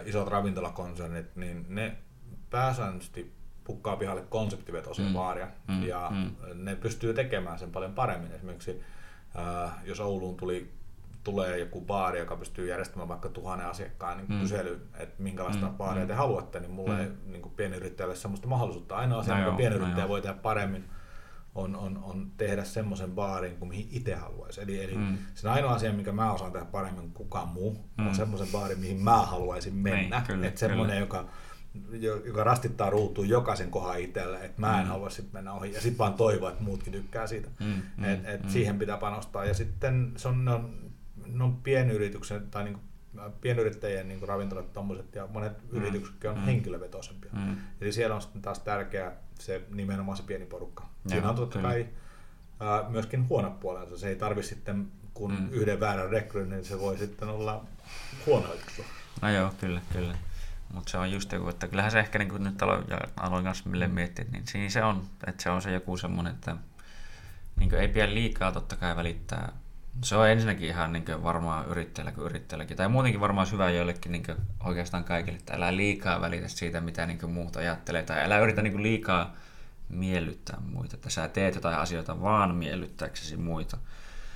isot ravintolakonsernit, niin ne pääsääntöisesti pukkaa pihalle konseptivetoisia mm. baaria, mm. ja mm. ne pystyy tekemään sen paljon paremmin. Esimerkiksi äh, jos Ouluun tuli, tulee joku baari, joka pystyy järjestämään vaikka tuhannen asiakkaan niin mm. kysely, että minkälaista mm. baaria mm. te haluatte, niin mulle mm. niin pienyrittäjälle sellaista mahdollisuutta. Ainoa asia, no mitä pienyrittäjä no voi tehdä paremmin, on, on, on tehdä semmoisen baarin kuin mihin itse haluaisi. Eli, eli mm. sen ainoa asia, mikä mä osaan tehdä paremmin kuin kukaan muu, mm. on semmoisen baarin, mihin mä haluaisin mennä. Niin, kyllä, että semmoinen, joka joka rastittaa ruutuun jokaisen kohan itselle, että mä en mm. halua sitten mennä ohi ja sitten vaan toivoa, että muutkin tykkää siitä. Mm, mm, et, et mm. Siihen pitää panostaa ja sitten se on, ne on, ne on pienyrityksen tai niinku, pienyrittäjien niin ravintolat tommoset, ja monet mm, yrityksetkin on mm. henkilövetoisempia. Mm. Eli siellä on sitten taas tärkeää se nimenomaan se pieni porukka. Joo, Siinä on totta kai ää, myöskin huono puolensa. Se ei tarvi sitten, kun mm. yhden väärän rekryn, niin se voi sitten olla huono juttu. No joo, kyllä, kyllä. Mutta se on just joku, että kyllähän se ehkä niin kuin nyt aloin, ja aloin kanssa mille miettiä, niin siinä se on, että se on se joku semmoinen, että niin ei pidä liikaa totta kai välittää. Se on ensinnäkin ihan niin varmaan yrittäjällä kuin yrittäjälläkin, tai muutenkin varmaan hyvä joillekin niin oikeastaan kaikille, että älä liikaa välitä siitä, mitä niin muut ajattelee, tai älä yritä niin liikaa miellyttää muita, että sä teet jotain asioita vaan miellyttääksesi muita.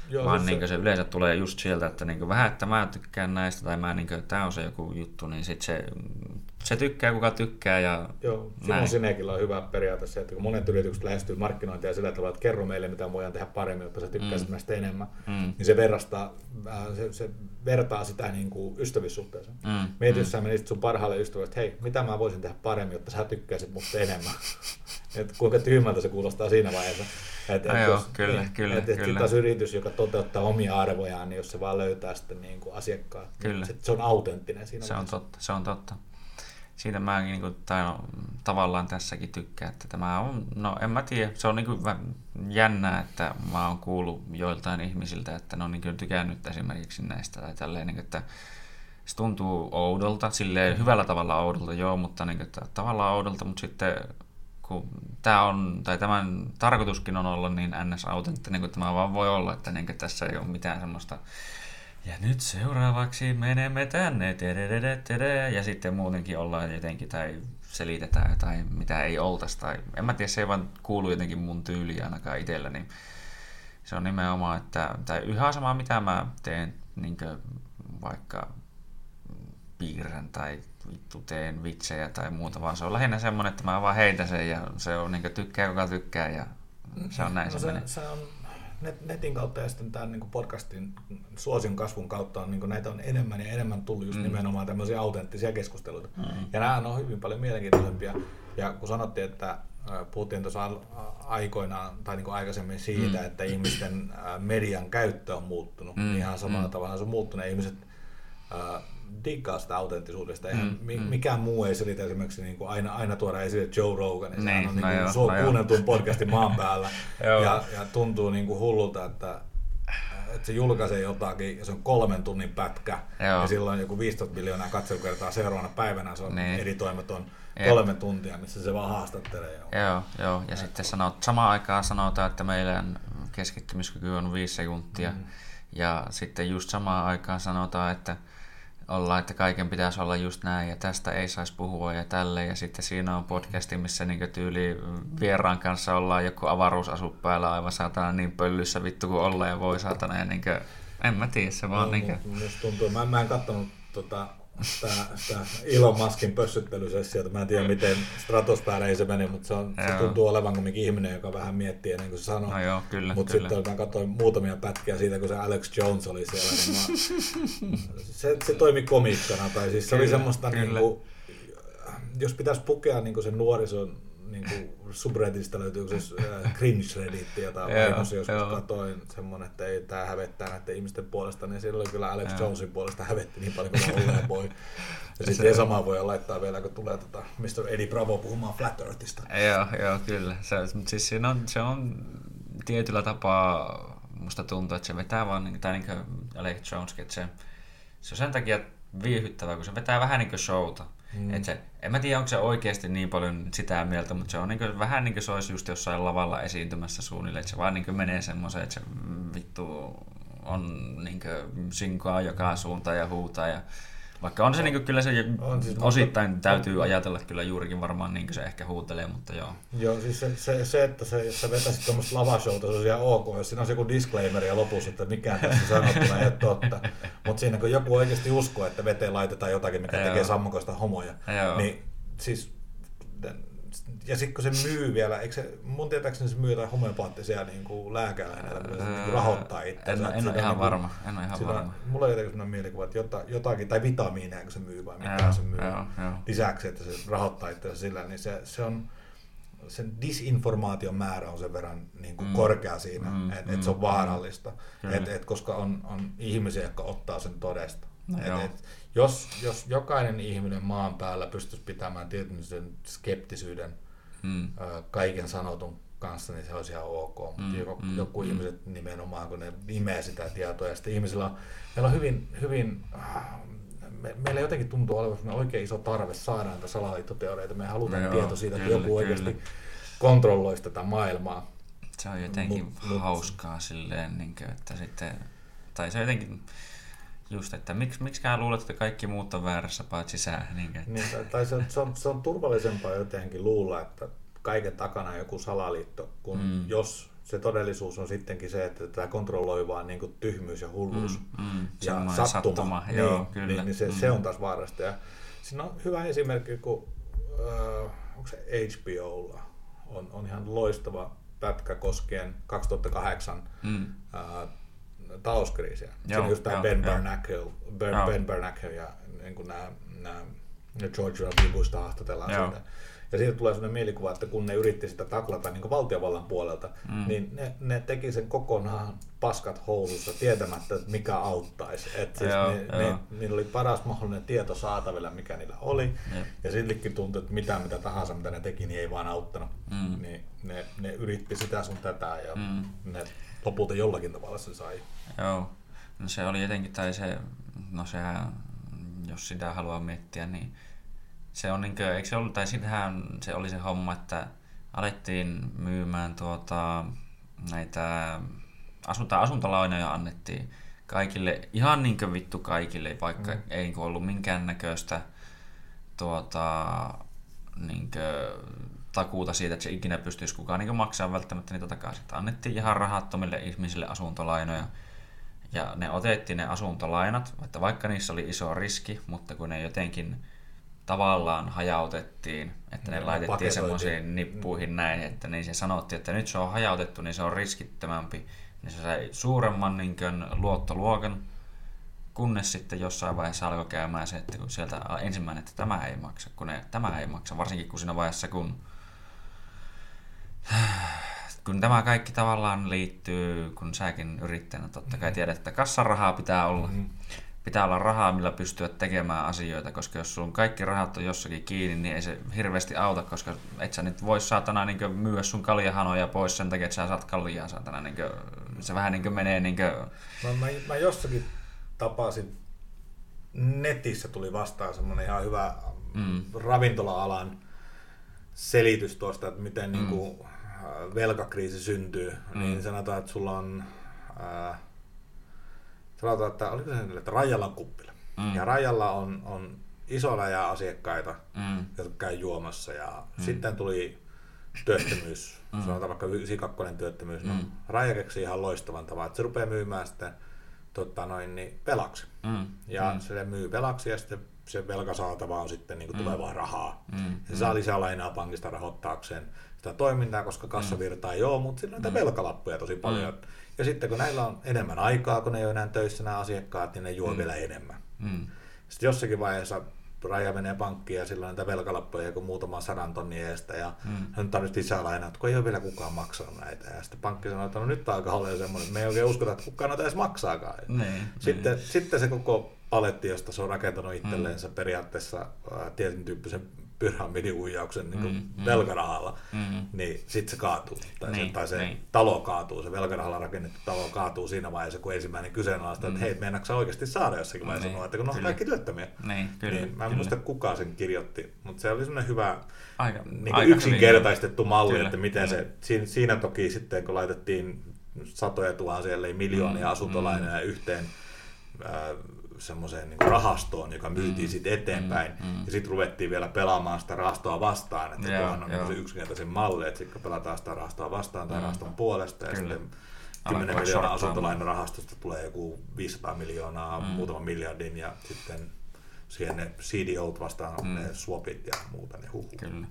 Joo, vaan niin se yleensä tulee just sieltä, että niin vähän, että mä tykkään näistä tai mä, niin kuin, tämä on se joku juttu, niin sit se, se tykkää kuka tykkää. Ja Joo, Simon Sinekillä on hyvä periaate se, että kun monet yritykset lähestyy markkinointia sillä tavalla, että kerro meille, mitä voidaan tehdä paremmin, jotta sä tykkäisit mm. näistä enemmän, mm. niin se, verrastaa, se, se vertaa sitä niin kuin ystävyyssuhteeseen. Mm. Mieti, jos mm. sä menisit sun parhaalle ystävälle, että hei, mitä mä voisin tehdä paremmin, jotta sä tykkäisit musta enemmän. että kuinka tyhmältä se kuulostaa siinä vaiheessa. Et, et joo, jos, kyllä, niin, kyllä, et, kyllä. taas yritys, joka toteuttaa omia arvojaan, niin jos se vaan löytää sitten niin kuin asiakkaat, niin kyllä. Niin se, se on autenttinen siinä Se vaiheessa. on totta, se on totta. Siitä mä niin kuin, tai no, tavallaan tässäkin tykkään, että tämä on, no en mä tiedä, se on niin kuin jännää, että mä oon kuullut joiltain ihmisiltä, että ne on niin kuin tykännyt esimerkiksi näistä tai tälleen, niin kuin, että se tuntuu oudolta, silleen hyvällä tavalla oudolta, joo, mutta niin kuin, että tavallaan oudolta, mutta sitten kun tämä on, tai tämän tarkoituskin on olla niin ns-autenttinen kuin tämä vaan voi olla, että niin tässä ei ole mitään semmoista ja nyt seuraavaksi menemme tänne, ja sitten muutenkin ollaan jotenkin, tai selitetään tai mitä ei oltaisi, tai en mä tiedä, se ei vaan kuulu jotenkin mun tyyliin ainakaan itsellä, niin se on nimenomaan, että, tai yhä sama mitä mä teen, niin vaikka piirrän tai vittu teen vitsejä tai muuta, vaan se on lähinnä semmoinen, että mä vaan heitän sen ja se on niin tykkää, kuka tykkää ja se on näin no se, se, se on net, netin kautta ja sitten tämän niin podcastin suosion kasvun kautta on, niin näitä on enemmän ja enemmän tullut just mm. nimenomaan tämmöisiä autenttisia keskusteluita. Mm. Ja nämä on hyvin paljon mielenkiintoisempia. Ja kun sanottiin, että puhuttiin tuossa aikoinaan tai niin kuin aikaisemmin siitä, mm. että ihmisten median käyttö on muuttunut, mm. niin ihan samalla mm. tavalla se on muuttunut. Ihmiset diggaa sitä autenttisuudesta. Eihän Mm, mm. mikään muu ei selitä esimerkiksi niin kuin aina, aina tuoda esille Joe Rogan. Sehän Niin, on no niin joo, kuin su- no joo. kuunneltuin podcasti maan päällä. Joo. ja, ja, tuntuu niin kuin hullulta, että, että se julkaisee jotakin ja se on kolmen tunnin pätkä. Joo. Ja silloin joku 15 miljoonaa katselukertaa seuraavana päivänä se on Niin. editoimaton kolme tuntia, missä se vaan haastattelee. Joo. Joo, joo. ja sitten sanot, samaan aikaan sanotaan, että meidän keskittymiskyky on 5 sekuntia. Mm. Ja sitten just samaan aikaan sanotaan, että ollaan, että kaiken pitäisi olla just näin ja tästä ei saisi puhua ja tälle. Ja sitten siinä on podcasti, missä niinku tyyli vieraan kanssa ollaan joku avaruusasu päällä aivan saatana niin pöllyssä vittu kuin olla ja voi saatana. Ja niinku, en mä tiedä, se vaan No, mu- Musta tuntuu, mä, mä en kattonut tota, tää Elon Muskin pössyttelysessiota. Mä en tiedä, miten stratosfääreihin se meni, mutta se, on, se tuntuu olevan kumminkin ihminen, joka vähän miettii ennen kuin se sanoo. No joo, kyllä, Mutta kyllä. sitten mä katsoin muutamia pätkiä siitä, kun se Alex Jones oli siellä. Niin mä, se, se toimi komikkana. Tai siis se oli Kyllä, semmoista, kyllä. niin kuin, jos pitäisi pukea niin kuin sen nuorison niin kuin subredditistä löytyy se äh, cringe-redditti, mä Joo, vahingossa joskus joo. katoin semmoinen, että ei tää hävettää näiden ihmisten puolesta, niin silloin kyllä Alex Joo. Jonesin puolesta hävetti niin paljon kuin olleen voi. Ja Se- sitten sama voi laittaa vielä, kun tulee tota Mr. Eddie Bravo puhumaan Flat Earthista. Joo, joo, kyllä. Se, mutta siis siinä on, se on tietyllä tapaa, musta tuntuu, että se vetää vaan, niin, tai niin kuin Alex Joneskin, että se, se on sen takia viihyttävää, kun se vetää vähän niin kuin showta. Mm. Et se, en mä tiedä, onko se oikeasti niin paljon sitä mieltä, mutta se on niin kuin, vähän niin kuin se olisi just jossain lavalla esiintymässä suunnilleen, että se vaan niin kuin menee semmoiseen, että se vittu on niin kuin sinkoa joka suuntaan ja huutaa ja vaikka on se niin kuin, kyllä se On siis, osittain täytyy ajatella kyllä juurikin varmaan niin kuin se ehkä huutelee, mutta joo. Joo, siis se, se, se että se, jos sä vetäisit tuommoista lavashowta, se olisi ihan ok, jos siinä on joku disclaimer ja lopussa, että mikään tässä sanottuna ei ole totta. Mutta siinä kun joku oikeasti uskoo, että veteen laitetaan jotakin, mikä Joo. tekee sammakoista homoja, Joo. niin siis ja sitten kun se myy vielä, eikö se, mun tietääkseni se myy jotain homeopaattisia niin kuin lääkeaineita, millä se niin kuin rahoittaa itseänsä. En, en ole ihan niin varma. En ole ihan Sillä, varma. mulla on jotenkin sellainen mielikuva, että jota, jotakin, tai vitamiineja, kun se myy vai mitä Joo, se myy joo, joo. lisäksi, että se rahoittaa itseänsä sillä, niin se, se on, sen disinformaation määrä on sen verran niin kuin Mm. mm. korkea siinä, Mm, mm, että mm, et se on vaarallista, Kyllä. et, et, koska on, on ihmisiä, jotka ottaa sen todesta. No et, et, jos, jos jokainen ihminen maan päällä pystyisi pitämään tietyn sen skeptisyyden Mm. ö, kaiken sanotun kanssa, niin se olisi ihan ok. Mm, Mm, joku, mm, joku mm. ihmiset nimenomaan, kun ne imee sitä tietoa, ja sitten ihmisillä on, meillä on hyvin, hyvin äh, me, meillä jotenkin tuntuu olevan oikein iso tarve saada näitä salaliittoteorioita. Me halutaan No tieto siitä, että kyllä, joku kyllä. oikeasti kontrolloisi tätä maailmaa. Se on jotenkin Mut- mut, mut- hauskaa silleen, niin kuin, että sitten, tai se on jotenkin just, että miksi, miksikään luulet, että kaikki muut on väärässä paitsi sä. Niin, että, Niin, tai- tai se, se, on, se on turvallisempaa jotenkin luulla, että kaiken takana on joku salaliitto, kun Mm. jos se todellisuus on sittenkin se, että tämä kontrolloi vaan niin kuin tyhmyys ja hulluus Mm, mm, ja sattuma, sattuma, niin, joo, kyllä. Niin, niin se, Mm. se on taas vaarasta. Ja siinä on hyvä esimerkki, kun äh, onko se HBOlla on, on ihan loistava pätkä koskien 2008 mm, äh, talouskriisiä. Joo, Siinä on just tämä Ben. Bernanke, ben, ben Bernanke ja niin kuin nämä, nämä George W. Bushta haastatellaan Joo. siitä. Ja siitä tulee sellainen mielikuva, että kun ne yritti sitä taklata niin valtiovallan puolelta, Mm. mm. niin ne, ne teki sen kokonaan paskat housussa tietämättä, että mikä auttaisi. Et siis Joo, ne, joo. ne, niillä oli paras mahdollinen tieto saatavilla, mikä niillä oli. Jep. Ja siltikin tuntui, että mitään mitä tahansa, mitä ne teki, niin ei vaan auttanut. Mm. Niin ne, ne yritti sitä sun tätä ja Mm. ne lopulta jollakin tavalla se sai. Joo, no se oli jotenkin, tai se, no sehän, jos sitä haluaa miettiä, niin se on niinkö, eikö se ollut, tai sitähän se oli se homma, että alettiin myymään tuota, näitä asunta, asuntolainoja annettiin kaikille, ihan niinkö vittu kaikille, vaikka mm. ei ollut minkäännäköistä tuota, niinkö, takuuta siitä, että se ikinä pystyisi kukaan niin maksaa välttämättä niitä takaisin. Että annettiin ihan rahattomille ihmisille asuntolainoja. Ja ne otettiin ne asuntolainat, että vaikka niissä oli iso riski, mutta kun ne jotenkin tavallaan hajautettiin, että ne Niin, laitettiin semmoisiin nippuihin näin, että niin se sanottiin, että nyt se on hajautettu, niin se on riskittömämpi. Niin se sai suuremman niin kuin, luottoluokan, kunnes sitten jossain vaiheessa alkoi käymään se, että kun sieltä ensimmäinen, että tämä ei maksa, kun ne, tämä ei maksa, varsinkin kun siinä vaiheessa, kun kun tämä kaikki tavallaan liittyy, kun säkin yrittäjänä totta kai tiedät, että kassarahaa pitää olla, Mm. pitää olla rahaa, millä pystyä tekemään asioita, koska jos sun kaikki rahat on jossakin kiinni, niin ei se hirveästi auta, koska et sä nyt voi saatana niin myyä sun kaljahanoja pois sen takia, että sä saat kaljaa saatana. Niin kuin, se vähän niin menee niin kuin... mä, mä, mä, jossakin tapasin, netissä tuli vastaan semmoinen ihan hyvä mm. ravintola-alan selitys tuosta, että miten mm. niin kuin, velkakriisi syntyy, mm. niin sanotaan, että sulla on ää, sanotaan, että oliko se että Rajalla on kuppila. Mm. Ja Rajalla on, on iso läjä asiakkaita, mm. jotka käy juomassa. Ja mm. sitten tuli työttömyys, mm. sanotaan vaikka sikakkonen työttömyys. No, mm. No, Raja keksii ihan loistavan tavan, että se rupeaa myymään sitten tota noin, niin velaksi. Mm. Ja mm. se myy velaksi ja sitten se velkasaatava on sitten niin kuin mm. tulevaa rahaa. Mm. Ja se saa lisää lainaa pankista rahoittaakseen sitä toimintaa, koska kassavirtaa ei ole, mutta sillä on näitä mm. velkalappuja tosi paljon. Mm. Ja sitten kun näillä on enemmän aikaa, kun ne ei ole enää töissä nämä asiakkaat, niin ne juo mm. vielä enemmän. Mm. Sitten jossakin vaiheessa Raja menee pankkiin ja sillä on näitä velkalappuja joku muutama sadan tonnin eestä ja mm. hän tarvitsi lisää lainaa, kun ei ole vielä kukaan maksanut näitä. Ja sitten pankki sanoi, että no nyt aika ole semmoinen, että me ei oikein uskota, että kukaan noita edes maksaakaan. Niin, sitten, niin. sitten se koko paletti, josta se on rakentanut itselleensä mm. periaatteessa äh, tietyn tyyppisen pyramidihuijauksen niin mm, mm, velkarahalla, mm, niin sitten se kaatuu. Tai, niin, se, tai se niin. talo kaatuu, se velkarahalla rakennettu talo kaatuu siinä vaiheessa, kun ensimmäinen kyseenalaista, mm. että hei, meinaatko oikeasti saada jossakin vaiheessa niin, että kun ne on kaikki työttömiä. Niin, kyllä, niin, mä en muista kuka sen kirjoitti, mutta se oli semmoinen hyvä aika, niin aika yksinkertaistettu hyvin. malli, kyllä, että miten kyllä. se, siinä, siinä toki sitten kun laitettiin satoja tuhansia, ellei miljoonia mm, asuntolainoja mm. yhteen, äh, semmoiseen niin rahastoon, joka myytiin mm, sitten eteenpäin. Mm, mm. Ja sitten ruvettiin vielä pelaamaan sitä rahastoa vastaan, että yeah, tuohon on yeah. se yksinkertaisen malli, että sitten pelataan sitä rahastoa vastaan tai mm. rahaston puolesta ja Kyllä. sitten 10 miljoonaa asuntolainarahastosta tulee joku 500 miljoonaa, mm. muutaman miljardin ja sitten siihen ne CDOt vastaan mm. ne swapit ja muuta, niin. Kyllä.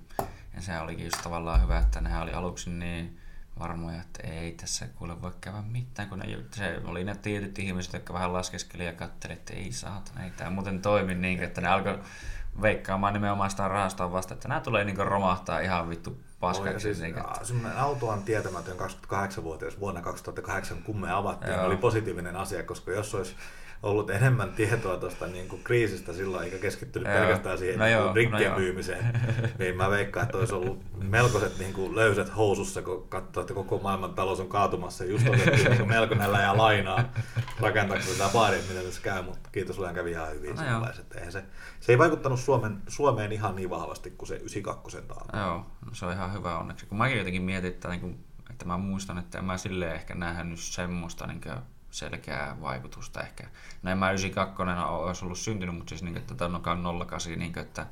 Ja se olikin just tavallaan hyvä, että nehän oli aluksi niin varmoja, että ei tässä kuule voi käydä mitään, kun ne, se oli ne tietyt ihmiset, jotka vähän laskeskeli ja katseli, että ei saatana, ei tämä muuten toimi niin, että ne alkoi veikkaamaan nimenomaan sitä rahastaan vasta, että nämä tulee niin romahtaa ihan vittu paskaksi. Siis, niin, että... Semmoinen autoan tietämätön 28-vuotias vuonna 2008 kun me avattiin, Joo. oli positiivinen asia, koska jos olisi ollut enemmän tietoa tuosta niin kuin kriisistä silloin, eikä keskittynyt joo. pelkästään siihen no niin joo, rikkien no myymiseen, niin mä veikkaan, että olisi ollut melkoiset niin kuin löysät housussa, kun katsoo, että koko maailman talous on kaatumassa just otettiin niin melko näillä ja lainaa rakentaakseni sitä baaria, mitä tässä käy, mutta kiitos Lujan kävi ihan hyvin. No että se, se ei vaikuttanut Suomen, Suomeen ihan niin vahvasti kuin se 92 taas. Joo, se on ihan hyvä onneksi. Kun mäkin jotenkin mietin, että, niin kuin, että mä muistan, että en mä silleen ehkä nähnyt semmoista niin kuin selkeää vaikutusta ehkä. No en mä 92 olisi ollut syntynyt, mutta siis niin, että tämä on 08, niin, että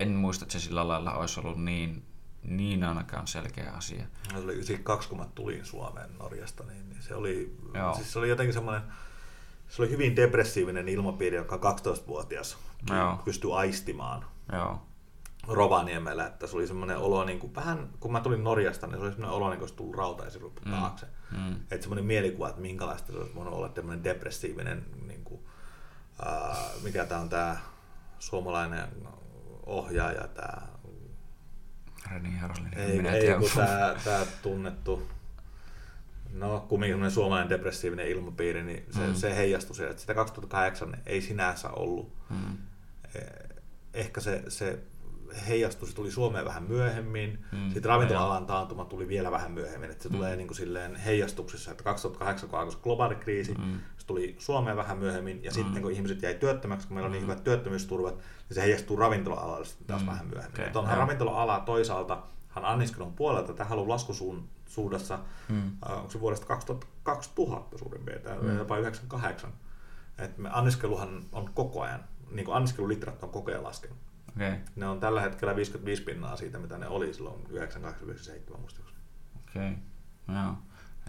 en muista, että se sillä lailla olisi ollut niin, niin ainakaan selkeä asia. Se oli 92, kun mä tulin Suomeen Norjasta, niin, niin se, oli, siis se oli jotenkin semmoinen, se oli hyvin depressiivinen ilmapiiri, joka 12-vuotias Joo. pystyi aistimaan. Joo. Rovaniemellä, että se oli semmoinen olo, niin kuin, vähän kun mä tulin Norjasta, niin se oli semmoinen olo, niin kuin olisi tullut rautaisiruppu mm. taakse. Mm. Että semmoinen mielikuva, että minkälaista se olisi voinut olla tämmöinen depressiivinen, niin kuin, ää, mikä tämä on tämä suomalainen ohjaaja, tämä... Reni Harlin. Ei, ei kun tämä, tämä tunnettu, no kumminkin semmoinen suomalainen depressiivinen ilmapiiri, niin se, mm. se heijastui siellä. Että sitä 2008 ei sinänsä ollut. Mm. Eh, ehkä se, se heijastui, se tuli Suomeen vähän myöhemmin, mm, sitten ravintola-alan taantuma tuli vielä vähän myöhemmin, että se mm. tulee niin kuin silleen heijastuksessa, että 2008 kun alkoi globaali kriisi, mm. se tuli Suomeen vähän myöhemmin, ja mm. sitten kun ihmiset jäi työttömäksi, kun meillä on niin mm. hyvät työttömyysturvat, niin se heijastuu ravintola-alalle sitten taas mm. vähän myöhemmin. Okay. onhan ravintola-ala toisaalta, hän anniskelun puolelta, tähän on laskusuunnassa, mm. äh, onko se vuodesta 2000 suurin piirtein, mm. jopa 98. Et me anniskeluhan on koko ajan, niin kuin anniskelulitrat on koko ajan laskenut. Okay. Ne on tällä hetkellä 55 pinnaa siitä, mitä ne oli silloin 98-97 muistaakseni. Okei, okay. joo.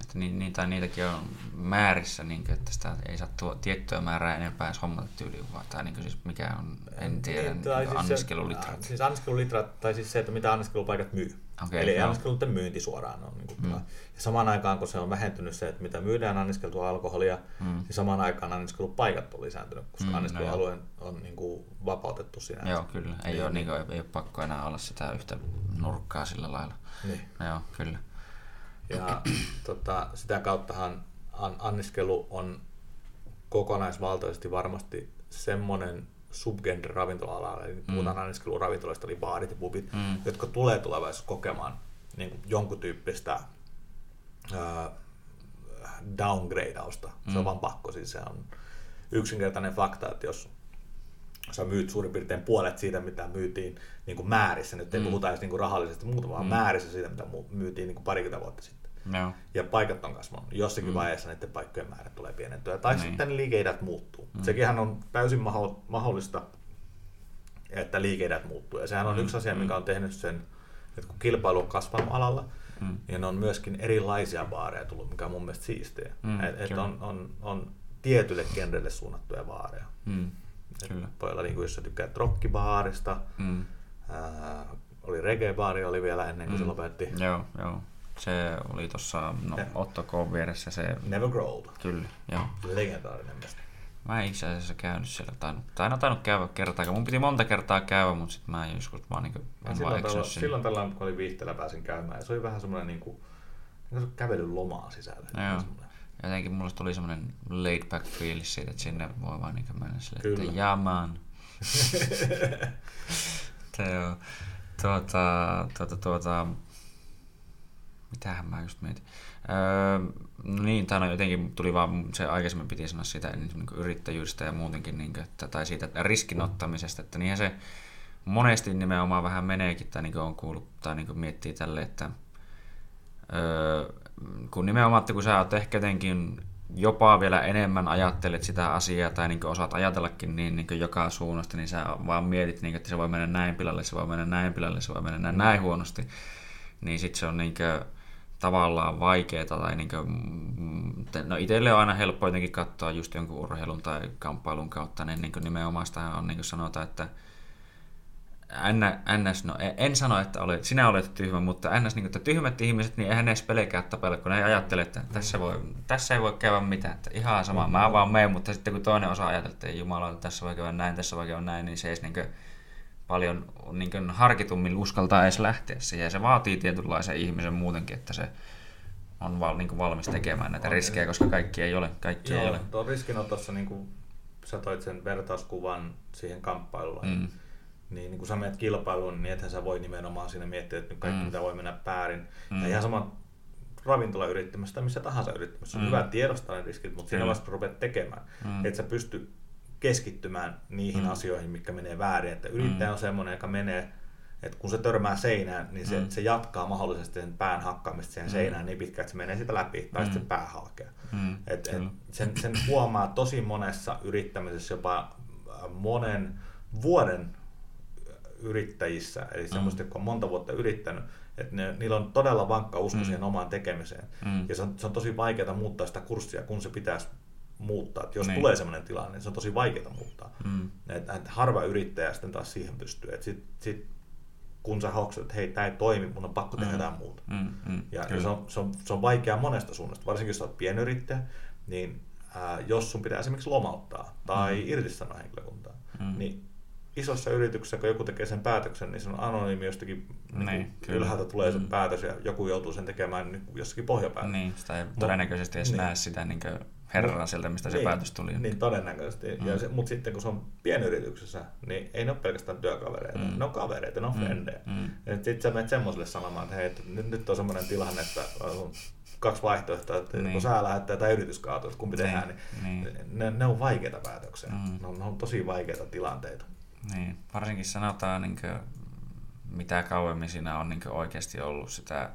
Että ni, ni, tai niitäkin on määrissä, niin kuin, että sitä ei saa tuo tiettyä määrää enempää edes hommata tyyliin, vaan tai niin kuin, siis mikä on, en tiedä, niin, niin siis anniskelulitrat. Se, siis anniskelulitrat, tai siis se, että mitä anniskelupaikat myy. Okay, Eli no. anniskeluiden myynti suoraan on. Niin kuin, mm. Ja samaan aikaan, kun se on vähentynyt se, että mitä myydään anniskeltua alkoholia, mm. niin samaan aikaan anniskelupaikat on lisääntynyt, koska mm, anniskelualue no on niin kuin, vapautettu siinä. Joo, kyllä. Ei, niin, ole, niin kuin, ei ole pakko enää olla sitä yhtä nurkkaa sillä lailla. Niin. No, joo, kyllä. Ja tota, sitä kauttahan an, anniskelu on kokonaisvaltaisesti varmasti semmoinen subgenre ravintola-alalla, eli puhutaan mm. anniskeluravintoloista, eli baarit ja pubit, mm. jotka tulee tulevaisuudessa kokemaan niin kuin jonkun tyyppistä äh, downgradeausta. Mm. Se on mm. vaan pakko, siis se on yksinkertainen fakta, että jos sä myyt suurin piirtein puolet siitä, mitä myytiin niin kuin määrissä, nyt ei mm. puhuta edes niin kuin rahallisesti muuta, vaan mm. määrissä siitä, mitä myytiin niin kuin parikymmentä vuotta sitten. No. Ja paikat on kasvanut. Jossakin mm. vaiheessa näiden paikkojen määrä tulee pienentyä. Tai niin. sitten liikeidät muuttuu. Mm. Sekinhän on täysin mahdollista, että liikeidät muuttuu. Ja sehän on mm. yksi asia, mikä mm. on tehnyt sen, että kun kilpailu on kasvanut alalla, mm. niin on myöskin erilaisia baareja tullut, mikä on mun mielestä siistiä. Mm, et, et on, on, on tietylle genrelle suunnattuja baareja. Mm. Kyllä. Voi olla, niin kuin, jos sä tykkäät rockibaarista, mm. ää, oli reggae-baari oli vielä ennen kuin mm. se lopetti. Joo, joo. Se oli tuossa no, Otto K. vieressä se... Never Grow Old. Kyllä, joo. Legendaarinen mestari. Mä en itse asiassa käynyt siellä, tainnut, tai en tainnut käydä kertaakaan. Mun piti monta kertaa käydä, mutta sitten mä en joskus vaan niin en silloin, tällä, silloin tällä, kun oli viihteellä pääsin käymään, ja se oli vähän semmoinen niin kuin, niin kävelyn lomaa sisällä. Joo. Jotenkin mulle tuli semmoinen laid back fiilis siitä, että sinne voi vaan niin mennä sille, Kyllä. että jaman. Teo. Tuota, tuota, tuota, mitähän mä just mietin. Öö, no niin, tämä jotenkin tuli vaan, se aikaisemmin piti sanoa sitä niin, yrittäjyydestä ja muutenkin, niin kuin, että, tai siitä riskinottamisesta, että niinhän se monesti nimenomaan vähän meneekin, tai niin kuin on kuullut, tai niin kuin miettii tälle, että öö, kun nimenomaan, että kun sä oot ehkä jotenkin jopa vielä enemmän ajattelet sitä asiaa tai niin osaat ajatellakin niin, niin joka suunnasta, niin sä vaan mietit, niin, että se voi mennä näin pilalle, se voi mennä näin pilalle, se voi mennä näin, näin huonosti. Niin sitten se on niin kuin, tavallaan vaikeaa. Tai niin kuin, mm, no itselle on aina helppo jotenkin katsoa just jonkun urheilun tai kamppailun kautta, niin, niin nimenomaan sitä on niin kuin sanotaan, että NS, no en sano, että olet, sinä olet tyhmä, mutta NS, niin kuin, että tyhmät ihmiset, niin eihän edes pelkää tapella, kun ne ei ajattele, että tässä, voi, tässä ei voi käydä mitään, että ihan sama, mä vaan menen, mutta sitten kun toinen osa ajattelee, että Jumala, tässä voi käydä näin, tässä voi käydä näin, niin se ei niin kuin, paljon niin kuin, harkitummin uskaltaa edes lähteä siihen, ja se vaatii tietynlaisen ihmisen muutenkin, että se on val, niin kuin valmis tekemään näitä on, riskejä, koska kaikki ei ole. Kaikki joo, ei ole. tuo riskinotossa, niin kuin sä toit sen vertauskuvan siihen kamppailuun, mm niin, niin kun sä menet kilpailuun, niin ethän sä voi nimenomaan siinä miettiä, että nyt kaikki mm. mitä voi mennä väärin. Mm. Ja ihan sama ravintolayrittämässä tai missä tahansa yrittämässä. On mm. hyvä tiedostaa ne riskit, mutta siinä vasta rupeat tekemään. Mm. Että sä pysty keskittymään niihin mm. asioihin, mikä menee väärin. Että yrittäjä mm. on semmoinen, joka menee, että kun se törmää seinään, niin se, mm. se jatkaa mahdollisesti sen pään hakkaamista siihen mm. seinään niin pitkään, että se menee sitä läpi, tai mm. sitten pää halkeaa. Mm. Et, et sen, sen huomaa tosi monessa yrittämisessä, jopa monen vuoden yrittäjissä, eli semmoista, mm. jotka on monta vuotta yrittänyt, että ne, niillä on todella vankka usko mm. siihen omaan tekemiseen. Mm. Ja se on, se on tosi vaikeaa muuttaa sitä kurssia, kun se pitäisi muuttaa. Et jos niin. tulee sellainen tilanne, niin se on tosi vaikeaa muuttaa. Mm. Et, et harva yrittäjä sitten taas siihen pystyy. Et sit, sit, kun sä hoksat, että hei, tämä ei toimi, mun on pakko tehdä mm. jotain muuta. Mm. Mm. Ja, se, on, se, on, se on vaikeaa monesta suunnasta, varsinkin jos olet pienyrittäjä, niin ää, jos sun pitää esimerkiksi lomauttaa tai mm. irtisanoa henkilökuntaa, mm. niin isossa yrityksessä, kun joku tekee sen päätöksen, niin se on anonyymi jostakin niin, niin ylhäältä tulee mm. se päätös ja joku joutuu sen tekemään niin jossakin pohjapäällä. Niin, sitä ei Mut, todennäköisesti edes niin. näe sitä niin herraa sieltä, mistä niin, se päätös tuli. Niin, todennäköisesti. Mm. Ja se, mutta sitten kun se on pienyrityksessä, niin ei ne ole pelkästään työkavereita. Mm. Ne on kavereita, ne on mm. frendejä. Mm. Sitten sä menet semmoiselle sanomaan, että hei, nyt, nyt on semmoinen tilanne, että on kaksi vaihtoehtoa, että niin. kun sä lähdet tai yritys kaatuu, että kumpi niin. tehdään, niin, niin. Ne, ne on vaikeita päätöksiä. Mm. Ne, on, ne on tosi vaikeita tilanteita. Niin, varsinkin sanotaan, niin kuin, mitä kauemmin siinä on niin oikeasti ollut sitä,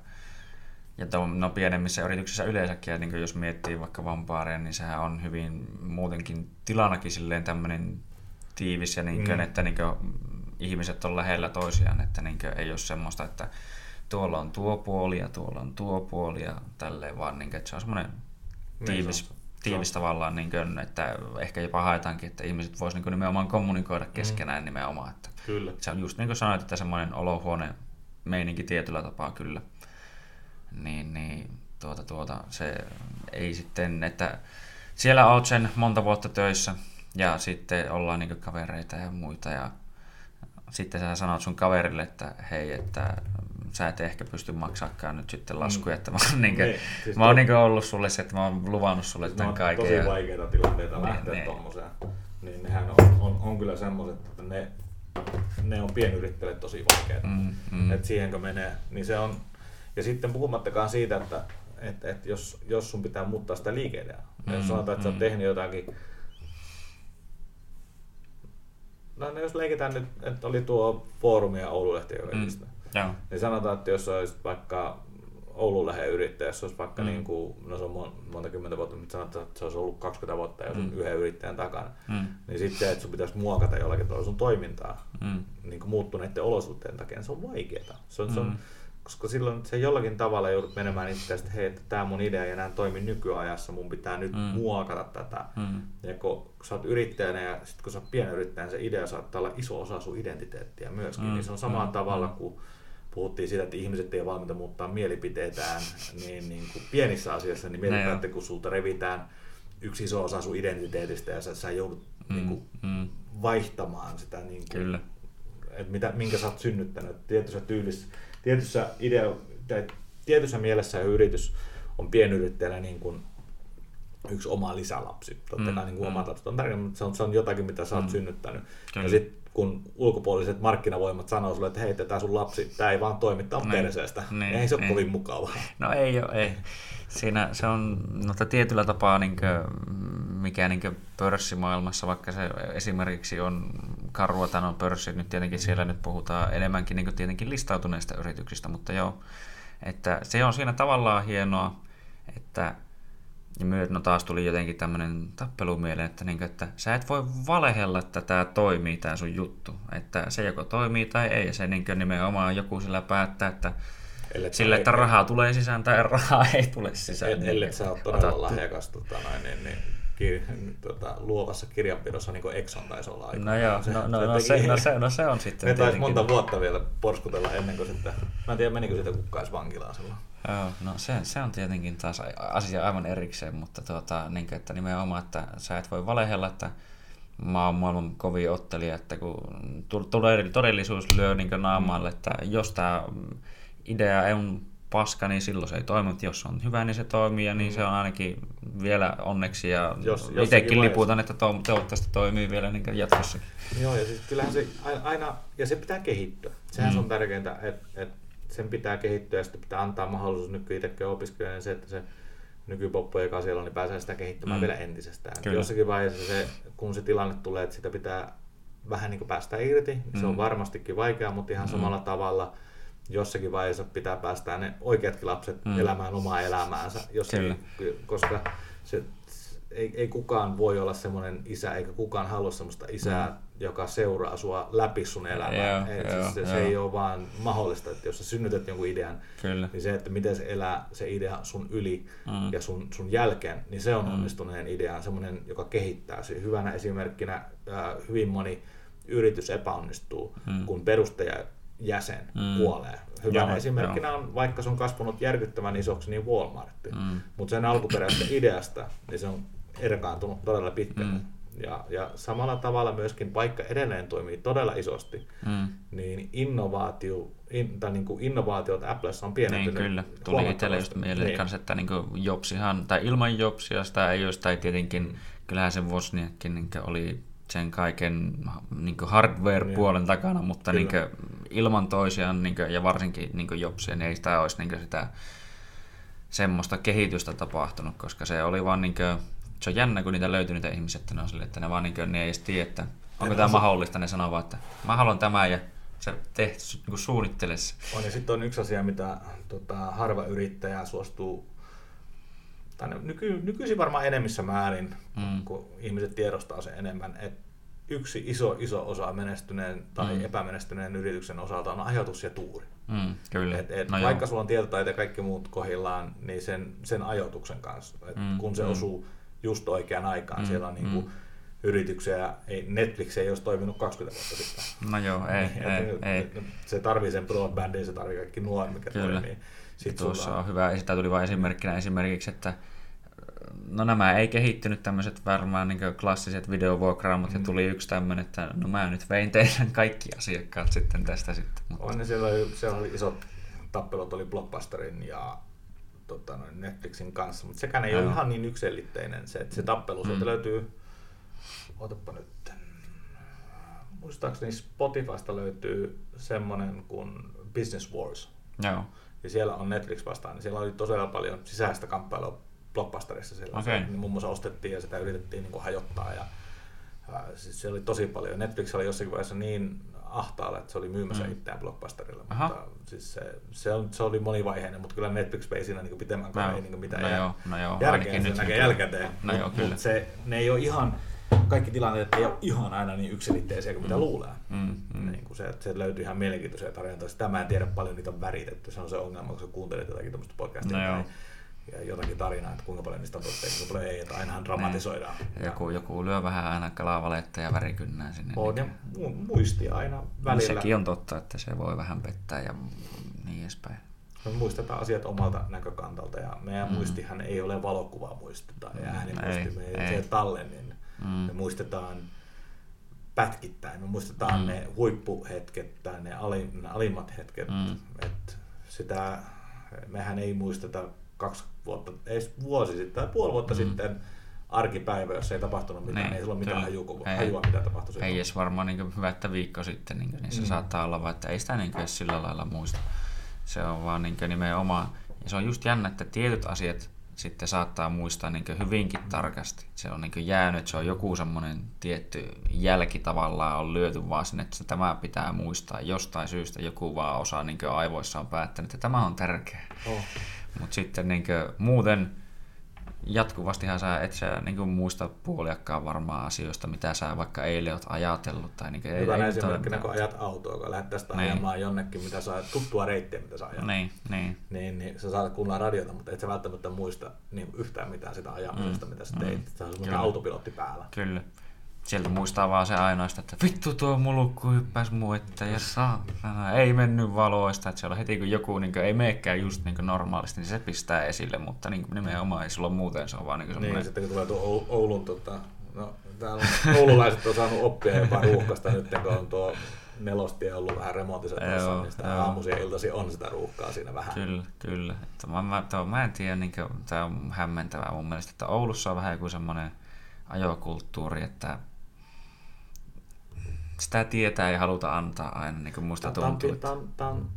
ja to, no pienemmissä yrityksissä yleensäkin, ja niin jos miettii vaikka vampaaria, niin sehän on hyvin muutenkin tilanakin silleen tämmöinen tiivis, ja niin kuin, mm. että niin kuin, ihmiset on lähellä toisiaan, että niin kuin, ei ole semmoista, että tuolla on tuo puoli ja tuolla on tuo puoli ja tälleen, vaan niin kuin, että se on semmoinen niin, tiivis, tiivis tavallaan, niin kuin, että ehkä jopa haetaankin, että ihmiset voisivat niin nimenomaan kommunikoida mm. keskenään mm. nimenomaan. Että kyllä. Se on just niin kuin sanoit, että semmoinen olohuone meininki tietyllä tapaa kyllä. Niin, niin tuota, tuota, se ei sitten, että siellä olet sen monta vuotta töissä ja sitten ollaan niin kavereita ja muita ja sitten sä sanot sun kaverille, että hei, että sä et ehkä pysty maksaakaan nyt sitten laskuja, mm. että mä oon, niin kuin, Niin, siis mä oon to- niin ollut sulle se, että mä oon luvannut sulle Ne tämän on kaiken. tosi ja- vaikeita tilanteita Niin, lähteä niin. tommoseen. Niin nehän on, on, on kyllä semmoiset, että ne, ne on pienyrittäjille tosi vaikeita. Mm, mm. Että siihenkö menee, niin se on, ja sitten puhumattakaan siitä, että et, et jos, jos sun pitää muuttaa sitä liikeideaa. Mm, jos Mm, sanotaan, että sä oot mm. tehnyt jotakin, no no jos leikitään nyt, että oli tuo foorumi ja Oululehti ja kaikista, mm. Joo. niin sanotaan, että jos olisi vaikka Oululehden yrittäjä, jos olisi vaikka Mm. mm. niin kuin, no se on mon- monta kymmentä vuotta, mutta sanotaan, että se olisi ollut 20 vuotta ja mm. Mm. yhden yrittäjän takana, Mm, niin sitten, että sun pitäisi muokata jollakin tavalla sun toimintaa mm, niin kuin muuttuneiden olosuhteiden takia, niin se on vaikeaa. Se on, se on, Mm. Koska silloin se jollakin tavalla joudut menemään itse että hei, että tämä mun idea ei enää toimi nykyajassa, mun pitää nyt Mm. muokata tätä. mm, Ja kun, kun sä oot yrittäjänä ja sitten kun sä oot pienyrittäjänä, se idea saattaa olla iso osa sun identiteettiä myöskin. Mm. Niin se on samalla mm, tavalla, mm. kun puhuttiin siitä, että ihmiset ei ole valmiita muuttaa mielipiteitään, niin, niin kuin pienissä asioissa, niin Ne mietitään, että kun sulta revitään yksi iso osa sun identiteetistä ja sä, sä joudut Mm, niin kuin, mm, vaihtamaan sitä niin kuin, Kyllä. että mitä, minkä sä oot synnyttänyt. Tietyssä tyylissä, tietyssä, idea, tai tietyssä mielessä yritys on pienyrittäjällä niin kuin yksi oma lisälapsi. Totta Mm, kai niin kuin mm. omat lapset on tärkeää, mutta se on, se on jotakin, mitä sä oot Mm. synnyttänyt. Kyllä. Ja sitten kun ulkopuoliset markkinavoimat sanoo sulle, että hei, tämä sun lapsi, tämä ei vaan toimi, tämä on Niin. perseestä. Niin, ei se ole niin. kovin mukavaa. No ei ole, ei. Siinä se on mutta tietyllä tapaa, niin kuin, mikä niin kuin pörssimaailmassa, vaikka se esimerkiksi on karua on pörssi, nyt tietenkin siellä nyt puhutaan enemmänkin niin kuin tietenkin listautuneista yrityksistä, mutta joo, että se on siinä tavallaan hienoa, että ja myös, no taas tuli jotenkin tämmöinen tappelu mieleen, että, niin että sä et voi valehella, että tämä toimii, tämä sun juttu. Että se joko toimii tai ei, ja se niin nimenomaan joku sillä päättää, että Ellet sillä, että rahaa tulee sisään tai rahaa ei tule sisään. Et, niin ellet sä ole todella lahjakas tota, noin, niin, niin, ki, tota, luovassa kirjanpidossa, niin kuin Exxon taisi olla aikaa. No joo, no, no, no, se, no, se, no se on sitten Ne taisi monta vuotta vielä porskutella ennen kuin sitten, mä en tiedä menikö siitä kukaan edes vankilaan silloin. Joo, no se, se on tietenkin taas asia aivan erikseen, mutta tuota, niin kuin, että nimenomaan, että sä et voi valehella, että mä oon maailman kovin ottelija, että kun todellisuus lyö niin naamalle, että jos tämä idea on paska, niin silloin se ei toimi, mutta jos on hyvä, niin se toimii, ja niin se on ainakin vielä onneksi, ja Jos- itsekin liputan, että to- toivottavasti toimii vielä niin jatkossa. Joo, ja siis kyllähän se aina- ja se pitää kehittyä. Sehän Mm. se on tärkeintä, että, että sen pitää kehittyä ja sitten pitää antaa mahdollisuus nyt itsekin opiskelijoille se, että se nykypoppo, joka siellä on, niin pääsee sitä kehittämään Mm. vielä entisestään. Kyllä. Jossakin vaiheessa se, kun se tilanne tulee, että sitä pitää vähän niin kuin päästä irti, niin se on Mm. varmastikin vaikeaa, mutta ihan Mm. samalla tavalla jossakin vaiheessa pitää päästää ne oikeatkin lapset Mm. mm. elämään omaa elämäänsä, jossakin, koska se, ei, ei kukaan voi olla semmoinen isä, eikä kukaan halua semmoista isää, mm. Joka seuraa sua läpi sun elämää. Joo, Et joo, siis se, joo. se ei ole vaan mahdollista, että jos sä synnytät jonkun idean, Kyllä. niin se, että miten se elää se idea sun yli Mm. ja sun, sun jälkeen, niin se on Mm. onnistuneen idean semmoinen, joka kehittää. Se hyvänä esimerkkinä ää, hyvin moni yritys epäonnistuu, Mm. kun perustaja jäsen Mm. kuolee. Hyvänä Joo, esimerkkinä on, vaikka se on kasvanut järkyttävän isoksi, niin Walmart. Mm. Mutta sen alkuperäisestä ideasta, niin se on erkaantunut todella pitkälle. Mm. Ja, ja samalla tavalla myöskin, vaikka edelleen toimii todella isosti, Mm. niin innovaatio, in, tai niin kuin innovaatiot Applessa on Niin pienentynyt. kyllä, tuli itselle just mieleen Niin. kanssa, että niin Jobsihan, tai ilman Jobsia sitä ei olisi, tai tietenkin Mm. kyllähän se Wozniakkin niin oli sen kaiken niin hardware-puolen Niin. takana, mutta niin Kyllä. ilman toisiaan, niin ja varsinkin niin Jobsia, niin ei sitä olisi niin sitä semmoista kehitystä tapahtunut, koska se oli vaan niin kuin, se on jännä, kun niitä löytyy niitä ihmisiä, että ne on sille, että ne vaan niin kuin, ne ei edes tiedä, että onko tämä mahdollista, ne sanoo vaan, että mä haluan tämän ja se tehty niin suunnittele se. On, ja sitten on yksi asia, mitä tota, harva yrittäjä suostuu, tai nyky, nykyisin varmaan enemmissä määrin, Mm. kun ihmiset tiedostaa sen enemmän, että yksi iso, iso osa menestyneen tai mm. epämenestyneen yrityksen osalta on ajatus ja tuuri. Mm, kyllä. Et, et no vaikka joo. sulla on tietotaito ja kaikki muut kohillaan, niin sen, sen ajoituksen kanssa, et Mm, kun se mm. osuu just oikeaan aikaan, Mm, siellä on niinku mm. yrityksiä, ei, Netflix ei olisi toiminut 20 vuotta sitten. No joo, ei, Et- ei, et- ei. Se tarvii sen broadbandin, se tarvii kaikki nuo, mikä Kyllä. toimii. Sitten Sitten tuossa sulla on hyvä, sitä tuli vain esimerkkinä esimerkiksi, että no nämä ei kehittynyt tämmöiset varmaan niin klassiset videovuokraamot mm. ja tuli yksi tämmöinen, että no mä nyt vein teidän kaikki asiakkaat sitten tästä sitten. Mutta, on, niin siellä oli, siellä oli isot tappelut oli Blockbusterin ja tota, noin Netflixin kanssa, mutta sekään ei Joo. ole ihan niin yksilitteinen se, että se tappelu, Mm. sieltä löytyy, otapa nyt, muistaakseni Spotifysta löytyy semmonen kuin Business Wars, Joo. ja siellä on Netflix vastaan, niin siellä oli tosiaan paljon sisäistä kamppailua Blockbusterissa siellä. Se, niin muun muassa ostettiin ja sitä yritettiin niin kuin hajottaa. Ja, ja siis se oli tosi paljon. Netflix oli jossakin vaiheessa niin ahtaalla, että se oli myymässä Mm. itseään Blockbusterilla. Aha. Mutta siis se, se, on, se, oli monivaiheinen, mutta kyllä Netflix vei siinä niin pitemmän kuin ei niin mitään no joo, no joo, järkeä, se nyt näkee jälkikäteen. No joo, kyllä. mut se, ne ei ole ihan, kaikki tilanteet ei ole ihan aina niin yksilitteisiä kuin mitä Mm. luulee. Mm, mm. Niin kuin se, se löytyy ihan mielenkiintoisia tarinoita. Sitä mä en tiedä paljon niitä on väritetty. Se on se ongelma, kun sä kuuntelet jotakin tämmöistä podcastia No tai ja jotakin tarinaa, että kuinka paljon niistä ja kuinka paljon ei, että ainahan dramatisoidaan. Ja Joku, joku lyö vähän aina kalavaletta ja värikynnää sinne. On niin ja mu- muistia aina No, välillä. sekin on totta, että se voi vähän pettää ja niin edespäin. Me muistetaan asiat omalta näkökantalta ja meidän Mm. muistihan ei ole valokuva muisti tai Mm, äänimuisti. me ei, ei. se tallen, niin Mm. me muistetaan pätkittäin. Me muistetaan Mm. ne huippuhetket tai ne, ali, ne alimmat hetket. Mm. Et sitä, mehän ei muisteta kaksi vuotta, ei vuosi sitten tai puoli vuotta Mm. sitten arkipäivä, jos ei tapahtunut mitään, Niin, niin, ei sulla ole mitään hajua, Ei. hajua, mitä tapahtui silloin. Ei edes varmaan niin hyvä, että viikko sitten, niin, niin se Mm. saattaa olla vaan, että ei sitä niin edes sillä lailla muista. Se on vaan niin nimenomaan, ja se on just jännä, että tietyt asiat sitten saattaa muistaa niin hyvinkin tarkasti. Se on niin jäänyt, että se on joku semmoinen tietty jälki tavallaan on lyöty vaan sinne, että tämä pitää muistaa jostain syystä. Joku vaan osa niin aivoissa on päättänyt, että tämä on tärkeä. Oh. Mutta sitten niin muuten jatkuvastihan sä et sä niin muista puoliakkaan varmaan asioista, mitä sä vaikka eilen oot ajatellut. Tai niin ei, Hyvänä ei esimerkkinä, kun ajat autoa, kun lähdet tästä Niin. ajamaan jonnekin, mitä saa, tuttua reittiä, mitä saa ajaa. Niin, niin. Niin, niin sä saat kuunnella radiota, mutta et sä välttämättä muista niin yhtään mitään sitä ajamisesta, Mm. mm. mitä sä Mm. teit. Se on semmoinen Kyllä. autopilotti päällä. Kyllä. Sieltä muistaa vaan se ainoastaan, että vittu tuo mulukku hyppäs mun eteen ja saatana, ei mennyt valoista. Että siellä on heti kun joku niin ei meekään just niin normaalisti, niin se pistää esille, mutta niin nimenomaan ei sulla muuten, se on vaan niin Niin, semmoinen... sitten kun tulee tuo Oul- Oulun, tota, no, täällä on, oululaiset on saanut oppia jopa ruuhkasta nyt, kun on tuo nelostie ollut vähän remontissa Joo, tuossa, niin sitä joo. aamuisin ja iltaisin on sitä ruuhkaa siinä vähän. Kyllä, kyllä. Että mä, mä, tuo, mä en tiedä, niin tämä on hämmentävää mun mielestä, että Oulussa on vähän joku semmoinen ajokulttuuri, että sitä tietää ei haluta antaa aina, niin kuin musta on- tuntuu. on, tää on,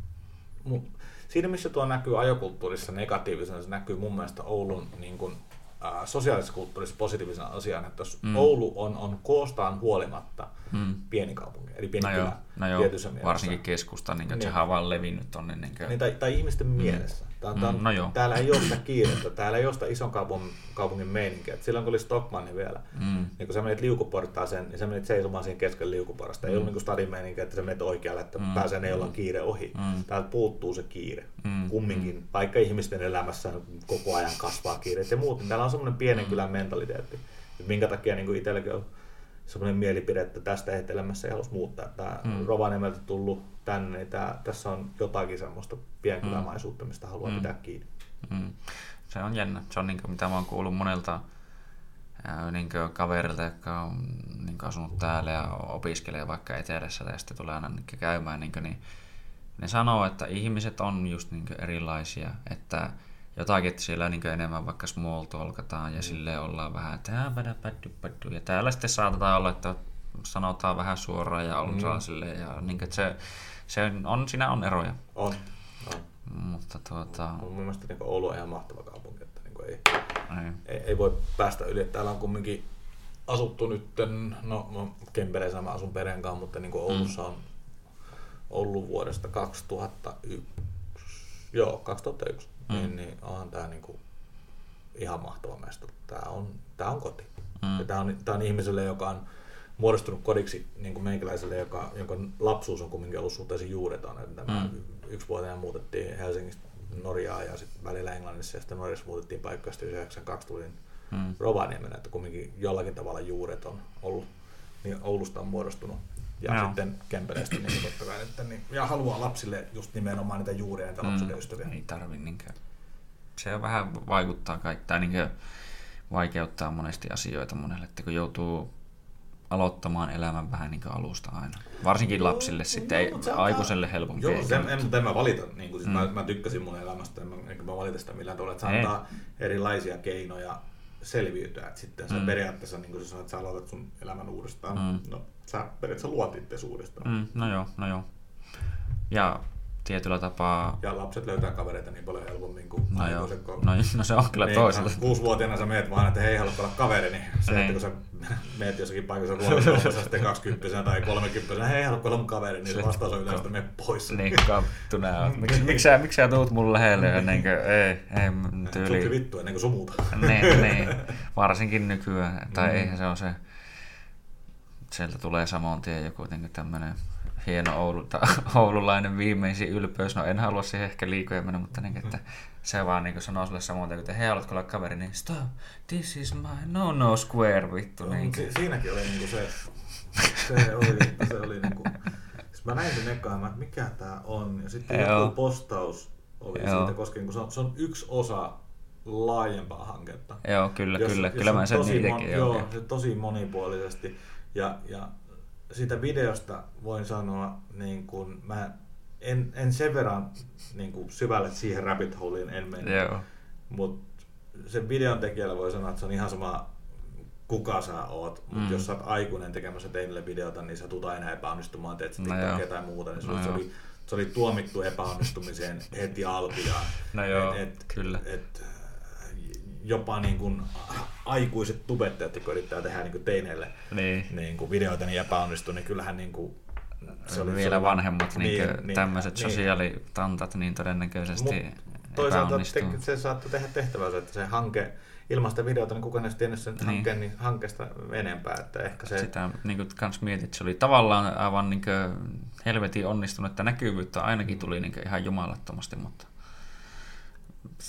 mu- siinä missä tuo näkyy ajokulttuurissa negatiivisena, se näkyy mun mielestä Oulun niin kuin, äh, sosiaalisessa kulttuurissa positiivisena asiana, että jos Mm. mm. Oulu on, on koostaan huolimatta Mm. pieni kaupunki, eli pieni No kylä joo, no joo varsinkin keskusta, niin, että Niin. sehän on vaan levinnyt tonne. Niin kuin, Niin, tai, tai ihmisten mielessä. Tää, Mm, no joo. Täällä ei ole sitä kiirettä, täällä ei ole sitä ison kaupungin, kaupungin meininkiä. Et silloin kun oli Stockmanni vielä, mm, niin kun sä menit liukuportaaseen, niin sä menit seisomaan siinä keskellä liukuporrasta. Ei Mm. ollut niin stadin meininkiä, että sä menet oikealle, että Mm. pääsee ne, jolla on kiire ohi. Mm. Täältä puuttuu se kiire. Mm. Kumminkin, vaikka ihmisten elämässä koko ajan kasvaa kiireet ja muut, niin täällä on semmoinen pienen Mm. kylän mentaliteetti. Et minkä takia niin itselläkin on semmoinen mielipide, että tästä etelämässä ei halus muuttaa. Tämä Mm. mm. Rovaniemeltä tullut tänne, niin tää, tässä on jotakin semmoista pienkylämaisuutta, mistä haluaa Mm. pitää kiinni. mm. Se on jännä. Se on niin kuin, mitä mä oon kuullut monelta niin kaverilta, jotka on niin kuin asunut täällä ja opiskelee vaikka etelässä ja sitten tulee aina käymään, niin, kuin, niin ne sanoo, että ihmiset on just niin erilaisia, että jotakin, että siellä niin enemmän vaikka small talkataan ja sille ollaan vähän, että "Ää, pädä, päddy, päddy." ja täällä sitten saatetaan olla, että sanotaan vähän suoraan ja ollaan Mm. silleen, ja niin kuin, että se, se on, siinä on eroja, On. on. mutta tuota, Mun mielestä niin Oulu on ihan mahtava kaupunki, että niin ei, ei. ei, ei, voi päästä yli. Täällä on kumminkin asuttu nyt, no mä Kempeleissä mä asun perheen kanssa, mutta niin Oulussa on ollut vuodesta 2001, joo 2001, Mm. niin, niin onhan tää niin kuin ihan mahtava mesta. Tää on, tää on koti. Mm. Ja tää on, tää on ihmiselle, joka on muodostunut kodiksi niin kuin meikäläiselle, joka, jonka lapsuus on kumminkin ollut suhteellisen juureton. Että Mm. mm. Yksivuotiaana muutettiin Helsingistä Norjaan ja sitten välillä Englannissa ja sitten Norjassa muutettiin paikkaa sitten 92 tulin Mm. Rovaniemen, että kumminkin jollakin tavalla juuret on ollut, niin Oulusta on muodostunut. Ja Joo. sitten Kempeleestä niin totta kai nyt, niin, ja haluaa lapsille just nimenomaan niitä juuria niitä lapsuuden ystäviä. Ei tarvi niinkään. Se vähän vaikuttaa kaikki, tai niinkö vaikeuttaa monesti asioita monelle, että kun joutuu aloittamaan elämän vähän niin alusta aina. Varsinkin lapsille sitten, ei aikuiselle helpompi. Joo, sen, en, mutta en mä valita. Niin kuin, siis mm. mä, mä, tykkäsin mun elämästä, en mä, enkä mä valita sitä millään tavalla. Että se antaa erilaisia keinoja selviytyä. Et sitten mm. sä periaatteessa, niin kuin sä sanoit, että sä aloitat sun elämän uudestaan. Mm. No, sä periaatteessa luot itse uudestaan. Mm. No joo, no joo. Ja tietyllä tapaa... Ja lapset löytää kavereita niin paljon helpommin kuin no, joo. no, no se on kyllä niin, toisaalta. Kuusivuotiaana sä meet vaan, että hei, haluatko olla kaveri, niin se, niin. että kun sä meet jossakin paikassa ruokakoulussa sitten 20 tai 30 hei, haluatko olla mun kaveri, niin se vastaus on yleensä, että pois. Niin, kattu nää. Miksi, miksi, sä, miksi sä tuut mun lähelle? Niin kuin, ei, ei, tyyli. Sukki vittu ennen kuin sumuta. niin, niin, varsinkin nykyään. Tai mm. eihän se on se, sieltä tulee samoin tien joku tämmöinen hieno Oulu, ta, oululainen viimeisin ylpeys. No en halua siihen ehkä liikoja mennä, mutta niin, että se vaan niin sanoo sulle samoin, että hei, haluatko olla kaveri, niin stop, this is my no no square, vittu. No, niin. Si- siinäkin oli niin se, se oli, se oli niin kuin, siis mä näin sen ekaan, että mikä tää on, ja sitten joku postaus oli Joo. siitä, koska niin se, on, se on yksi osa laajempaa hanketta. Joo, kyllä, jos, kyllä. Jos kyllä mä sen niitäkin. Mon, joo, se tosi monipuolisesti. Ja, ja siitä videosta voin sanoa, niin kuin, mä en, en sen verran niin kuin syvälle siihen rabbit holeiin en mene. Mutta sen videon tekijällä voi sanoa, että se on ihan sama kuka sä oot, mutta mm. jos sä oot aikuinen tekemässä teille videota, niin sä tulet aina epäonnistumaan, teet sä no tai muuta, niin no se, oli, se oli tuomittu epäonnistumiseen heti alkujaan. No joo, et, et, kyllä. Et, jopa niin kuin aikuiset tubettajat, jotka yrittää tehdä niin kuin teineille niin. Niin kuin videoita, niin epäonnistuu, niin kyllähän niin kuin, se oli vielä se, vanhemmat niin, niin, niin, tämmöiset niin, sosiaalitantat niin todennäköisesti Mut toisaalta te, se saattoi tehdä tehtävänsä, että se hanke ilman sitä videota, niin kukaan ei tiennyt sen niin. hankkeen, niin hankkeesta enempää. Että ehkä se... Sitä niin kuin, kans mietit, että se oli tavallaan aivan niin kuin, helvetin onnistunut, että näkyvyyttä ainakin tuli niin kuin, ihan jumalattomasti, mutta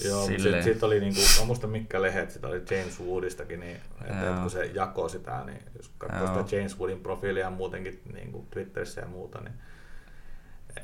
Joo, mutta sitten sit oli, niinku, mä muistan mitkä lehet, sitä oli James Woodistakin, niin että, että kun se jakoi sitä, niin jos katsoo Joo. sitä James Woodin profiilia muutenkin niin kuin Twitterissä ja muuta, niin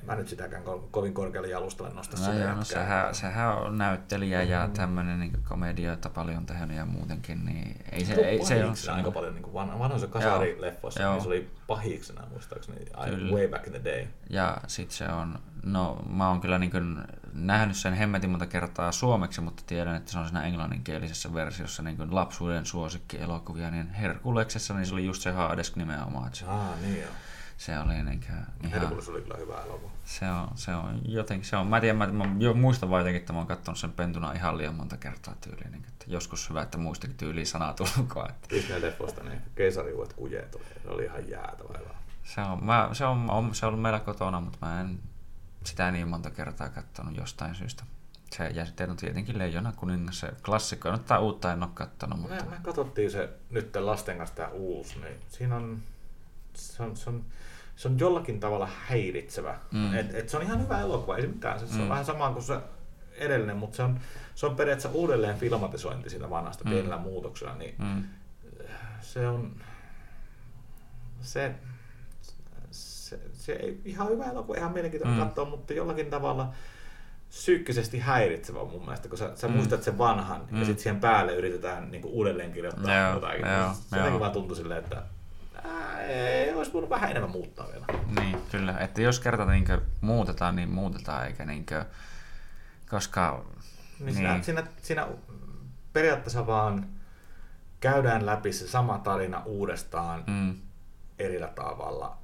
en mä nyt sitäkään ko- kovin korkealle jalustalle nosta no sitä joo, no sehän, sehän, on näyttelijä mm-hmm. ja tämmöinen niin komedioita paljon tehnyt ja muutenkin, niin ei se, ei, se ole aika paljon, niin vanha, vanhoissa kasarileffoissa, niin se oli pahiksena muistaakseni, way back in the day. Ja sit se on, no mä oon kyllä niin kuin nähnyt sen hemmetin monta kertaa suomeksi, mutta tiedän, että se on siinä englanninkielisessä versiossa niin kuin lapsuuden suosikki-elokuvia, niin Herkuleksessa niin se oli just se Hades nimenomaan. Se, ah, niin joo. Se oli niin kuin, ihan... Herkules oli kyllä hyvä elokuva. Se on, se on jotenkin, se on, mä tiedän, mä, mä jo muistan vaan jotenkin, että mä oon katsonut sen pentuna ihan liian monta kertaa tyyliin, niin, että joskus hyvä, että muistakin tyyliin sanaa tulkoa. Että... Disney-leffosta niin keisariuet kujeet oli, se oli ihan jäätävä Se on, mä, se on, on, se on ollut meillä kotona, mutta mä en sitä niin monta kertaa katsonut jostain syystä. Se ja sitten on tietenkin Leijona kuningas, se klassikko, no tai uutta en ole katsonut. Mutta... Me, me katsottiin se nyt lasten kanssa tämä uusi, niin siinä on, se on, se on, se on jollakin tavalla häiritsevä. Mm. Et, et se on ihan hyvä elokuva, ei mitään. Se, se on mm. vähän sama kuin se edellinen, mutta se on, se on periaatteessa uudelleen filmatisointi siitä vanhasta mm. pienellä muutoksella. Niin mm. Se on... Se, se, se ei ihan hyvä elokuva, ihan mielenkiintoinen mm. katsoa, mutta jollakin tavalla psyykkisesti häiritsevä mun mielestä, kun sä, sä mm. muistat sen vanhan mm. ja sitten siihen päälle yritetään niin kuin uudelleen kirjoittaa joo, jotain. Joo, se jotenkin vaan tuntui silleen, että ei, olisi voinut vähän enemmän muuttaa vielä. Niin, kyllä. Että jos kerta niin muutetaan, niin muutetaan, eikä niin kuin, koska... Niin, niin. Siinä, siinä, siinä periaatteessa vaan käydään läpi se sama tarina uudestaan mm. erillä tavalla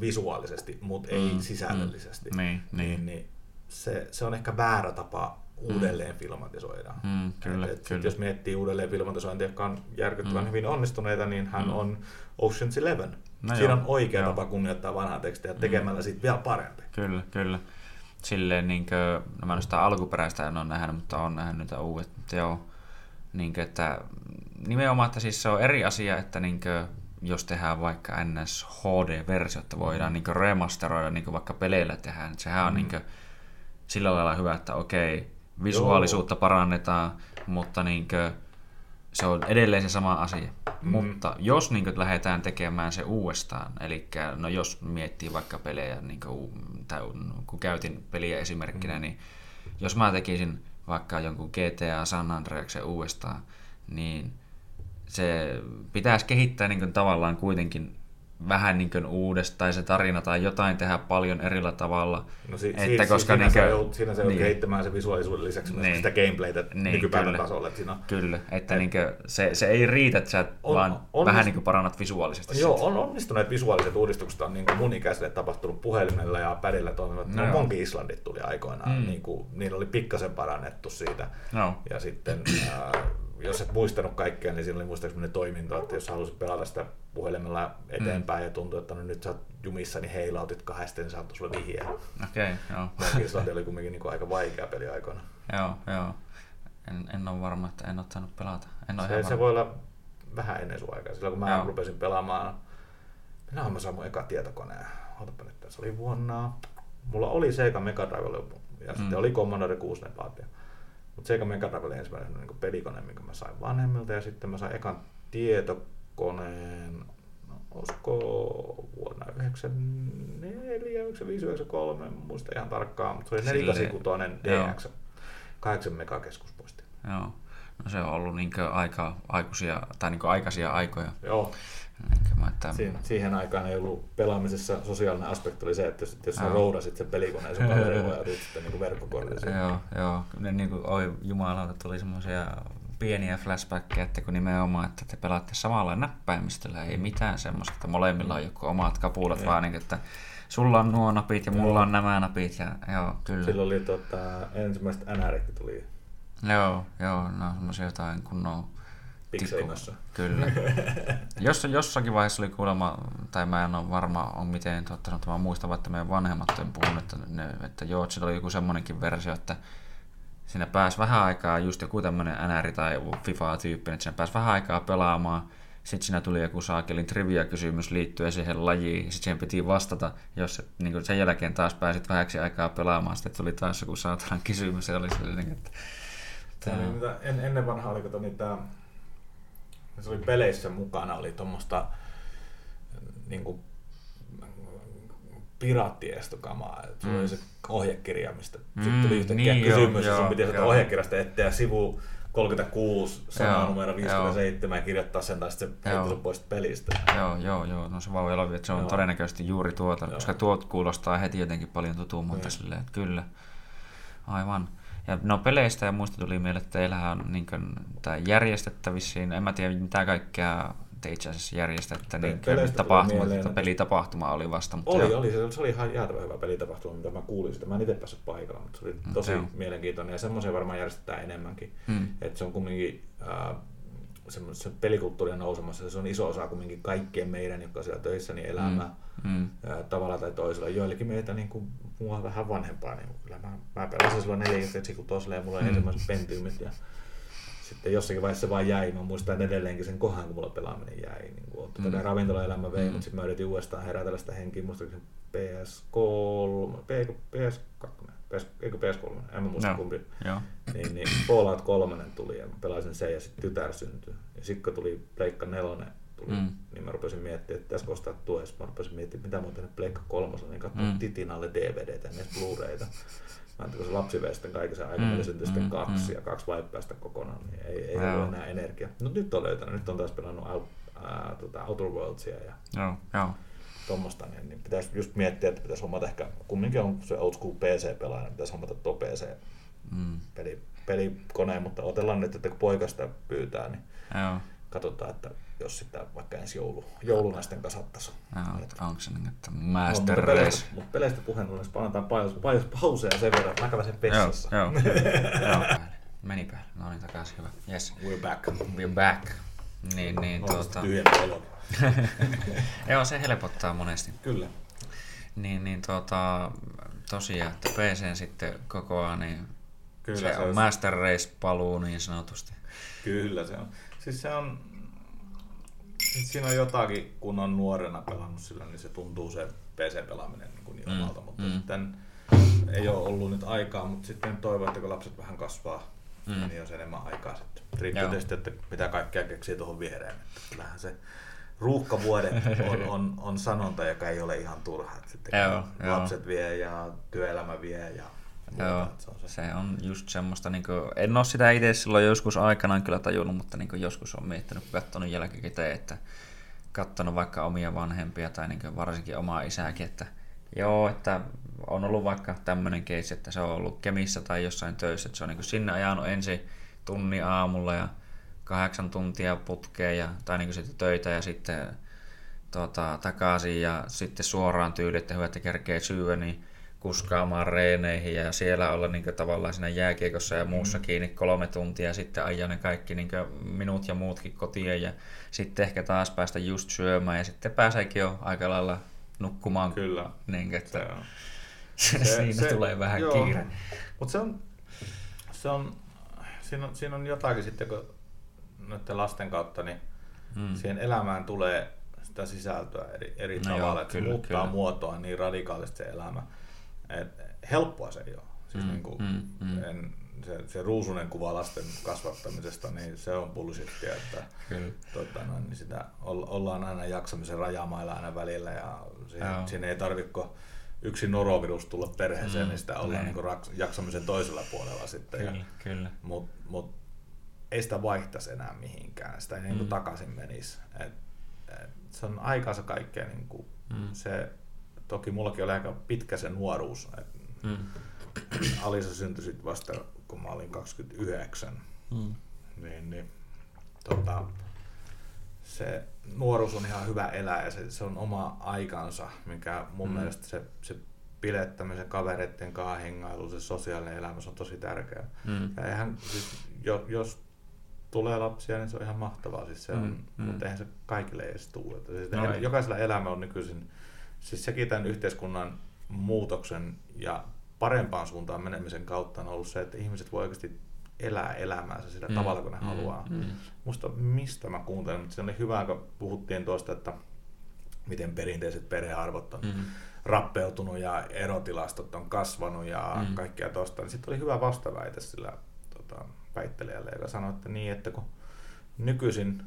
visuaalisesti, mutta ei mm, sisällöllisesti. Mm, niin, niin. niin, niin se, se on ehkä väärä tapa uudelleen mm. filmatisoida. Mm, kyllä, et, et kyllä. Jos miettii uudelleen filmatisointia, jotka on järkyttävän mm. hyvin onnistuneita, niin hän mm. on Ocean's Eleven. No Siinä joo, on oikea joo. tapa kunnioittaa vanhaa tekstiä mm. tekemällä mm. siitä vielä parempi. Kyllä, kyllä. Silleen, niin kuin, no mä en sitä alkuperäistä en ole nähnyt, mutta olen nähnyt niitä uudet. Mutta joo, niin kuin, että nimenomaan, että siis se on eri asia, että niin kuin, jos tehdään vaikka NS HD-versio, että voidaan niin remasteroida niin vaikka peleillä tehdään, niin sehän on mm. niin sillä lailla hyvä, että okei, visuaalisuutta Joo. parannetaan, mutta niin kuin, se on edelleen se sama asia. Mm. Mutta jos niin kuin, lähdetään tekemään se uudestaan, eli no jos miettii vaikka pelejä, niin kuin, tai kun käytin peliä esimerkkinä, mm. niin jos mä tekisin vaikka jonkun GTA San Andreasen uudestaan, niin se pitäisi kehittää niin kuin tavallaan kuitenkin vähän niin kuin uudesta, tai se tarina tai jotain tehdä paljon erillä tavalla. No si- että si- koska siinä, niin se kuin, joudut, siinä se niin, kehittämään se visuaalisuuden lisäksi myös Niin. sitä gameplaytä Niin, nykypäivän kyllä. tasolle. Että siinä on, Kyllä, että niin kuin, se, se ei riitä, että sä On- vaan on- vähän niin kuin parannat visuaalisesti Joo, on onnistuneet visuaaliset uudistukset on niin kuin mun ikäiselle tapahtunut puhelimella ja pädillä toimivat. No No. Monkey Islandit tuli aikoinaan, Mm. niin kuin, niillä oli pikkasen parannettu siitä. No, Ja sitten, ää, jos et muistanut kaikkea, niin siinä oli muistaakseni toiminto, että jos halusit pelata sitä puhelimella eteenpäin mm. ja tuntui, että no nyt sä oot jumissa, niin heilautit kahdesta, niin saattoi sulle vihjeä. okei, okay, joo. Island oli kuitenkin niin kuin aika vaikea peli aikoina. joo, joo. En, en ole varma, että en ole saanut pelata. En ole Se, ihan se voi olla vähän ennen sun aikaa. Silloin kun mä Joo. Rupesin pelaamaan, minähän mä sain mun eka tietokoneen. Ootapa nyt, se oli vuonna... Mulla oli Sega Mega Drive ja Mm. sitten oli Commodore 64. Mutta Sega Mega Drive oli ensimmäinen niin pelikone, minkä mä sain vanhemmilta ja sitten mä sain ekan tietokoneen, no, olisiko vuonna 94, 95, 93, en muista ihan tarkkaan, mutta se oli Silleen- 486 joo. DX, 8 megakeskuspoisti. Joo. No se on ollut niin aika, aikuisia, tai niin aikaisia aikoja. Joo, Että, Siihen, siihen aikaan ei ollut pelaamisessa sosiaalinen aspekti oli se, että jos, jos sä roudasit sen pelikoneen sun kaverin ja otit sitten niin verkkokortilla. Joo, joo. Ne niin kuin, oi jumalauta, tuli semmoisia pieniä flashbackkejä, että kun nimenomaan, että te pelaatte samalla näppäimistöllä, ei mitään semmoista, että molemmilla on joku omat kapulat, Ei. vaan niin, että sulla on nuo napit ja mulla Joo. on nämä napit ja joo, kyllä. Silloin oli tota, ensimmäiset NRit tuli Joo, joo, no semmoisia jotain kunnon pikselimässä. Kyllä. Jos, jossakin vaiheessa oli kuulemma, tai mä en ole varma, on miten totta sanottu, mä muistan, että meidän vanhemmat on puhunut, että, ne, että joo, että sillä oli joku semmoinenkin versio, että siinä pääsi vähän aikaa just joku tämmöinen NR tai FIFA-tyyppinen, että siinä pääsi vähän aikaa pelaamaan, sitten siinä tuli joku saakelin trivia-kysymys liittyen siihen lajiin, sitten siihen piti vastata, jos et, niin sen jälkeen taas pääsit vähäksi aikaa pelaamaan, sitten tuli taas joku saatanan kysymys, ja oli sellainen, että mitä, en, ennen vanhaa oli kato niitä, se oli peleissä mukana, oli tuommoista niin kuin, piraattiestokamaa. Sulla Mm. oli se ohjekirja, mistä Mm, sitten tuli yhtäkkiä niin, joo, kysymys, ja sun joo, piti sieltä joo. ohjekirjasta etsiä sivu 36, sana Joo, numero 57 ja kirjoittaa sen, tai sitten se Joo. heitti pois pelistä. Joo, joo, joo. No se voi olla, että se on Joo. todennäköisesti juuri tuota, Joo. koska tuot kuulostaa heti jotenkin paljon tutummalta Niin. silleen, että kyllä. Aivan. Ja no peleistä ja muista tuli mieleen, että teillähän on niin kuin, tää järjestettävissä, en mä tiedä mitä kaikkea te itse asiassa järjestätte, niin tapahtuma, mieleen, että pelitapahtuma oli vasta. Mutta Oli, oli. Se, se oli ihan jäätävä hyvä pelitapahtuma, mitä mä kuulin sitä. Mä en itse päässyt paikalle, mutta se oli tosi Joo. mielenkiintoinen ja semmoisia varmaan järjestetään enemmänkin. Mm. Että se on kumminkin äh, semmoinen se pelikulttuuri on nousemassa. Se on iso osa kumminkin kaikkien meidän, jotka siellä töissä, niin elämää Mm. Mm. tavalla tai toisella. Joillekin meitä niin kuin, mua vähän vanhempaa, niin kyllä mä, mä pelasin silloin neljä kun tosille ja mulla oli Mm. ensimmäiset pentiumit ja sitten jossakin vaiheessa se vaan jäi. Mä muistan edelleenkin sen kohdan, kun mulla pelaaminen jäi. Niin kuin, Mm. mm. ravintolaelämä vei, Mm. mutta sitten mä yritin uudestaan herätellä sitä henkiä. Muistaakseni PS3, eikö PS2, PS, eikö PS3, en mä muista Joo. kumpi. Joo. Niin, niin Fallout 3 tuli ja mä pelasin sen ja sitten tytär syntyi. Ja sitten kun tuli Pleikka 4, tuli, Mm. niin mä rupesin miettimään, että pitäisikö ostaa tuo. Ja mä rupesin miettimään, mitä mä oon tehnyt Pleikka 3, niin katsoin Mm. titin alle DVDtä ja ne Blu-rayta. Mä ajattelin, kun se lapsi vei sitten kaiken sen aikaa, Mm, meillä syntyi sitten mm, kaksi mm. ja kaksi vaippaista kokonaan, niin ei, ei Joo. ollut enää energiaa. No nyt on löytänyt, nyt on taas pelannut out, tota, Outer Worldsia ja Joo, joo. Tuommoista, niin, niin pitäisi just miettiä, että pitäisi hommata ehkä, kumminkin on se old school PC-pelaaja, niin pitäisi hommata tuo PC Mm. peli, pelikoneen, mutta otellaan nyt, että kun poika sitä pyytää, niin Joo. katsotaan, että jos sitä vaikka ensi joulu, jouluna sitten kasattaisiin. Onko se niin, että No, Master mutta Race? peleistä, mutta peleistä puheen ollen, palataan paljon, paljon pauseja sen verran, että mä kävin sen vessassa. Joo, joo. joo. Meni päälle. No niin, takaisin hyvä. Yes. We're back. We're back. Niin, niin, Tuota... Joo, se helpottaa monesti. Kyllä. Niin, niin tuota, tosiaan, että PC sitten kokoaa, niin Kyllä se, se on Master Race paluu niin sanotusti. Kyllä se on. Siis se on, siis siinä on jotakin, kun on nuorena pelannut sillä, niin se tuntuu se PC-pelaaminen niin, niin Mm, omalta, mutta mm. sitten ei ole ollut nyt aikaa, mutta sitten toivon, että kun lapset vähän kasvaa, Mm. niin on se enemmän aikaa sitten. Riippuu Joo. tietysti, että mitä kaikkea keksii tuohon viereen. Että kyllähän se ruuhkavuodet on, on, on sanonta, joka ei ole ihan turha. Sitten Joo, lapset vie ja työelämä vie ja, muuta, Joo, se on se. se on just semmoista, niin kuin, en ole sitä itse silloin joskus aikanaan kyllä tajunnut, mutta niin joskus on miettinyt, kun katsonut jälkikäteen, että katsonut vaikka omia vanhempia tai niin varsinkin omaa isääkin, että joo, että on ollut vaikka tämmöinen keissi, että se on ollut Kemissä tai jossain töissä, että se on niin sinne ajanut ensin tunni aamulla ja kahdeksan tuntia putkeen ja, tai niin sitten töitä ja sitten tota, takaisin ja sitten suoraan tyyli, että hyvä, että kerkee syödä, niin kuskaamaan reeneihin ja siellä olla niin tavallaan siinä jääkiekossa ja muussa mm. kiinni kolme tuntia ja sitten ajaa ne kaikki niin minut ja muutkin kotiin ja sitten ehkä taas päästä just syömään ja sitten pääseekin jo aika lailla nukkumaan. Kyllä. Niin, että se, siinä se, tulee vähän joo, kiire. Mutta se on, se on, siinä on, siinä on jotakin sitten, kun noiden lasten kautta, niin mm. siihen elämään tulee sitä sisältöä eri, eri no tavalla, joo, että kyllä, se muuttaa kyllä. muotoa niin radikaalisti se elämä. Et helppoa se ei ole. Siis mm, niin kuin, mm, mm. En, se, se ruusunen kuva lasten kasvattamisesta, niin se on bullshittia, että tota, no, niin sitä ollaan aina jaksamisen rajamailla aina välillä ja siinä, siinä ei tarvitse yksi norovirus tulla perheeseen, mm, niin sitä ollaan niin. Niin jaksamisen toisella puolella sitten. Kyllä, ja, kyllä. Mut, mut, ei sitä vaihtaisi enää mihinkään, sitä ei niin mm. niin takaisin menisi. Et, et, se on aikansa kaikkea, niin kuin, mm. se, toki mullakin oli aika pitkä se nuoruus. Et, mm. Alisa syntyi sitten vasta, kun mä olin 29. Mm. Niin, niin, tota, se nuoruus on ihan hyvä elää ja se, se on oma aikansa, mikä mun mm. mielestä se, se pilettämisen, kavereiden kanssa hengailu, se sosiaalinen elämä se on tosi tärkeä. Mm. Ja eihän, siis, jo, jos tulee lapsia, niin se on ihan mahtavaa. Siis se on, mm. mm. Mutta eihän se kaikille edes tule. Siis no ei. Jokaisella elämä on nykyisin, siis sekin tämän yhteiskunnan muutoksen ja parempaan suuntaan menemisen kautta on ollut se, että ihmiset voi oikeasti elää elämäänsä sillä mm, tavalla, kun ne mm, haluaa. Mm. Musta mistä mä kuuntelin, mutta se oli hyvä, kun puhuttiin tuosta, että miten perinteiset perhearvot on mm. rappeutunut ja erotilastot on kasvanut ja mm. kaikkea tuosta. Niin sitten oli hyvä vastaväite sillä tota, väittelijälle, joka sanoi, että niin, että kun nykyisin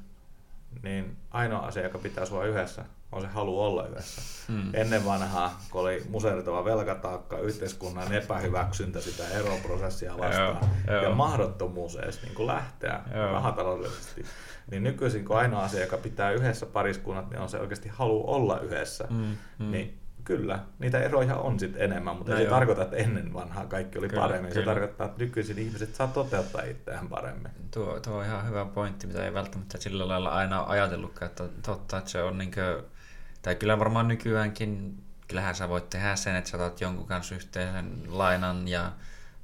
niin ainoa asia, joka pitää sua yhdessä, on se halu olla yhdessä. Mm. Ennen vanhaa, kun oli musertava velkataakka, yhteiskunnan epähyväksyntä sitä eroprosessia vastaan joo, ja joo. mahdottomuus edes niin kuin lähteä joo. rahataloudellisesti, niin nykyisin kun ainoa asia, joka pitää yhdessä pariskunnat, niin on se oikeasti halu olla yhdessä. Mm. Mm. Niin kyllä, niitä eroja on sitten enemmän, mutta no ei se tarkoita, että ennen vanhaa kaikki oli kyllä, paremmin. Kyllä. Se tarkoittaa, että nykyisin ihmiset saa toteuttaa itseään paremmin. Tuo, tuo on ihan hyvä pointti, mitä ei välttämättä sillä lailla aina ole ajatellutkaan, että totta, että se on niin kuin, tai kyllä varmaan nykyäänkin, kyllähän sä voit tehdä sen, että sä otat jonkun kanssa yhteisen lainan ja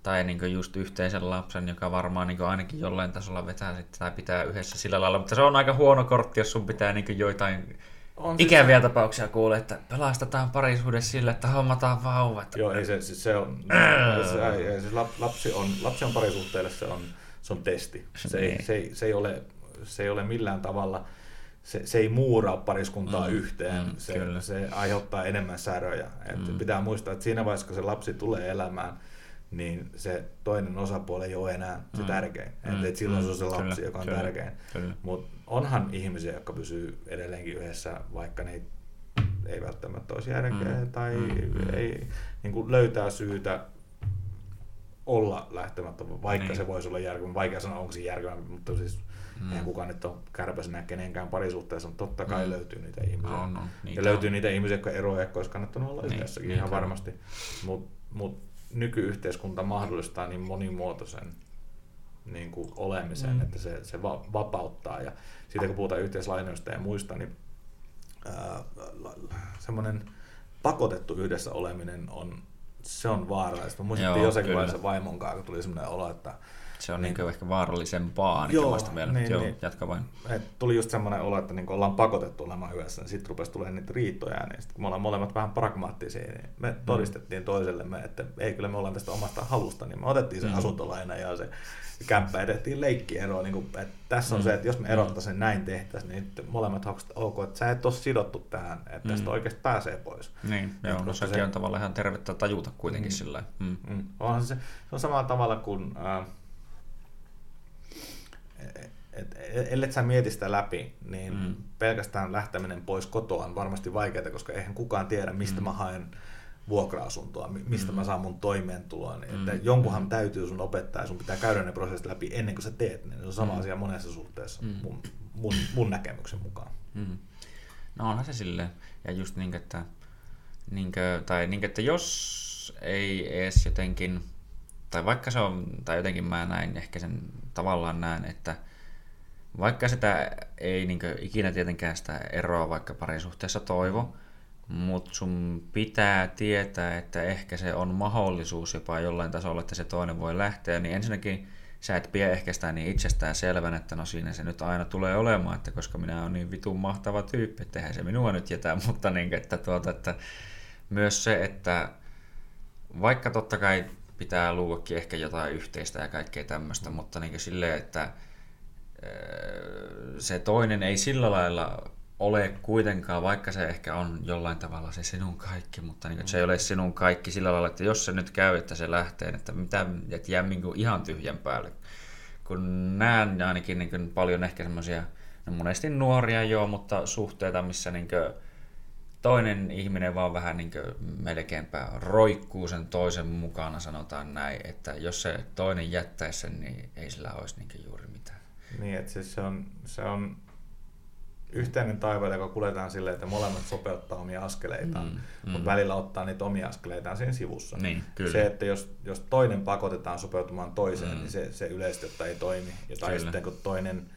tai niin just yhteisen lapsen, joka varmaan niin ainakin jollain tasolla vetää sitten tai pitää yhdessä sillä lailla, mutta se on aika huono kortti, jos sun pitää niin joitain on ikäviä siis... tapauksia kuulee, että pelastetaan parisuhde sillä, että hommataan vauvat. Joo, ei se, siis se on, se, ei, ei, siis lapsi on, lapsi on parisuhteelle, se on, se on testi. Se, ei, niin. se, ei, se, ei ole, se ei ole millään tavalla, se, se ei muuraa pariskuntaa mm, yhteen, mm, se, se aiheuttaa enemmän säröjä. Et mm. Pitää muistaa, että siinä vaiheessa, kun se lapsi tulee elämään, niin se toinen osapuoli ei ole enää se mm. tärkein. Mm. Et, silloin se on se lapsi, kyllä, joka on kyllä, tärkein. Mutta onhan ihmisiä, jotka pysyy edelleenkin yhdessä, vaikka ne ei välttämättä olisi järkeä mm. tai mm. ei niin kuin löytää syytä olla lähtemättä, vaikka niin. se voisi olla järkevä. Vaikea sanoa, onko se järkevä, mutta siis mm. eihän kukaan nyt ole kärpäisenä kenenkään parisuhteessa, mutta totta kai mm. löytyy niitä ihmisiä. No, no, niitä ja löytyy on. niitä ihmisiä, jotka eroja, jotka olisi kannattanut olla niin, yhdessäkin niin, ihan varmasti. Mutta mut nykyyhteiskunta mahdollistaa niin monimuotoisen niin kuin olemisen, mm. että se, se va- vapauttaa. Ja siitä kun puhutaan yhteislainoista ja muista, niin semmoinen pakotettu yhdessä oleminen on, se on vaarallista. Muistin jossakin vaiheessa vaimon kanssa, kun tuli semmoinen olo, että se on niin, niin ehkä vaarallisempaa ainakin joo, vielä. Niin, joo, niin. jatka vain. Et tuli just semmoinen olo, että niin ollaan pakotettu olemaan yhdessä, niin sitten rupesi tulemaan niitä riittoja, niin sitten kun me ollaan molemmat vähän pragmaattisia, niin me mm. todistettiin toisellemme, että ei kyllä me ollaan tästä omasta halusta, niin me otettiin se mm. asuntolaina ja se kämppä ja tehtiin leikkieroa. Niin kuin, että tässä on mm. se, että jos me erottaisiin näin tehtäisiin, niin molemmat että ok, että sä et ole sidottu tähän, että tästä mm. oikeasti pääsee pois. Niin, joo, no sekin se, on tavallaan ihan tervettä tajuta kuitenkin mm. sillä mm. mm. Onhan se, se on samalla tavalla kuin... Äh, et, ellei sä mieti sitä läpi, niin mm. pelkästään lähteminen pois kotoa on varmasti vaikeaa, koska eihän kukaan tiedä, mistä mm. mä haen vuokra-asuntoa, mistä mm. mä saan mun toimeentuloa. Niin, että mm. jonkunhan mm. täytyy sun opettaa ja sun pitää käydä ne prosessit läpi ennen kuin sä teet ne. Se on sama mm. asia monessa suhteessa mm. mun, mun, mun näkemyksen mukaan. Mm. No onhan se silleen. Ja just niin, että, niin tai niin, että jos ei edes jotenkin, tai vaikka se on, tai jotenkin mä näin ehkä sen tavallaan näin, että vaikka sitä ei niin ikinä tietenkään sitä eroa vaikka parisuhteessa toivo, mutta sun pitää tietää, että ehkä se on mahdollisuus jopa jollain tasolla, että se toinen voi lähteä, niin ensinnäkin sä et pidä ehkä sitä niin itsestään selvän, että no siinä se nyt aina tulee olemaan, että koska minä olen niin vitun mahtava tyyppi, että eihän se minua nyt jätä, mutta niin, että, tuota, että myös se, että vaikka totta kai pitää luuakin ehkä jotain yhteistä ja kaikkea tämmöistä, mm. mutta niin silleen, että se toinen ei sillä lailla ole kuitenkaan, vaikka se ehkä on jollain tavalla se sinun kaikki, mutta niin, se ei ole sinun kaikki sillä lailla, että jos se nyt käy, että se lähtee, että mitä, että jää niin ihan tyhjän päälle. Kun näen ainakin niin paljon ehkä semmoisia, no monesti nuoria joo, mutta suhteita, missä niin toinen ihminen vaan vähän niin melkeinpä roikkuu sen toisen mukana, sanotaan näin, että jos se toinen jättäisi sen, niin ei sillä olisi niin juuri mitään. Niin, että siis se on, se on yhteinen taivaalla, joka kuljetaan silleen, että molemmat sopeuttaa omia askeleitaan, mm, mm. mutta välillä ottaa niitä omia askeleitaan siinä sivussa. Niin, kyllä. Se, että jos, jos toinen pakotetaan sopeutumaan toiseen, mm. niin se, se yleisesti ei toimi. Ja tai kyllä. sitten kun toinen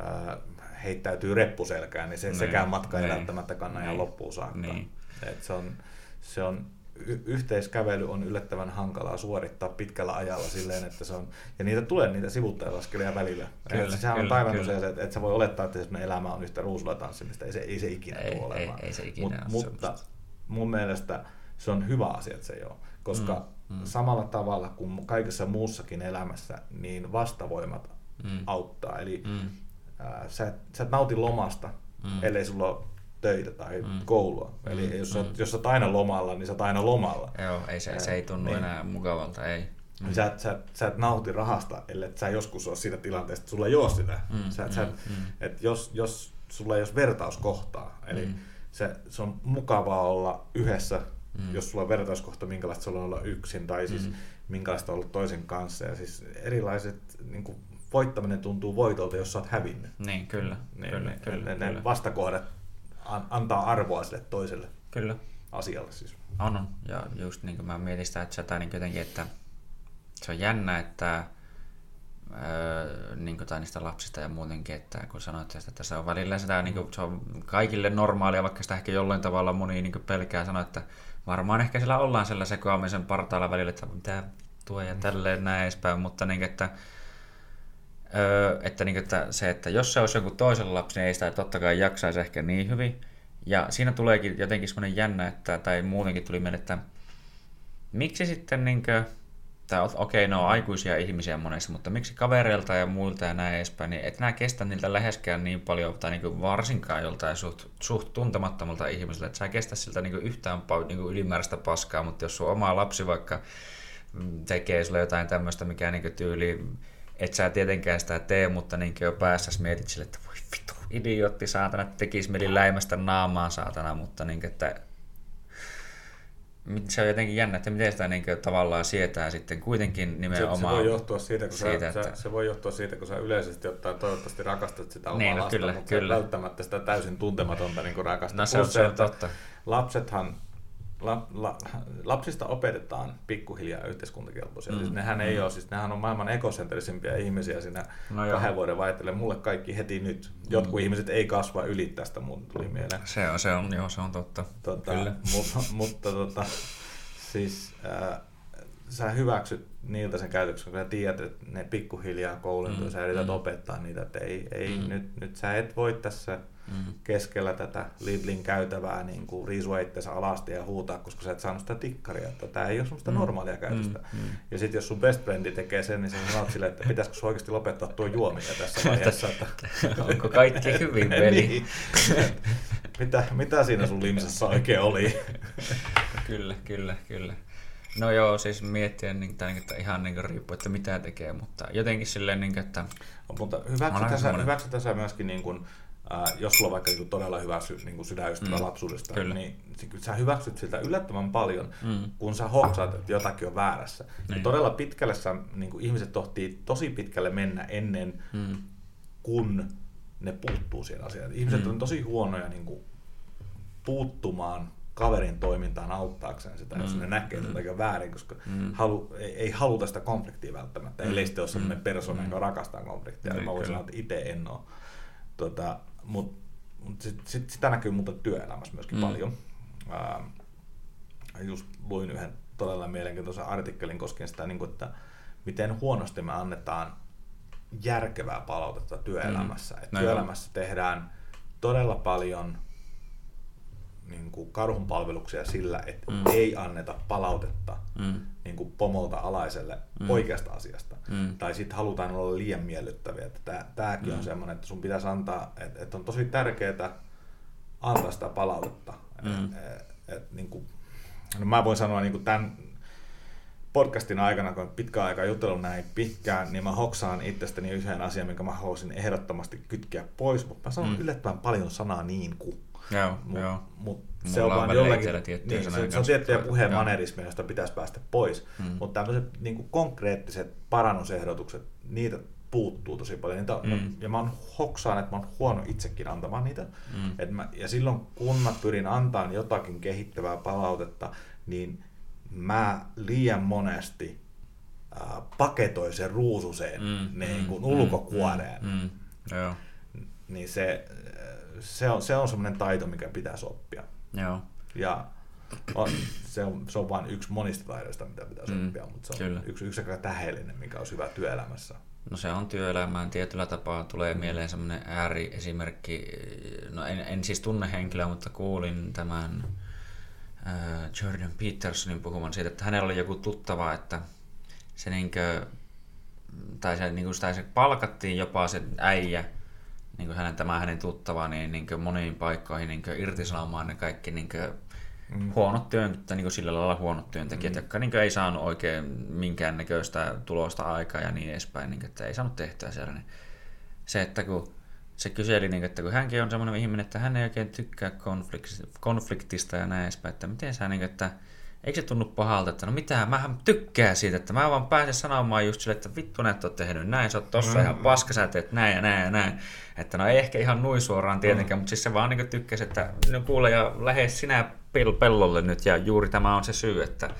äh, heittäytyy reppuselkään, niin se, niin, sekään matka ei niin, välttämättä kanna niin, ihan loppuun saakka. Niin. Et se on, se on y- yhteiskävely on yllättävän hankalaa suorittaa pitkällä ajalla silleen, että se on, ja niitä tulee niitä sivuttajalaskelia välillä. Kyllä, sehän on aivan usein se, että, että sä voi olettaa, että se elämä on yhtä ruusulla tanssimista, ei se, ei se ikinä ei, tule olemaan. Ei, ei se ikinä Mut, Mutta semmoista. mun mielestä se on hyvä asia, että se ei ole, koska mm, mm. samalla tavalla kuin kaikessa muussakin elämässä, niin vastavoimat mm. auttaa. Eli mm. ää, sä, et, sä et nauti lomasta, mm. ellei sulla ole töitä tai mm. koulua. Eli mm. jos, sä, mm. jos sä oot aina lomalla, niin sä oot aina lomalla. Joo, ei se, se ei tunnu niin. enää mukavalta, ei. Mm. Sä, sä, sä et nauti rahasta, ellei sä joskus ole siinä tilanteessa, että sulla ei ole sitä. Mm. Sä, mm. Sä, mm. Et jos, jos sulla ei ole vertauskohtaa, eli mm. se, se on mukavaa olla yhdessä, mm. jos sulla on vertauskohta, minkälaista sulla on olla yksin, tai siis mm. minkälaista olla toisen kanssa. Ja siis erilaiset niin kuin, voittaminen tuntuu voitolta, jos sä oot hävinnyt. Niin, kyllä. Niin, kyllä, ne, kyllä, ne, kyllä. vastakohdat antaa arvoa sille toiselle Kyllä. asialle siis. On, on. Ja just niin kuin mä mietin sitä, että, sitä, niin jotenkin, että se on jännä, että öö, niin kuin, tai niistä lapsista ja muutenkin, että kun sanoit, että se on välillä sitä, niin kuin, se on kaikille normaalia, vaikka sitä ehkä jollain tavalla moni niin kuin pelkää sanoa, että varmaan ehkä sillä ollaan sillä sekoamisen partaalla välillä, että mitä tuo ja tälleen näin edespäin, mutta niin, että Öö, että, niin, että se, että jos se olisi joku toisen lapsi, niin ei sitä totta kai jaksaisi ehkä niin hyvin. Ja siinä tuleekin jotenkin semmoinen jännä, että, tai muutenkin tuli mieleen, että miksi sitten, niin kuin, tai okei, okay, ne on aikuisia ihmisiä monesti, mutta miksi kavereilta ja muilta ja näin edespäin, niin et nää kestä niiltä läheskään niin paljon, tai niin kuin varsinkaan joltain suht, suht tuntemattomalta ihmisiltä, että sä kestä siltä niin kuin yhtään niin kuin ylimääräistä paskaa, mutta jos sun oma lapsi vaikka tekee sulle jotain tämmöistä, mikä niin tyyli et sä tietenkään sitä tee, mutta niin jo päässä mietit sille, että voi vitu, idiootti saatana, tekisi mieli läimästä naamaa saatana, mutta niin, että se on jotenkin jännä, että miten sitä niin tavallaan sietää sitten kuitenkin nimenomaan. Se, se voi johtua siitä, kun siitä, sä, että... se voi johtua siitä, kun sä yleisesti ottaen toivottavasti rakastat sitä omaa niin, no, lasta, kyllä, mutta kyllä. välttämättä sitä täysin tuntematonta niin rakastat. No se on, se on totta. Lapsethan la, la, lapsista opetetaan pikkuhiljaa yhteiskuntakelpoisia. Siis mm. Siis nehän ei mm. ole, siis nehän on maailman ekosentrisimpiä ihmisiä siinä no kahden vuoden vaihteelle. Mulle kaikki heti nyt. Jotkut mm. ihmiset ei kasva yli tästä, mun tuli mieleen. Se on, se on, joo, se on totta. Tota, Kyllä. Mutta, mutta tota, siis äh, sä hyväksyt niiltä sen käytöksen, kun sä tiedät, että ne pikkuhiljaa kouluntuu, mm. sä yrität mm. opettaa niitä, että ei, ei mm. nyt, nyt sä et voi tässä mm. keskellä tätä Lidlin käytävää niin kuin riisua itsensä alasti ja huutaa, koska sä et saanut sitä tikkaria. Että tämä ei ole semmoista mm. normaalia käytöstä. Mm. Mm. Ja sitten jos sun best friendi tekee sen, niin sä sanot silleen, että pitäisikö sun oikeasti lopettaa tuo juominen tässä vaiheessa. Että... Onko kaikki hyvin, veli? niin. mitä, mitä siinä sun limsassa oikein oli? kyllä, kyllä, kyllä. No joo, siis miettien niin, tai, että ihan niin riippuu, että mitä tekee, mutta jotenkin silleen, niin, että... Mutta hyväksytään sä, hyväksytään sä myöskin niin kuin, Äh, jos sulla on vaikka niin todella hyvä sy, niin sydänystävä mm. lapsuudesta, Kyllä. niin sä hyväksyt siltä yllättävän paljon, mm. kun sä hoksaat, että jotakin on väärässä. Niin. Ja todella pitkälle sä, niin kuin ihmiset tohtii tosi pitkälle mennä ennen, mm. kun ne puuttuu siihen asiaan. Ihmiset mm. on tosi huonoja niin kuin, puuttumaan kaverin toimintaan auttaakseen sitä, mm. jos ne näkee mm. jotakin väärin, koska mm. halu, ei, ei haluta sitä konfliktia välttämättä. Mm. Ellei sitten ole sellainen mm. persona, joka rakastaa konfliktia. Mm. Mä voin sanoa, että itse en ole. Tota, Mutta mut sit, sit, sitä näkyy muuten työelämässä myöskin mm. paljon. Ää, just luin yhden todella mielenkiintoisen artikkelin koskien sitä, niin kuin, että miten huonosti me annetaan järkevää palautetta työelämässä. Mm. no työelämässä joo. tehdään todella paljon niin kuin karhunpalveluksia sillä, että mm. ei anneta palautetta mm. niin kuin pomolta alaiselle mm. oikeasta asiasta. Mm. Tai sitten halutaan olla liian miellyttäviä. Että tämäkin mm. on semmoinen, että sun pitäisi antaa, että, että on tosi tärkeää antaa sitä palautetta. Mm. Et, et, et, niin kuin, no mä voin sanoa niin kuin tämän podcastin aikana, kun pitkään aikaa jutellut näin pitkään, niin mä hoksaan itsestäni yhden asian, minkä mä haluaisin ehdottomasti kytkeä pois, mutta mä sanon mm. yllättävän paljon sanaa niin kuin. Joo, mut, joo. Mut se on, vaan jollakin, niin, se, se on tiettyjä puheen manerismeja, josta pitäisi päästä pois, mm. mutta tämmöiset niin kuin konkreettiset parannusehdotukset, niitä puuttuu tosi paljon. Niitä, mm. Ja mä oon hoksaan, että mä oon huono itsekin antamaan niitä. Mm. Et mä, ja silloin kun mä pyrin antamaan jotakin kehittävää palautetta, niin mä liian monesti äh, paketoin sen ruususeen mm, niin kuin mm, ulkokuoreen. Mm, mm, joo. Niin se, se on, se on semmoinen taito, mikä pitäisi oppia. Joo. Ja on, se, on, se on vain yksi monista taidoista, mitä pitäisi mm, oppia, mutta se on kyllä. yksi, yksi aika tähdellinen, mikä on hyvä työelämässä. No se on työelämään tietyllä tapaa. Tulee mieleen semmoinen ääriesimerkki. No en, en siis tunne henkilöä, mutta kuulin tämän Äh, Jordan Petersonin puhumaan siitä, että hänellä oli joku tuttava, että se niinkö, tai se, niin kuin, tai se palkattiin jopa se äijä, niin kuin hänen, tämä hänen tuttava, niin, niin kuin moniin paikkoihin niin kuin irtisanomaan ne kaikki niin kuin, mm. huonot työntekijät, niin kuin sillä lailla huonot työntekijät, mm. jotka niin kuin, ei saanut oikein minkäännäköistä tulosta aikaa ja niin edespäin, niin kuin, että ei saanut tehtyä siellä. Niin se, että kun se kyseli, niin, että kun hänkin on semmoinen ihminen, että hän ei oikein tykkää konfliktista ja näin edespäin, että miten sä, niin, että eikö se tunnu pahalta, että no mitä, mä tykkää siitä, että mä vaan pääsen sanomaan just sille, että vittu näet on tehnyt näin, sä oot tossa mm. ihan paska, sä teet näin ja näin ja näin. Että no ei ehkä ihan nui suoraan tietenkään, mm. mutta siis se vaan niin tykkäsi, että no kuule ja lähde sinä pellolle nyt ja juuri tämä on se syy, että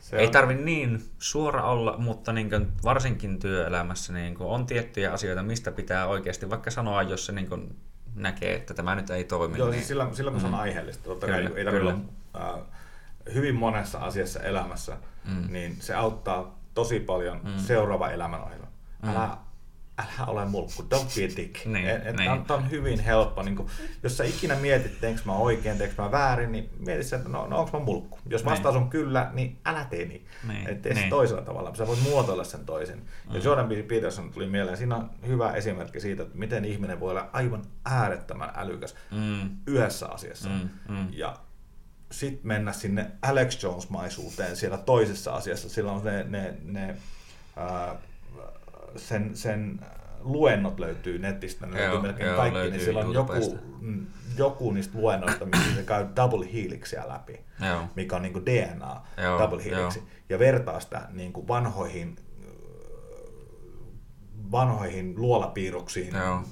se ei tarvi niin suora olla, mutta niin kuin varsinkin työelämässä niin kuin on tiettyjä asioita, mistä pitää oikeasti vaikka sanoa, jos se niin kuin näkee, että tämä nyt ei toimi. Joo, niin... siis silloin, silloin kun se on mm. aiheellista. Totta kyllä, kai ei tarvitse olla äh, hyvin monessa asiassa elämässä, mm. niin se auttaa tosi paljon mm. seuraava elämänohjelma. Mm. Älä älä ole mulkku, don't be a dick. Niin, et, et niin. On, on hyvin helppo. Niin kun, jos sä ikinä mietit, teinkö mä oikein, teinkö mä väärin, niin mietit että no, no onko mä mulkku. Jos niin. vastaus on kyllä, niin älä tee niin. niin. Et tee niin. toisella tavalla. Sä voit muotoilla sen toisin. Mm. Ja Jordan B. Peterson tuli mieleen. Siinä on hyvä esimerkki siitä, että miten ihminen voi olla aivan äärettömän älykäs mm. yhdessä asiassa. Mm. Mm. Ja sitten mennä sinne Alex Jones-maisuuteen siellä toisessa asiassa. Silloin ne, ne, ne ää, sen, sen luennot löytyy netistä, ne joo, löytyy melkein joo, kaikki, niin siellä on joku, mm, joku niistä luennoista, missä se käy double helixia läpi, joo. mikä on niin kuin DNA joo, double helixi, joo. ja vertaa sitä niin kuin vanhoihin, vanhoihin luolapiirroksiin joo.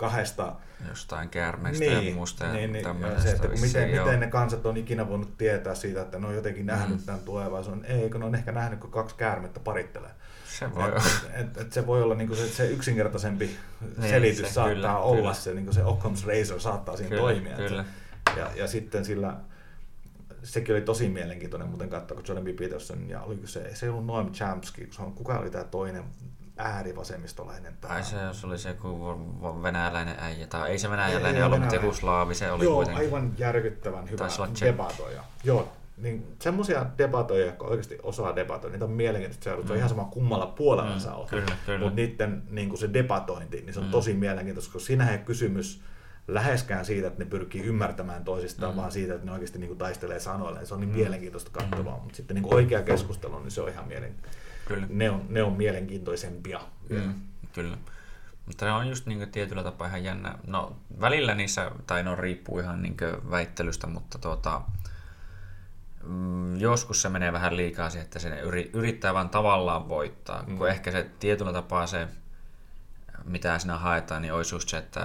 Kahdesta jostain käärmeestä niin, ja muusta ja niin, niin, se, että kun miten, miten ne kansat on ikinä voinut tietää siitä, että ne on jotenkin nähnyt mm. tämän tulevaisuuden. Ei, kun ne on ehkä nähnyt, kun kaksi käärmettä parittelee. Se voi olla. Et, et se voi olla niin se, se yksinkertaisempi niin, selitys se, saattaa kyllä, olla kyllä. se, niin se Occam's razor saattaa siinä kyllä, toimia. Kyllä. Ja, ja sitten sillä, sekin oli tosi mielenkiintoinen muuten katsoa, kun Jordan B. Peterson ja oliko se, se ei ollut Noam Chomsky, kun kuka oli tämä toinen äärivasemmistolainen. Tämä... Ai se, jos oli se joku venäläinen äijä, tai ei se venäläinen ollut, mutta joku slaavi se oli Joo, kuitenkin. aivan järkyttävän hyvä debatoija. Joo, niin semmoisia debatoja, jotka oikeasti osaa debatoida, niitä on mielenkiintoista seurata. Se on mm. ihan sama kummalla puolella mm, sä oot. Mutta niiden niin se debatointi, niin se on mm. tosi mielenkiintoista, koska siinä ei kysymus läheskään siitä, että ne pyrkii ymmärtämään toisistaan, mm. vaan siitä, että ne oikeasti niin kuin taistelee sanoille. Se on niin mm. mielenkiintoista katsomaan, mm. mutta sitten niin kuin oikea keskustelu, niin se on ihan mielenkiintoista. Kyllä. Ne, on, ne on mielenkiintoisempia. Mm. Kyllä. Mutta ne on just niin tietyllä tapaa ihan jännä. No välillä niissä, tai no riippuu ihan niin väittelystä, mutta tuota, Mm, joskus se menee vähän liikaa siihen, että se yrittää vain tavallaan voittaa, mm. kun ehkä se tietyllä tapaa se, mitä sinä haetaan, niin olisi just se, että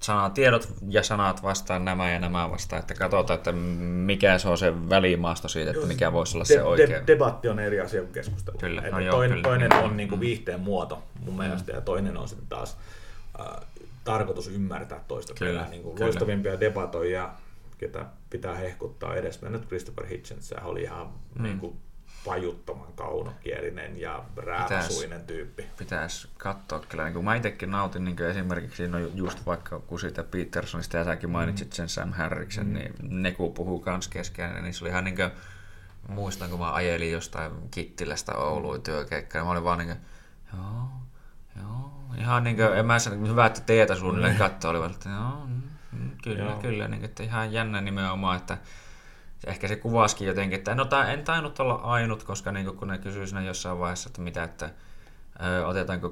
sanat, tiedot ja sanat vastaan nämä ja nämä vastaan, että katsotaan, että mikä se on se välimaasto siitä, että mikä voisi olla de, se oikea. De, debatti on eri asia kuin keskustelu. Kyllä, no joo, toinen, kyllä. toinen on niin kuin viihteen muoto mun mm. mielestä ja toinen on sitten taas äh, tarkoitus ymmärtää toista Kyllä, perään. Niin kuin kyllä. loistavimpia debatoja, ketä pitää hehkuttaa edes mennyt Christopher Hitchens, se oli ihan mm. niin kuin tajuttoman kaunokielinen ja rääväsuinen tyyppi. Pitäisi katsoa kyllä. Niin kuin mä itsekin nautin niin kuin esimerkiksi, no just vaikka kun siitä Petersonista ja säkin mainitsit sen Sam Harriksen, niin ne kun puhuu kans keskenään, niin se oli ihan niin kuin, muistan kun mä ajelin jostain Kittilästä Ouluun työkeikkaan, mä olin vaan niin kuin, joo, joo, ihan niin kuin, en mä sano, hyvä, että teetä suunnilleen katsoa, oli vaan, että joo, mm, mm, kyllä, Joo. kyllä, niin kuin, että ihan jännä nimenomaan, että ehkä se kuvaskin jotenkin, että no, tää, en tainnut olla ainut, koska niin kun ne kysyivät siinä jossain vaiheessa, että mitä, että ö, otetaanko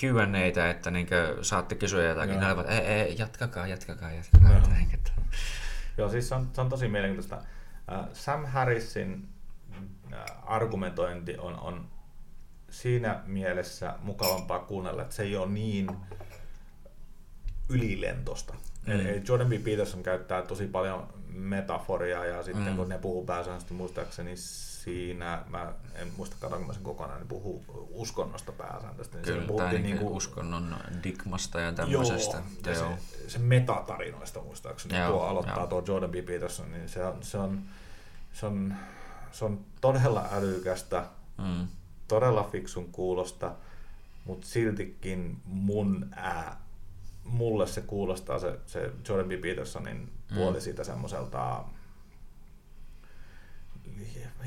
Q&Atä, että niin saatte kysyä jotakin. Ne olivat, ei, ei, jatkakaa, jatkakaa, jatkakaa. Joo. Että Joo, siis se on, se on tosi mielenkiintoista. Sam Harrisin argumentointi on, on siinä mielessä mukavampaa kuunnella, että se ei ole niin ylilentosta. Mm. Eli Jordan B. Peterson käyttää tosi paljon metaforiaa ja sitten Mm. kun ne puhuu pääsääntöisesti muistaakseni siinä, mä en muista katsonko mä sen kokonaan, ne puhuu uskonnosta pääsääntöisesti. Niin kyllä, puhuttiin niin niinku- uskonnon digmasta ja Joo, tämmöisestä. ja se, se metatarinoista muistaakseni Joo, tuo aloittaa joo. tuo Jordan B. Peterson, niin se on, se on, se on, se on todella älykästä, Mm, todella fiksun kuulosta, mutta siltikin mun ää, mulle se kuulostaa se, se Jordan B. Petersonin puoli siitä semmoiselta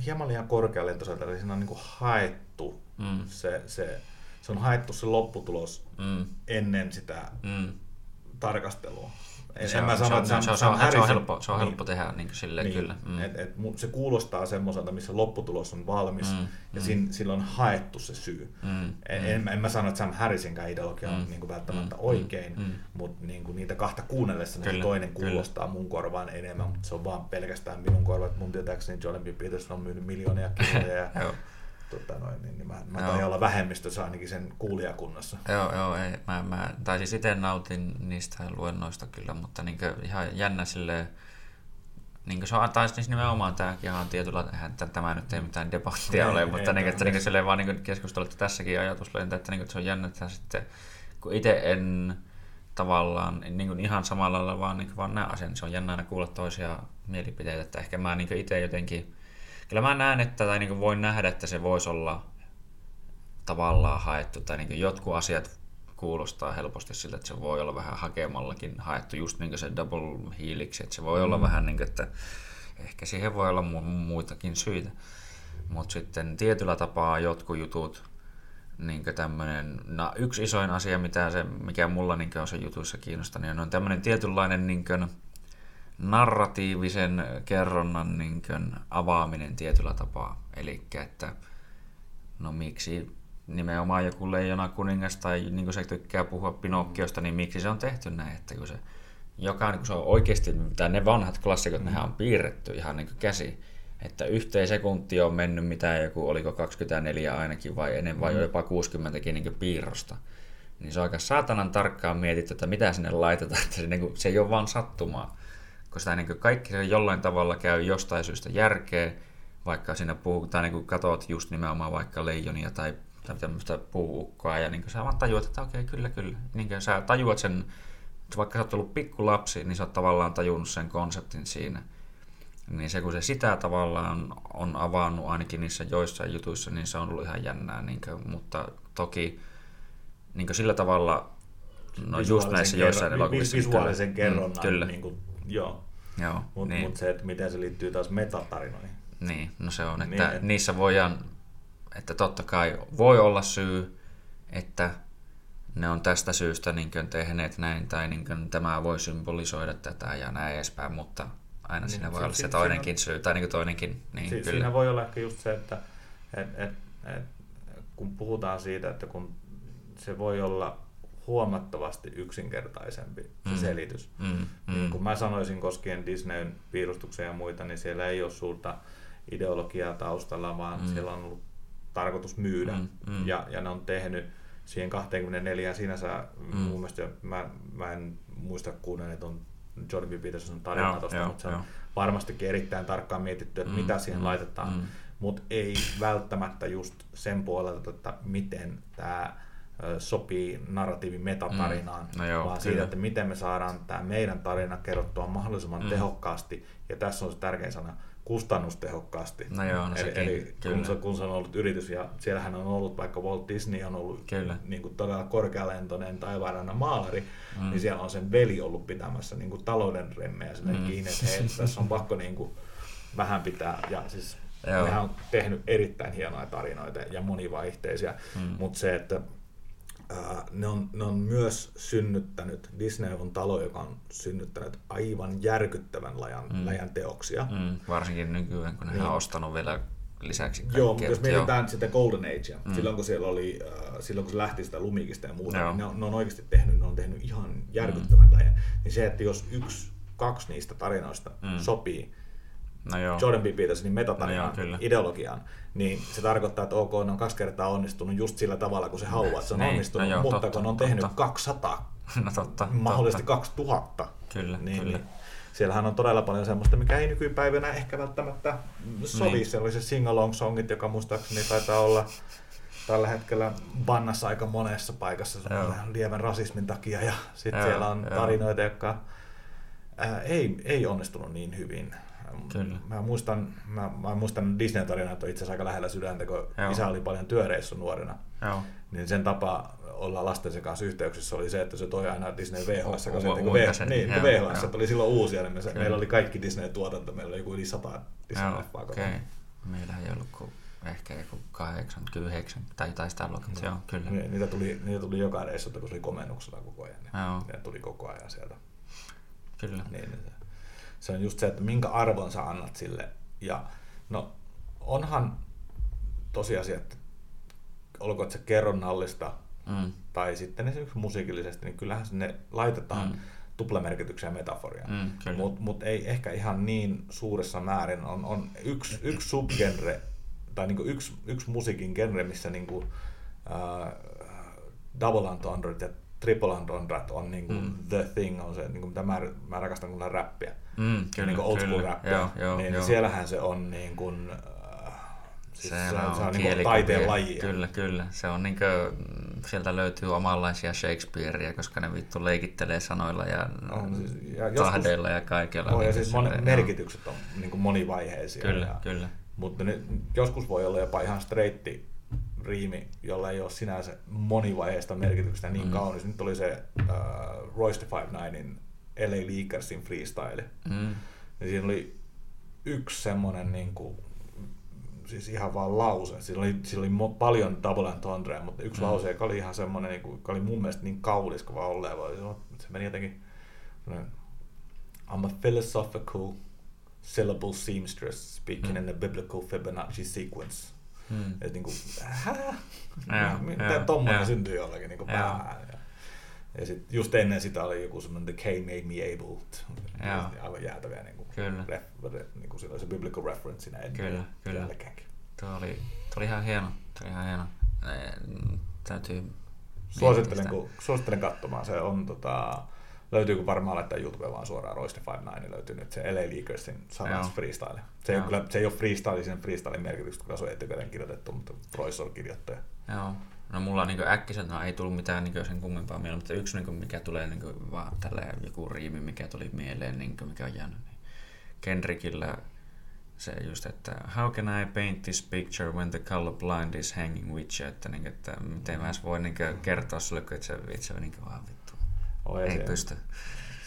hieman liian korkealentoiselta, eli siinä on niinku haettu mm, se, se, se on haettu se lopputulos mm, ennen sitä mm. tarkastelua. En, Se en on- mä se on- että Sam, se on- se on helppo- se on niin, helppo tehdä niin kuin silleen, kyllä. Mm. Et, et, se kuulostaa semmoiselta, missä lopputulos on valmis Mm, ja mm. sin, sillä on haettu se syy. Mm, En, en, en mä sano, että Sam Harrisinkään ideologia on Mm, niin kuin välttämättä mm, oikein, mm, mm. mutta niin kuin niitä kahta kuunnellessa niin se Kyllä, toinen kyllä. kuulostaa mun korvaan enemmän, mutta se on vaan pelkästään minun korvat. Mun tietääkseni Jordan B. Peterson on myynyt miljoonia kirjoja ja. Tota noin, niin, niin mä, mä taidan olla vähemmistössä ainakin sen kuulijakunnassa. Joo, joo, ei. Mä, mä, tai siis itse nautin niistä luennoista kyllä, mutta niin ihan jännä silleen, niin se on, tai siis nimenomaan tämäkin on tietyllä, eihän tä- tämä nyt ei mitään debattia Ei, ole, ei, mutta niin, tämä että niin silleen vaan niin keskustelette tässäkin ajatuslentä, että, niin että se on jännä, että sitten, kun itse en tavallaan niin kuin ihan samalla lailla vaan, niin vaan näe asian, niin se on jännä aina kuulla toisia mielipiteitä, että ehkä mä niin itse jotenkin, kyllä mä näen, että, tai niin voin nähdä, että se voisi olla tavallaan haettu, tai niin jotkut asiat kuulostaa helposti siltä, että se voi olla vähän hakemallakin haettu, just niin kuin se double helix, että se voi olla vähän niin kuin, että ehkä siihen voi olla mu- muitakin syitä. Mutta sitten tietyllä tapaa jotkut jutut, niin tämmönen, no yksi isoin asia, mitä se, mikä mulla niin on se jutuissa kiinnostaa, niin on tämmöinen tietynlainen niin narratiivisen kerronnan niin avaaminen tietyllä tapaa. Eli että no miksi nimenomaan joku leijona kuningas tai niin kuin se tykkää puhua Pinokkiosta, niin miksi se on tehty näin, että kun se joka niin kun se on oikeasti, tai ne vanhat klassikot, mm. nehän on piirretty ihan niin kuin käsi, että yhteen sekunti on mennyt mitä joku, oliko 24 ainakin vai enemmän, vai jopa 60 niin piirrosta. Niin se on aika saatanan tarkkaan mietitty, että mitä sinne laitetaan, että se, niin kuin, se ei ole vaan sattumaa. Koska niin kaikki se jollain tavalla käy jostain syystä järkeä, vaikka siinä puhutaan, niin kuin katot just nimenomaan vaikka leijonia tai, tai tämmöistä puuukkoa, ja niin sä vaan tajuat, että okei, kyllä, kyllä. Niin sä tajuat sen, vaikka sä oot ollut pikkulapsi, niin sä oot tavallaan tajunnut sen konseptin siinä. Niin se, kun se sitä tavallaan on avannut ainakin niissä joissain jutuissa, niin se on ollut ihan jännää. Niin kuin, mutta toki niin sillä tavalla, no just näissä kerron- joissain vi- elokuvissa. niin Visuaalisen kyllä. kerronnan. Mm, kyllä, Niin kuin, joo. joo. Mutta niin. mut se, että miten se liittyy taas metatarinoihin. Niin, no se on, Niin, että et- niissä voidaan, että totta kai voi olla syy, että ne on tästä syystä niin tehneet näin, tai niin tämä voi symbolisoida tätä ja näin edespäin, mutta aina Niin, siinä voi olla se toinenkin syy, tai niin toinenkin, niin Si- kyllä. siinä voi olla ehkä just se, että et, et, et, kun puhutaan siitä, että kun se voi olla huomattavasti yksinkertaisempi se Mm. selitys. Mm, mm, Niin kun mä sanoisin koskien Disneyn piirustuksia ja muita, niin siellä ei ole suurta ideologiaa taustalla, vaan Mm. siellä on ollut tarkoitus myydä. Mm, mm. Ja, ja ne on tehnyt siihen 24 sinänsä mm. mun mielestä, mä, mä en muista kuunnella on Jordan B. Petersonin tarina tuosta, mutta se on varmastikin erittäin tarkkaan mietitty, että mm, mitä siihen mm, laitetaan, mm. mutta ei välttämättä just sen puolelta, että miten tämä sopii narratiivin metatarinaan, mm. no joo, vaan kyllä. siitä, että miten me saadaan tämä meidän tarina kerrottua mahdollisimman mm. tehokkaasti, ja tässä on se tärkein sana, kustannustehokkaasti. No joo, no eli, eli kun, se, kun se on ollut yritys, ja siellähän on ollut, vaikka Walt Disney on ollut kyllä. Niin kuin todella korkealentoinen taivaanrannan maalari, mm. niin siellä on sen veli ollut pitämässä niin kuin talouden remmejä sinne mm. kiinni, että hei, tässä on pakko niin kuin vähän pitää, ja siis Joo. nehän on tehnyt erittäin hienoja tarinoita ja monivaihteisia, mm. mutta se, että ne on, ne on myös synnyttänyt, Disney on talo, joka on synnyttänyt aivan järkyttävän lajan, mm. läjän teoksia. Mm. Varsinkin nykyään, kun ne niin. on ostanut vielä lisäksi kaikkea. Joo, mutta jos mietitään joo. sitä Golden Agea, mm. silloin kun siellä oli, äh, silloin kun se lähti sitä lumikista ja muuta, joo. niin ne on, ne on oikeasti tehnyt, ne on tehnyt ihan järkyttävän mm. läjän. Niin se, että jos yksi, kaksi niistä tarinoista mm. sopii, no joo. Jordan B. Petersonin metatarinaan, no ideologiaan, niin se tarkoittaa, että OK, ne on kaksi kertaa onnistunut just sillä tavalla, kun se haluaa, että se on niin. onnistunut, no joo, mutta totta, kun on tehnyt totta. 200, no totta, mahdollisesti totta. 2000, kyllä, niin, kyllä. niin siellähän on todella paljon semmoista, mikä ei nykypäivänä ehkä välttämättä sovi. Niin. Siellä oli se sing-along songit, joka muistaakseni taitaa olla tällä hetkellä bannassa aika monessa paikassa lievän rasismin takia. Ja sitten siellä on tarinoita, jotka ää, ei, ei onnistunut niin hyvin. Kyllä. Mä muistan, mä, mä muistan Disney-tarinat on itse asiassa aika lähellä sydäntä, kun Joo. isä oli paljon työreissu nuorena. Joo. Niin sen tapa olla lastensa kanssa yhteyksissä oli se, että se toi aina Disney VHS, kun, se, niin, v, niin, kun VHS joo. oli silloin uusia, niin me, meillä oli kaikki Disney-tuotanto, meillä oli joku yli sata Disney-leffaa okay. Meillä ei ollut kuin ehkä joku 89 tai jotain sitä luokkaa, no. joo, kyllä. Niin, niitä, tuli, niitä tuli joka reissulta, kun se oli komennuksella koko ajan, niin ne tuli koko ajan sieltä. Kyllä. Niin, niin se on just se, että minkä arvon sä annat sille. Ja no onhan tosiasia, että olkoon se kerronnallista mm. tai sitten esimerkiksi musiikillisesti, niin kyllähän sinne laitetaan mm. tuplamerkityksiä metaforia. Mm, Mutta mut ei ehkä ihan niin suuressa määrin. On, on yksi, yksi subgenre, tai niinku yksi, yksi musiikin genre, missä niinku, uh, double entendre ja triple entendre on niinku mm. the thing, on se, niinku, mitä mä, mä rakastan kun räppiä. Mm, kyllä, niin old school räppiä. Joo, joo, niin, joo. siellähän se on niin kuin, äh, siis se, se, on, se on niin taiteen laji. Kyllä, kyllä. Se on niin kuin, sieltä löytyy omanlaisia Shakespearea, koska ne vittu leikittelee sanoilla ja, on, siis, ja tahdeilla ja kaikella. On, ja niin siis mon, merkitykset on niin kuin monivaiheisia. Kyllä, ja, kyllä. Mutta ne, joskus voi olla jopa ihan streitti riimi, jolla ei ole sinänsä monivaiheista merkityksestä niin mm. kaunis. Nyt oli se uh, Royce the Five Ninein LA Lakersin freestyle. Mm. Ja siinä oli yksi semmoinen niin kuin, siis ihan vaan lause. Siinä oli, siinä oli paljon double entendreä, mutta yksi mm. lause, joka oli ihan semmoinen, niin kuin, joka oli mun mielestä niin kaunis kuin vaan olleen. Se meni jotenkin, I'm a philosophical syllable seamstress speaking mm. in a biblical Fibonacci sequence. Mm. Että niin kuin, hä? Mitä tommoinen syntyy jollakin niin kuin päähän. Ja sit just ennen sitä oli joku semmoinen The K Made Me Able. Aivan jäätäviä niin kuin, kyllä. Ref, ref, niin kuin se biblical reference siinä ennen. Kyllä, kyllä. Tuo oli, tuo oli ihan hieno. Tuo oli ihan hieno. Täytyy Suosittelen, kun, suosittelen katsomaan. Se on tota, löytyykö varmaan laittaa YouTube vaan suoraan Royce Five niin löytyy nyt se LA Lakersin sanas freestyle. Se ei, kyllä, se ei ole freestyle sen freestyle merkitys, kun se on etukäteen kirjoitettu, mutta Royce on kirjoittaja. Joo. No mulla niin äkkiseltä ei tullut mitään niin sen kummempaa mieleen, mutta yksi niin mikä tulee niin vaan tällä joku riimi, mikä tuli mieleen, niin kuin, mikä on jäänyt. Niin Kendrickillä se just, että how can I paint this picture when the color blind is hanging with you, että, niin, että miten mä voin niin kertoa sulle, kun se itse niin vaan oh, ei siellä, pysty.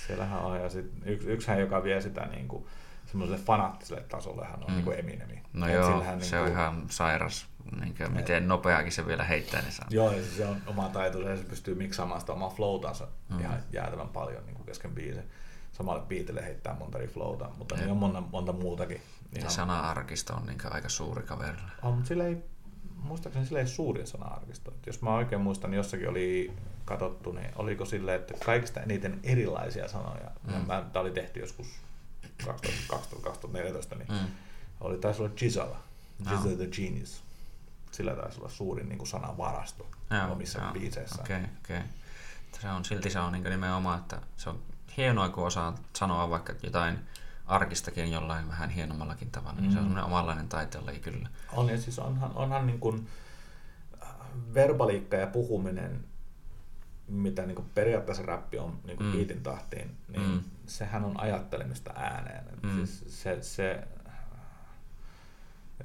Siellähän on, ja sit yksi, yksihän, joka vie sitä niin kuin, semmoiselle fanaattiselle tasolle, hän on mm. niin kuin Eminemi. No Et joo, se niin kuin, on ihan sairas niin kuin, miten nopeakin se vielä heittää, niin saa. Joo, ja se on oma taito, se pystyy miksaamaan sitä omaa flowtansa mm. ihan jäätävän paljon niin kuin kesken biisin. Samalle biitille heittää monta flowta, mutta niin on monta, monta muutakin. Ihan... sana-arkisto on niin aika suuri kaverille. On, mutta sillä ei, muistaakseni sillä ei suurin sana-arkisto. Jos mä oikein muistan, niin jossakin oli katsottu, niin oliko sille, että kaikista eniten erilaisia sanoja, mm. mä, tämä oli tehty joskus 2014, niin mm. oli taisi olla Gisela, Gisela no. the Genius sillä taisi olla suurin niin kuin sanavarasto Joo, omissa joo, biiseissä. Okei, okei. Se on, silti se on niin nimenomaan, että se on hienoa, kun osaa sanoa vaikka jotain arkistakin jollain vähän hienommallakin tavalla, niin se on Mm. semmoinen omanlainen taiteenlaji kyllä. On, ja siis onhan, onhan niin kuin äh, verbaliikka ja puhuminen, mitä niin kuin periaatteessa räppi on niin kuin Mm. mm. beatin tahtiin, niin Mm. mm. sehän on ajattelemista ääneen. Mm. Mm. Siis se, se,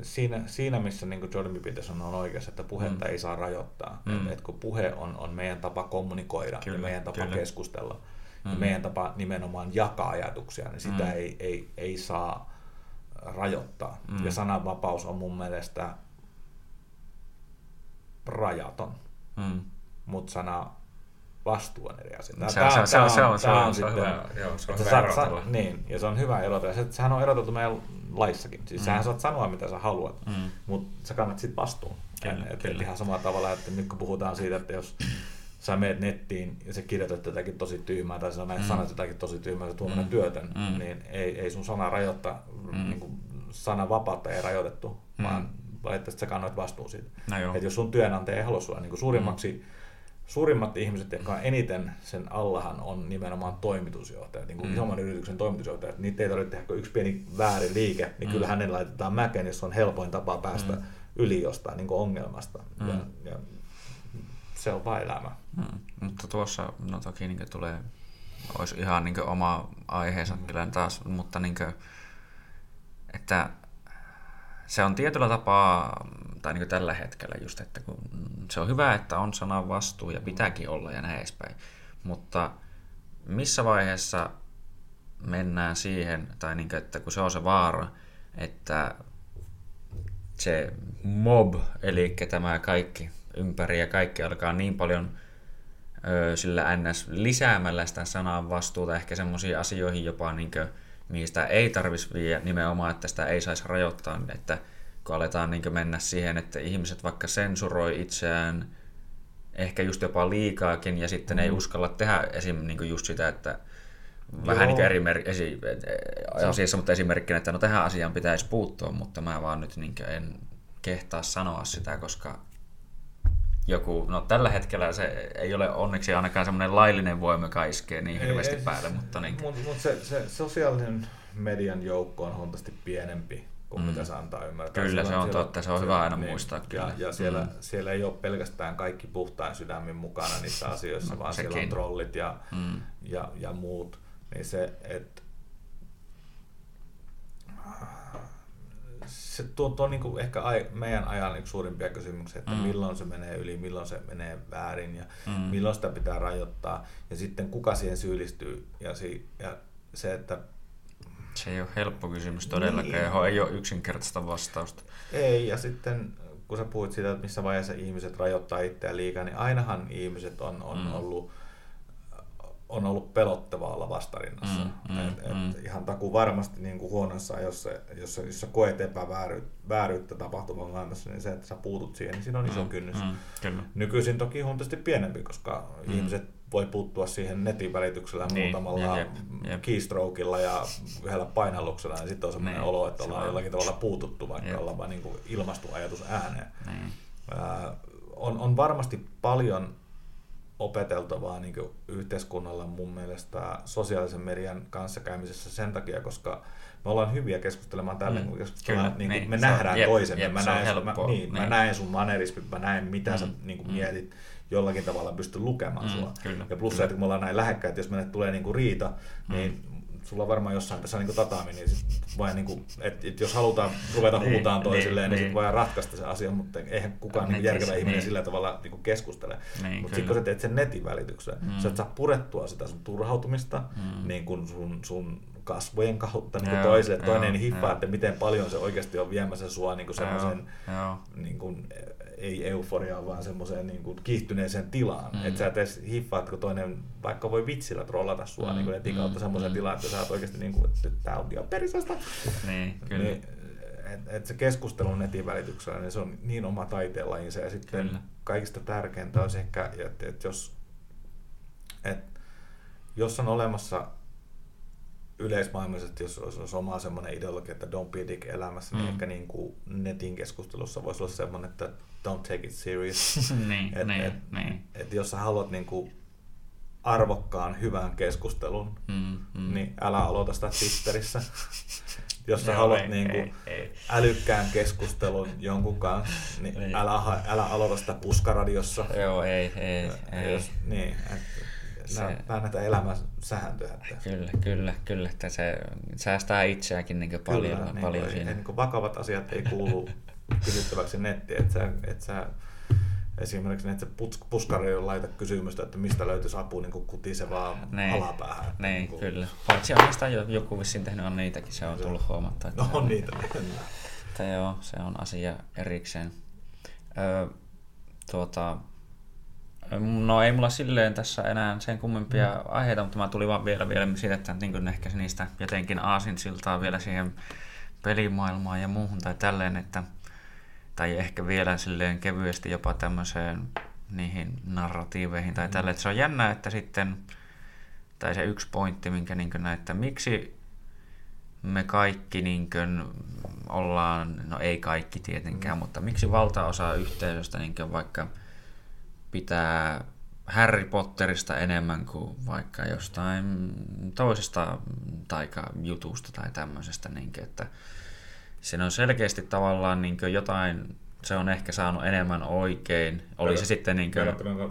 siinä, siinä, missä niin Jordan. Peterson on oikeassa, että puhetta Mm. mm. ei saa rajoittaa. Mm. Mm. Et, et kun puhe on, on meidän tapa kommunikoida Kyllä, ja meidän tapa kyllä. keskustella, Mm. meidän tapa nimenomaan jakaa ajatuksia, niin sitä Mm. ei, ei, ei saa rajoittaa. Mm. Ja sananvapaus on mun mielestä rajaton, Mm. mutta sana vastuu on eri asia. Se on- se on- se on- se on- se on- se on sitten- hyvä- joo, se on hyvä erotella. sä- Niin, ja se on hyvä erotella. Se, sehän on eroteltu meidän laissakin. Siis Mm. sähän saat sanoa, mitä sä haluat, Mm. mutta sä kannat sit vastuun. Kyllä, Et- et kyllä. ihan samalla tavalla, että nyt kun puhutaan siitä, että jos sä meet nettiin ja sä kirjoitat jotakin tosi tyhmää tai sä Mm. sanat jotakin tosi tyhmää, sä tuommoinen Mm. työtön, Mm. niin ei, ei sun sana rajoittaa, Mm. niin kuin sanan vapautta ei rajoitettu, Mm. vaan valitettavasti sä kannoit vastuun siitä. No. Et jos sun työnantaja ei halua sua niin kuin suurimmaksi, mm. suurimmat ihmiset, jotka on eniten sen allahan, on nimenomaan toimitusjohtajat, niin kuin Mm. mm. isomman yrityksen toimitusjohtajat. Niitä ei tarvitse tehdä kuin yksi pieni väärin liike, niin Mm. kyllä hänen laitetaan mäkeen, jos on helpoin tapa päästä Mm. yli jostain niin kuin ongelmasta. Mm. Ja, ja se on vaan elämä. Mm. Mutta tuossa, no toki niin tulee, olisi ihan niin oma aiheensa Mm. kyllä taas, mutta niin kuin, että se on tietyllä tapaa, tai niin tällä hetkellä just, että kun se on hyvä, että on sanan vastuu ja pitääkin olla ja näin edespäin, mutta missä vaiheessa mennään siihen, tai niin kuin, että kun se on se vaara, että se mob, eli tämä kaikki ympäri ja kaikki alkaa niin paljon sillä ns. lisäämällä sitä sanan vastuuta ehkä semmoisiin asioihin jopa, niin kuin, mihin sitä ei tarvitsisi viedä nimenomaan, että sitä ei saisi rajoittaa, että kun aletaan niin mennä siihen, että ihmiset vaikka sensuroi itseään ehkä just jopa liikaakin ja sitten mm. ei uskalla tehdä esim. Niin just sitä, että vähän Joo. niin eri esi- asiassa, mutta esimerkkinä, että no tähän asiaan pitäisi puuttua, mutta mä vaan nyt niin en kehtaa sanoa sitä, koska joku, no tällä hetkellä se ei ole onneksi ainakaan semmoinen laillinen voima, joka iskee niin hirveästi päälle, mutta niin, Mutta mut se, se sosiaalisen median joukko on huomattavasti pienempi kuin Mm. mitä se antaa ymmärtää. Kyllä, Siellä- se on siellä- totta, se on hyvä aina muistaa kyllä. Ja, ja siellä, Mm. siellä ei ole pelkästään kaikki puhtain sydämin mukana niissä asioissa, No, vaan siellä sekin. on trollit ja, mm, ja, ja muut. Niin se, että se tuo, tuo niin kuin ehkä ai, meidän ajan yksi suurimpia kysymyksiä, että Mm. milloin se menee yli, milloin se menee väärin ja Mm. milloin sitä pitää rajoittaa ja sitten kuka siihen syyllistyy ja, si, ja se, että se ei ole helppo kysymys todellakaan, Niin. johon ei ole yksinkertaista vastausta. ei ja sitten kun sä puhuit siitä, että missä vaiheessa ihmiset rajoittaa itseään liikaa, niin ainahan ihmiset on, on mm. ollut on ollut pelottavaa olla vastarinnassa. Mm, Mm, et, et mm. Ihan taku varmasti niin kuin huonossa, jos, se, jos, se, jos sä koet epävääryyttä tapahtuvan maailmassa, niin se, että sä puutut siihen, niin siinä on iso Mm, kynnys. Mm, kyllä. Nykyisin toki huomattavasti pienempi, koska Mm. ihmiset voi puuttua siihen netin välityksellä Niin, muutamalla jep, jep. keystrokeilla ja yhdellä painalluksella, niin sitten on sellainen Niin, olo, että se ollaan on- jollakin tavalla puututtu, vaikka Jep. ollaan vaan niin kuin ilmastu ajatus ääneen. Niin. Ää, on, on varmasti paljon opeteltavaa niin yhteiskunnalla mun mielestä sosiaalisen median kanssakäymisessä sen takia, koska me ollaan hyviä keskustelemaan tällä, Mm, kun keskustellaan, kyllä, niin kuin niin, me se on- nähdään jep, toisemme, jep, mä, se on näen, sun- mä, helppoa, niin, mä niin. näen sun manerismit, mä näen mitä mm, sä niin kuin mm. mietit, jollakin tavalla pystyn lukemaan Mm, sua. kyllä, ja plus se, kyllä. että kun me ollaan näin lähekkäin, että jos meille tulee niin kuin riita, Mm. niin sulla on varmaan jossain tässä niin tataami, niin sit vai niin kuin, että, että jos halutaan ruveta Niin, huutaan niin, toisilleen, niin, niin. sit voidaan ratkaista se asia, mutta eihän kukaan niin järkevä ihminen niin. sillä tavalla niin kuin keskustele. Niin, mutta sitten kun sä teet sen netin välityksellä, Mm. sä et saa purettua sitä sun turhautumista Mm. niin kuin sun, sun kasvojen kautta niin kuin toiselle. Toinen joo, hiffaa, joo. että miten paljon se oikeasti on viemässä sua niin kuin semmoisen niin kuin, ei euforiaan, vaan semmoiseen niin kuin kiihtyneeseen tilaan. Mm. Että sä et edes hiffaa, että kun toinen vaikka voi vitsillä trollata sua Mm, niin kuin netin kautta mm, semmoiseen mm. tilaan, että sä oot oikeasti niin kuin, että tää on ihan perisestä. Niin, kyllä. Niin, et, et se keskustelu netin välityksellä, niin se on niin oma taiteenlajinsa. Ja sitten Kyllä. kaikista tärkeintä olisi ehkä, että et jos, et, jos on olemassa yleismaailmallisesti, jos olisi, oma semmoinen ideologia, että don't be a dick elämässä, niin Mm. ehkä niin kuin netin keskustelussa voisi olla semmoinen, että don't take it serious. niin, Et- niin, et- niin. että jos sä haluat niin kuin arvokkaan, hyvän keskustelun, Mm, mm. niin älä aloita sitä Twitterissä. jos sä Joo, haluat ei, niin kuin ei, ei. älykkään keskustelun jonkun kanssa, niin Niin. älä, älä aloita sitä puskaradiossa. Joo, ei, ei, ei. Jos, niin, että Se- se... näitä elämän sääntöjä. Että Kyllä, kyllä, kyllä, että se säästää itseäkin niin paljon, niin paljon kuin, siinä. Ei, niin kuin vakavat asiat ei kuulu kysyttäväksi nettiin, että sä, että sä esimerkiksi että se pus- puskari ei laita kysymystä, että mistä löytyisi apu niin kuin kutisevaa Niin. alapäähän. Että Niin, kuin- kyllä. Paitsi oikeastaan jo- joku vissiin tehnyt on niitäkin, se on tullut huomattua. No on niitä. Että joo, se on asia erikseen. Öö, tuota, no ei mulla silleen tässä enää sen kummempia mm. aiheita, mutta mä tuli vaan vielä, vielä siitä, että niin ehkä niistä jotenkin aasinsiltaa vielä siihen pelimaailmaan ja muuhun tai tälleen, että tai ehkä vielä silleen kevyesti jopa tämmöiseen niihin narratiiveihin tai tälleen. Että se on jännä, että sitten, tai se yksi pointti, minkä niin näin, että miksi me kaikki niin kuin ollaan, no ei kaikki tietenkään, mm. mutta miksi valtaosa yhteisöstä niin vaikka pitää Harry Potterista enemmän kuin vaikka jostain toisesta taikajutusta tai tämmöisestä, niin kuin, että siinä on selkeästi tavallaan niin kuin jotain, se on ehkä saanut enemmän oikein, oli se sitten niin kuin,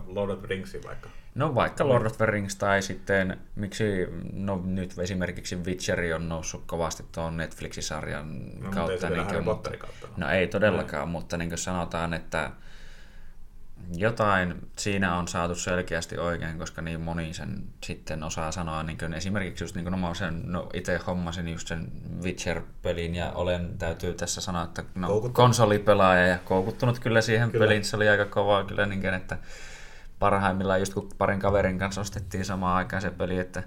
Lord of the vaikka. No vaikka Lord of the Rings tai sitten, miksi no nyt esimerkiksi Witcheri on noussut kovasti tuon Netflix-sarjan No, mutta ei kautta. se vielä niinkö, Harry mutta- kautta. No ei todellakaan, mutta niin kuin sanotaan, että jotain siinä on saatu selkeästi oikein, koska niin moni sen sitten osaa sanoa. Niin kuin esimerkiksi just niin kuin mä sen, no itse hommasin just sen Witcher-pelin ja olen, täytyy tässä sanoa, että no, konsolipelaaja ja koukuttunut kyllä siihen Kyllä. peliin. Se oli aika kovaa kyllä, niin kuin, että parhaimmillaan just kun parin kaverin kanssa ostettiin samaan aikaan se peli, että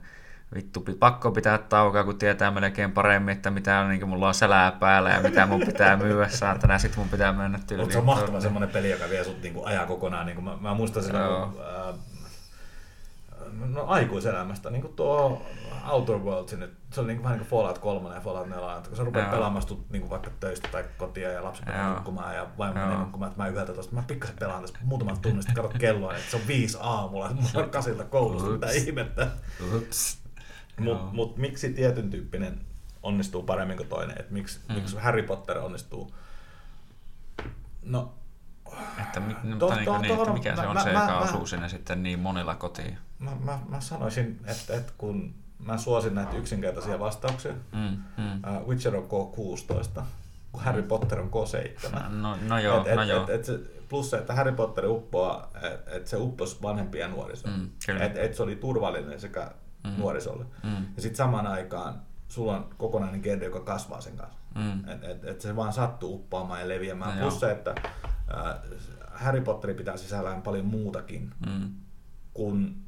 vittu pakko pitää taukoa, kun tietää melkein paremmin, että mitä on, niin kuin mulla on sälää päällä ja mitä mun pitää myyä saatana, sit mun pitää mennä tyyliin. Mutta se on mahtava semmoinen peli, joka vie sut niinku ajaa kokonaan. Niinku mä, mä muistan sitä, Joo. kun, ää, no aikuiselämästä, niin kuin tuo Outer Worlds, nyt, se oli niin kuin, vähän niin kuin Fallout 3 ja Fallout 4, että kun sä rupeat pelaamaan sit, niin kuin vaikka töistä tai kotia ja lapsi menee nukkumaan ja vaimo menee nukkumaan, että mä 11, mä pikkasen pelaan tässä muutaman tunnin, sitten katsot kelloa, että se on viisi aamulla, että mulla on kasilta koulusta, mitä ihmettä. Ups. Mutta mut miksi tietyn tyyppinen onnistuu paremmin kuin toinen? Et miksi, Mm. miksi Harry Potter onnistuu? No, Että, mi- no, Tuo- mutta niin, tuo- niin, että mikä se mä- on mä- se, joka mä- osuu sinne sitten niin monilla kotiin. mä, mä, mä sanoisin, että, että kun mä suosin näitä yksinkertaisia vastauksia, Mm, mm. uh, Witcher on K16, kun Harry Potter on K7. No, no joo, et, et, no joo. Et, et se, plus se, että Harry Potter uppoaa, että et se upposi vanhempia ja nuorisoa. Mm, kyllä. et, et se oli turvallinen sekä Mm. nuorisolle. Mm. Ja sitten samaan aikaan sulla on kokonainen genre, joka kasvaa sen kanssa. Mm. Et, et, et se vaan sattuu uppoamaan ja leviämään. No Plus se, että äh, Harry Potter pitää sisällään paljon muutakin Mm. kuin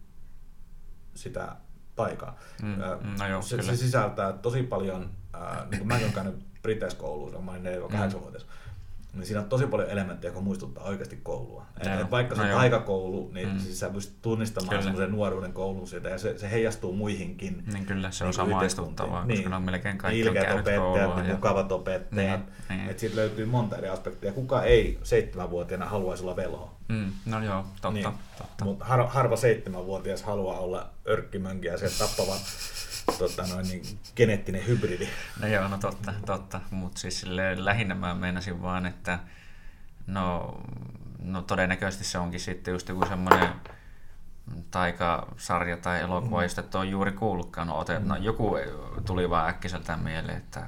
sitä taikaa. Mm, Äh, no joo, se, kyllä. se sisältää tosi paljon, äh, niin kuin mäkin olen käynyt Briteiskouluun, mä olin 4-8-vuotias, niin siinä on tosi paljon elementtejä, jotka muistuttaa oikeasti koulua. Joo. et vaikka se No on joo. taikakoulu, niin Mm. siis sä pystyt tunnistamaan semmoisen nuoruuden koulun siitä, ja se, se heijastuu muihinkin Niin kyllä, se on niin kuin samaistuttavaa, yhteiskuntiin. koska ne on melkein kaikki on Ilkeät käynyt opettajat, koulua. Ja... mukavat opettajat. Niin, niin. Että siitä löytyy monta eri aspektia. Kuka ei seitsemänvuotiaana haluaisi olla velho? Mm, no joo, totta, Niin. totta. Mutta har, harva seitsemänvuotias haluaa olla örkkimönkiä se tappava tota noin, niin, geneettinen hybridi. No joo, no totta, totta. Mutta siis lähinnä mä meinasin vaan, että no, no todennäköisesti se onkin sitten just joku semmoinen taikasarja tai elokuva, mm. josta et ole juuri kuullutkaan. No, otet, no, joku tuli vaan äkkiseltään mieleen, että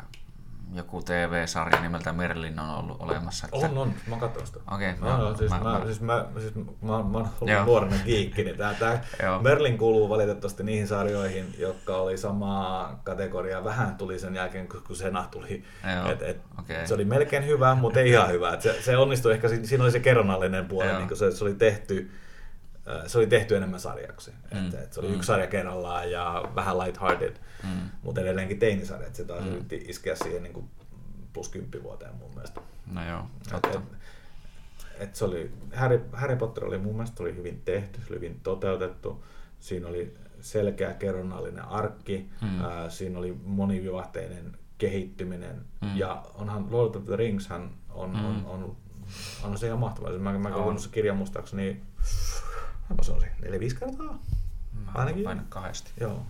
joku TV-sarja nimeltä Merlin on ollut olemassa. Että... On, on. Mä katson sitä. Okei, no, no, siis, mä- mä, siis, mä, siis mä, mä, mä oon ollut nuorena geekki, niin tää, tää. Merlin kuuluu valitettavasti niihin sarjoihin, jotka oli samaa kategoriaa. Vähän tuli sen jälkeen, kun kun Sena tuli. Joo, Et, et, okei. Se oli melkein hyvä, mutta ei ihan hyvä. Et se, se onnistui ehkä, si- siinä oli se kerronnallinen puoli, niin se, se oli tehty se oli tehty enemmän sarjaksi. Mm. Et, et se oli Mm. yksi sarja kerrallaan ja vähän lighthearted, Mm. mutta edelleenkin teinisarja. Et se taas Mm. yritti iskeä siihen niin kuin plus 10 vuoteen mun mielestä. No joo, Et, totta. et, et se oli, Harry, Harry Potter oli mun mielestä oli hyvin tehty, se oli hyvin toteutettu. Siinä oli selkeä kerronnallinen arkki, Mm. ää, siinä oli monivivahteinen kehittyminen, Mm. ja onhan Lord of the Rings on, on, Mm. on, on, on se ihan mahtavaa. Mä, mä On. lukenut se kirjan muistaakseni, mä se on se, neljä, viisi kertaa? Mä Ainakin. Aina kahdesti. Joo.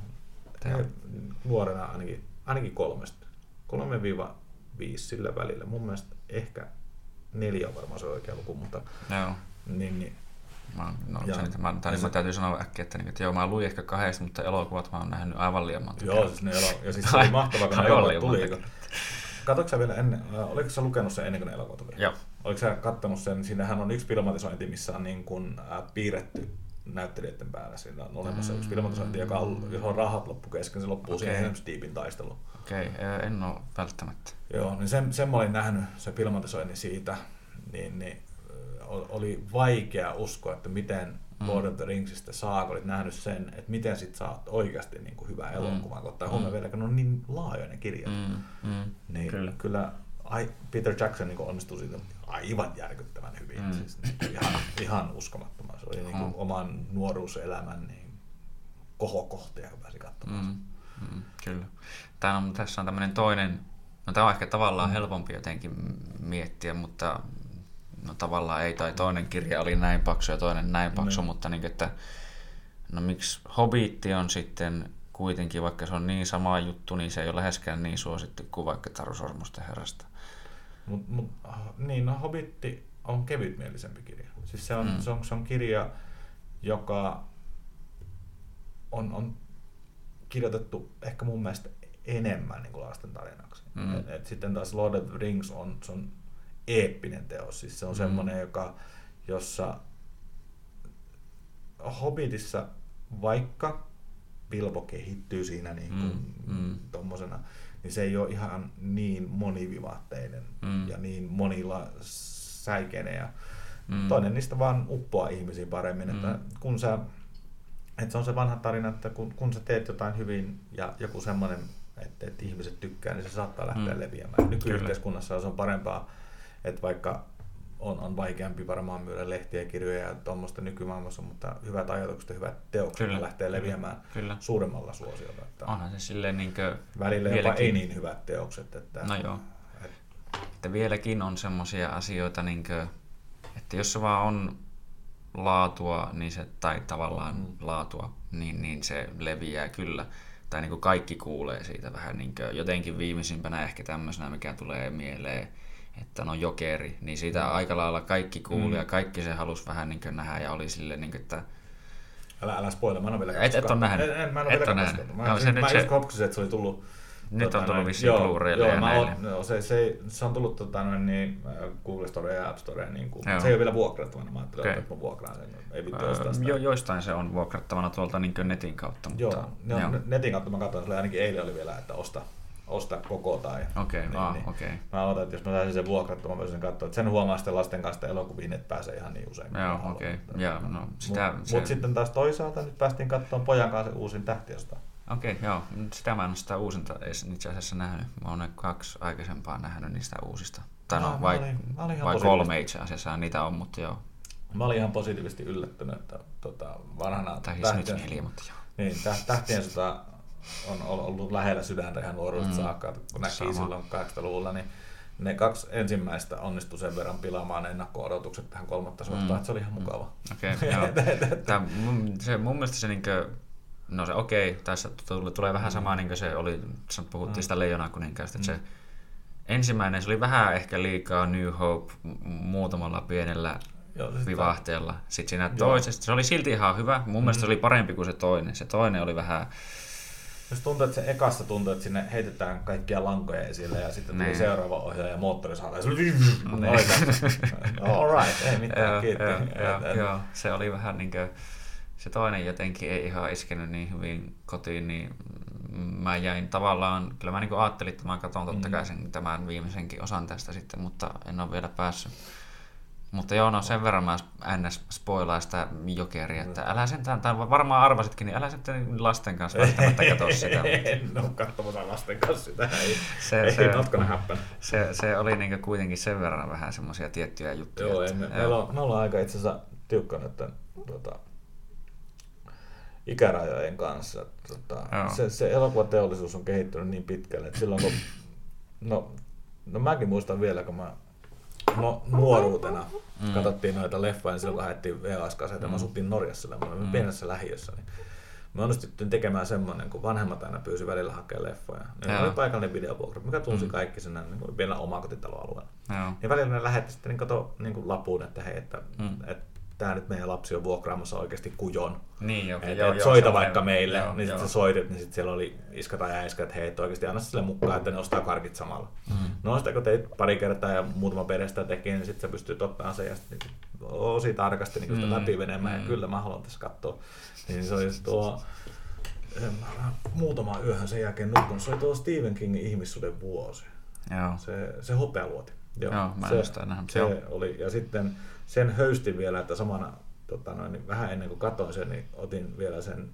Joo. Nuorena ainakin, ainakin kolmesta. Kolme viiva viisi sillä välillä. Mun mielestä ehkä neljä on varmaan se oikea luku, mutta Joo. niin, niin Mä, no, Joo. sen, mä, tai Ja mä se- täytyy sanoa äkkiä, että, niin, että joo, mä luin ehkä kahdesta, mutta elokuvat mä oon nähnyt aivan liian monta Joo, siis ne elo- ja siis se oli mahtavaa, kun ne elokuvat tuli. sä vielä ennen, äh, oliko sä lukenut sen ennen kuin ne elokuvat tuli? Joo. Oliko sä kattonut sen, siinähän on yksi filmatisointi, missä on niin kuin, äh, piirretty näyttelijöiden päällä. Siinä on olemassa yksi filmatisointi, joka on, jos on rahat loppu kesken, se loppuu Okei. siihen Deepin taisteluun. Okei, okay, en ole välttämättä. Joo, niin sen, sen mä olin nähnyt, se filmatisoinnin siitä, niin, niin oli vaikea uskoa, että miten Mm. Lord of the Ringsistä saa, kun olit nähnyt sen, että miten sit saat oikeasti niin kuin hyvää elokuvan, kun ottaa huomioon Mm. vielä, kun on niin laajoja ne kirjat. Mm, mm, Niin Kyllä. kyllä, Peter Jackson niin onnistui siitä aivan järkyttävän hyvin. Mm. Mm. Siis, niin, ihan, ihan uskomattoman. Se oli niin kuin Mm. oman nuoruuselämän niin kohokohtia, kun pääsi katsomaan. Mm, mm, kyllä. Tää on, tässä on tämmöinen toinen, no tämä on ehkä tavallaan helpompi jotenkin miettiä, mutta no tavallaan ei, tai toinen kirja oli näin paksu ja toinen näin paksu, Niin. mutta niin, että no miksi Hobbitti on sitten kuitenkin, vaikka se on niin sama juttu, niin se ei ole läheskään niin suosittu kuin vaikka Taru Sormusten herrasta. Mut, mut, ah, niin, no Hobitti on kevytmielisempi kirja. Siis se on, Mm. se on, se on kirja, joka on, on kirjoitettu ehkä mun mielestä enemmän niin kuin lasten tarinaksi. Mm. Et, et sitten taas Lord of the Rings on, se on eeppinen teos. Siis se on Mm. mm. semmoinen, joka, jossa Hobbitissa, vaikka Bilbo kehittyy siinä niin kuin Mm, mm. tommosena, niin se ei ole ihan niin monivivahteinen Mm. ja niin monilla säikeinen. Ja Mm. Toinen niistä vaan uppoaa ihmisiin paremmin, Mm. että kun sä, että se on se vanha tarina, että kun, kun sä teet jotain hyvin ja joku semmoinen, että, että ihmiset tykkää, niin se saattaa lähteä mm. leviämään. Nykyyhteiskunnassa se on parempaa, että vaikka on, on vaikeampi varmaan myydä lehtiä, kirjoja ja tuommoista nykymaailmassa, mutta hyvät ajatukset ja hyvät teokset Kyllä. lähtee leviämään Kyllä. suuremmalla suosiolla. Että Onhan se silleen niin kuin välillä jopa vieläkin- ei niin hyvät teokset. Että, No joo. et, että vieläkin on semmoisia asioita, niin kuin, että jos se vaan on laatua, niin se, tai tavallaan. Mm. laatua, niin, niin se leviää kyllä. Tai niin kuin kaikki kuulee siitä vähän niin kuin, jotenkin viimeisimpänä ehkä tämmöisenä, mikä tulee mieleen, että no jokeri, niin siitä Mm. aika lailla kaikki kuuli Mm. ja kaikki se halusi vähän niin nähdä ja oli silleen, niin kuin, että älä, älä spoila, mä en ole vielä Et- et ole nähnyt. En, en, mä en ole Et vielä nähnyt. Mä, no, se mä se- just hoppasin, että se oli tullut nyt on tullut vissiin Blu-raylle joo, ja mä näille. oon- joo, se, se, se, on tullut tota, noin, niin, äh, Google Store ja App Store. Niin kuin, se ei ole vielä vuokrattavana. Mä ajattelin, okay. että mä vuokraan sen. Ei vittu Öö, sitä. jo, joistain se on vuokrattavana tuolta niin netin kautta, mutta Joo, no, joo. netin kautta mä katsoin, se oli ainakin eilen oli vielä, että osta, osta koko tai... Okei, niin, ah, niin. okei. Mä odotan, että jos mä saisin sen vuokrattua, mä voisin katsoa. Että sen huomaa sitten lasten kanssa elokuviin, että pääsee ihan niin usein. Joo, okei. Mutta- Joo, no sitä... Mut, se- mut sitten taas toisaalta nyt päästiin katsomaan pojan kanssa uusin tähtiöstä. Okei, joo. Nyt Sitä mä en ole sitä uusinta edes itse asiassa nähnyt. Mä oon kaksi aikaisempaa nähnyt niistä uusista. Tai no, vai, olin- olin vai kolme itse asiassa, niitä on, mutta joo. Mä olin ihan positiivisesti yllättynyt, että tota, vanhana Tai siis nyt mieli, mutta joo. niin, tä- tähtien sota on ol- ollut lähellä sydäntä ihan nuoruudesta Mm. mm. saakka, kun näki Sama. silloin 80-luvulla, niin ne kaksi ensimmäistä onnistu sen verran pilaamaan ennakko-odotukset tähän kolmatta sotaan, Mm. että se oli ihan mukava. Okei, joo. Tää, mun, se, mun mielestä se niinkö, no se okei, tässä tulee, tulee vähän sama niin kuin se oli, puhuttiin Mm. sitä Leijonaa kuninkaasta, että Mm. se ensimmäinen, se oli vähän ehkä liikaa New Hope muutamalla pienellä Joo, vivahteella. Sitten siinä toisesta, se oli silti ihan hyvä. Mun mielestä se Mm. oli parempi kuin se toinen. Se toinen oli vähän, Jos tuntuu, että se ekassa tuntuu, että sinne heitetään kaikkia lankoja esille ja sitten tuli Niin. seuraava ohjaaja moottorisaha ja se oli Niin. All right, ei mitään, joo, se oli vähän niin kuin, se toinen jotenkin ei ihan iskenyt niin hyvin kotiin, niin mä jäin tavallaan, kyllä mä niin ajattelin, että mä katson totta Mm. kai sen, tämän viimeisenkin osan tästä sitten, mutta en ole vielä päässyt. Mutta joo, no sen verran mä ns. spoilaan sitä jokeria, että älä sentään, tai varmaan arvasitkin, niin älä sitten lasten kanssa välttämättä katso sitä. en ole katsomassa lasten kanssa sitä. Ei, Se- ei se-. Se, se oli niin kuitenkin sen verran vähän semmoisia tiettyjä juttuja. Joo, että- emme, meillä, on, me ollaan aika itse asiassa tiukkana, että tota, ikärajojen kanssa. Tota, Joo. se, se elokuvateollisuus on kehittynyt niin pitkälle, että silloin kun, no, no mäkin muistan vielä, kun mä no, nuoruutena mm. katsottiin noita leffoja, niin silloin kun haettiin VHS-kaseita, mm. mä asuttiin Norjassa, mä olin mm. pienessä lähiössä, niin me onnistuttiin tekemään semmoinen, kun vanhemmat aina pyysi välillä hakemaan leffoja. Niin Joo. oli paikallinen videovuokra, mikä tunsi mm. kaikki sen niin kuin pienellä omakotitaloalueella. Joo. Ja välillä ne lähetti sitten niin, kato, niin kuin lapuun, että hei, että, mm. että tämä nyt meidän lapsi on vuokraamassa oikeasti kujon. Niin, okei. Et, joo, et joo, soita vaikka aivan- meille, joo, niin joo. sitten sä soitit, niin sitten siellä oli iska tai äiskä, että hei, et oikeasti anna sille mukaan, että ne ostaa karkit samalla. Mm. No sitä kun teit pari kertaa ja muutama perestä teki, niin sitten sä pystyt ottamaan sen ja sitten niin osi tarkasti niin sitä Mm, läpi menemään, mm. ja kyllä mä haluan tässä katsoa. Niin se oli tuo, muutama yöhän sen jälkeen nukkunut, se oli tuo Stephen Kingin ihmissuuden vuosi. Joo. Se, se hopealuoti. Joo, mä en se, sitä nähnyt, Se joo. oli, ja sitten sen höystin vielä, että samana, tota noin, niin vähän ennen kuin katsoin sen, niin otin vielä sen,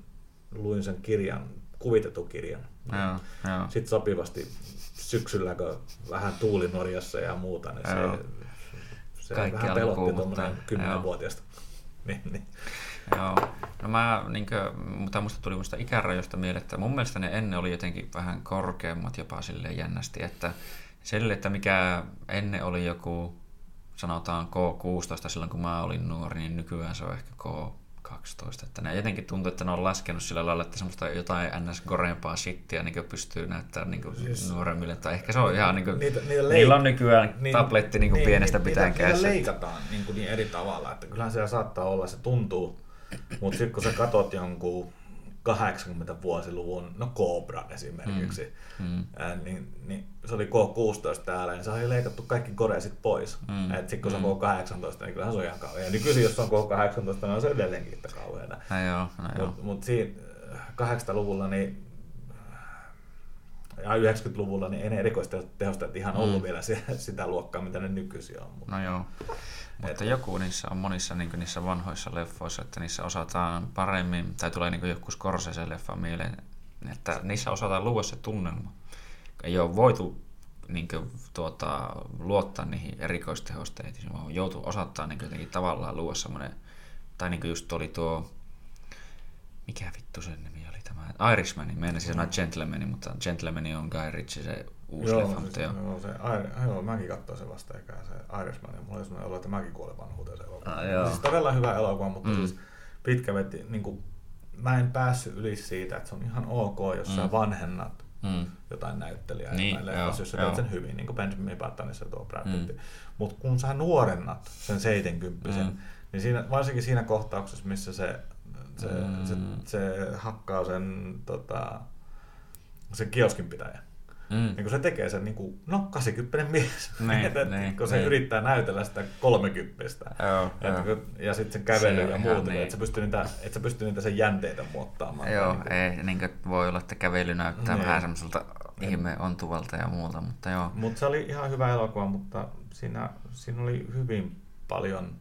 luin sen kirjan, kuvitetun kirjan. Joo, joo. Sitten sopivasti syksyllä, kun vähän tuuli Norjassa ja muuta, niin Joo. se, se Kaikki vähän pelotti tuommoinen kymmenenvuotiaasta. Niin, niin. Joo. No mä, niinkö, mutta musta tuli musta ikärajoista mieleen, että mun mielestä ne ennen oli jotenkin vähän korkeammat jopa silleen jännästi, että sille, että mikä ennen oli joku, sanotaan K16 silloin kun mä olin nuori, niin nykyään se on ehkä K12. Että ne jotenkin tuntuu, että ne on laskenut sillä lailla, että semmoista jotain ns. goreempaa shittiä niin pystyy näyttämään niin Siis- nuoremmille. Tai ehkä se on ihan niin kuin, Niitä- niitä leik- niillä on nykyään tabletti niin kuin pienestä niitä- pitäen niitä. Niitä leikataan niin, kuin niin eri tavalla, että kyllähän siellä saattaa olla, se tuntuu, mutta sitten kun sä katot jonkun 80-vuosiluvun, no Cobra esimerkiksi, Mm. mm. ää, niin, niin, se oli K16 täällä, niin se oli leikattu kaikki koreasit pois. Mm. Mm. Sitten kun se Mm. on K18, niin kyllähän se on ihan kauhean. Ja nykyisin, jos se on K18, niin on se edelleenkin yhtä kauheana. No joo, no joo. Mutta mut siinä äh, 80-luvulla niin, ja 90-luvulla niin ei ne erikoistehostajat ihan ollut Mm. vielä se, sitä luokkaa, mitä ne nykyisin on. Mut, No joo. Mutta joku niissä on monissa niin niissä vanhoissa leffoissa, että niissä osataan paremmin, tai tulee niin joku Scorsese-leffa mieleen, että niissä osataan luoda se tunnelma. Ei ole voitu niin kuin, tuota, luottaa niihin erikoistehosteisiin, vaan joutuu osattaa niin jotenkin tavallaan luoda semmoinen, tai niin just oli tuo, mikä vittu sen nimi oli tämä, Irishman, meinasin sanoa Gentleman, mutta Gentleman on Guy Ritchie se uusi joo, leffa, siis, mutta joo. se, Air- joo, mäkin katsoin sen vasta eikä se Irishman, ja mulla oli sellainen olo, että mäkin kuolen vanhuuteen se elokuva. Ah, siis todella hyvä elokuva, mutta Mm. siis pitkä veti, niin kuin, mä en päässyt yli siitä, että se on ihan ok, jos mm. sä vanhennat Mm. jotain näyttelijää Niin, leffassa, joo, jos sä teet sen hyvin, niin kuin Benjamin Buttonissa tuo Brad Mm. Pitt. Mm. Mutta kun sä nuorennat sen 70 Mm. niin siinä, varsinkin siinä kohtauksessa, missä se, se, Mm. mm. se, se hakkaa sen, tota, sen kioskin pitäjä. Mm. Niin kun se tekee sen niin kuin, no 80 mies, Niin, että niin, kun se niin. yrittää näytellä sitä 30 Joo, joo. kun- ja sitten sen kävely Se ja ihan muut, niin. että sä pystyy niitä, et sä pystyy niitä sen jänteitä muottaamaan. Joo, Niin kuin- ei, niin kuin voi olla, että kävely näyttää Niin. vähän semmoiselta ihme ontuvalta ja muuta, mutta joo. Mutta se oli ihan hyvä elokuva, mutta siinä, siinä oli hyvin paljon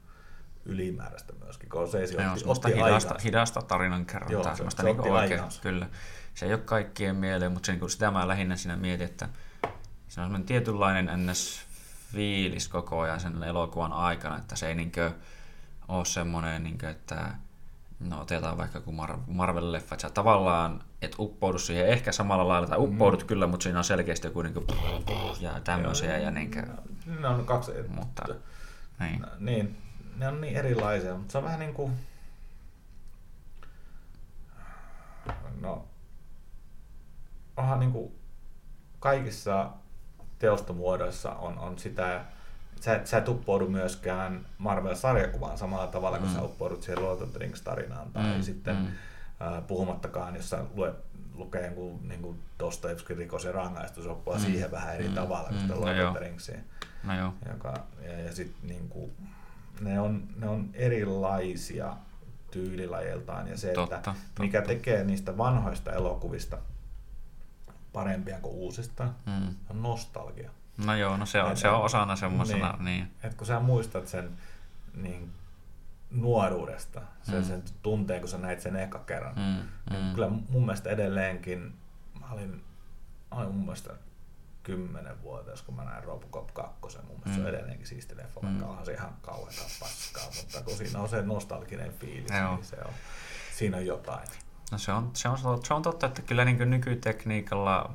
ylimääräistä myöskin, kun se Joo, otti, semmoista otti hidasta, hidasta tarinan kerrontaa, Joo, se- semmoista se niin oikein, kyllä. Se ei ole kaikkien mieleen, mutta se, niin kuin, sitä mä lähinnä siinä mietin, että se on semmoinen tietynlainen ns. fiilis koko ajan sen elokuvan aikana, että se ei niin kuin, ole semmoinen, niin kuin, että no otetaan vaikka joku Mar- Marvel-leffa, että sä tavallaan et uppoudu siihen ehkä samalla lailla, tai uppoudut mm. kyllä, mutta siinä on selkeästi joku niin kuin, ja tämmöisiä, ja niin kuin, Ne on kaksi, mutta niin. niin, ne on niin erilaisia, mutta se on vähän niin kuin, no, onhan niin kuin kaikissa teostomuodoissa on, on sitä, sä, et- sä et uppoudu myöskään Marvel-sarjakuvaan samalla tavalla, kun Mm. sä uppoudut siihen Lord of the Rings-tarinaan, tai Mm, sitten mm. ää, puhumattakaan, jos sä luet, lukee jonkun niin kuin Dostoevskin rikos ja rangaistus, oppaa Mm, siihen vähän eri mm, tavalla kuin mm, sitä no Lord joo. of the Ringsiin. No joo, Joka, ja, ja sit niinku, ne, on, ne on erilaisia tyylilajeiltaan ja se, Totta, että totta. mikä tekee niistä vanhoista elokuvista parempia kuin uusista, mm. on nostalgia. No joo, no se on, Et- se on osana semmoisena, niin. Niin. Et kun sä muistat sen niin, nuoruudesta, sen, Mm. sen tunteen, kun sä näit sen eka kerran, Mm, niin mm. kyllä mun mielestä edelleenkin, mä olin, mä olin mun mielestä kymmenen vuotias, kun mä näin Robocop 2. Mun mielestä mm. se on Mm. edelleenkin siisti leffa, Mm. vaikka onhan se ihan kauhean paskaa, mutta kun siinä on se nostalginen fiilis, Joo. niin se on, siinä on jotain. No se on, se on, se on totta, että kyllä niin nykytekniikalla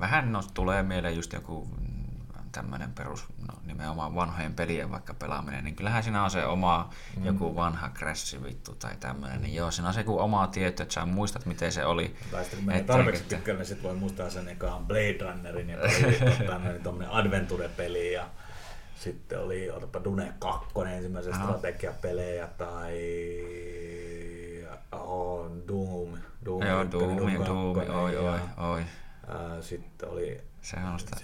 vähän no, tulee mieleen just joku tämmöinen perus, no, nimenomaan vanhojen pelien vaikka pelaaminen, niin kyllähän siinä on se oma mm. joku vanha crash vittu tai tämmöinen, niin joo, siinä on se joku oma tieto, että sä muistat, miten se oli. Tai sitten menee tarpeeksi että... pitkälle, niin sitten voi muistaa sen ekaan Blade Runnerin ja tämmöinen tuommoinen adventure-peli ja sitten oli, otapa Dune 2 ensimmäisen strategiapelejä tai oh, Doom, Doom, Joo, Doom, Doom, Doom, oi, oi, oi. Sitten oli Sehän on sitä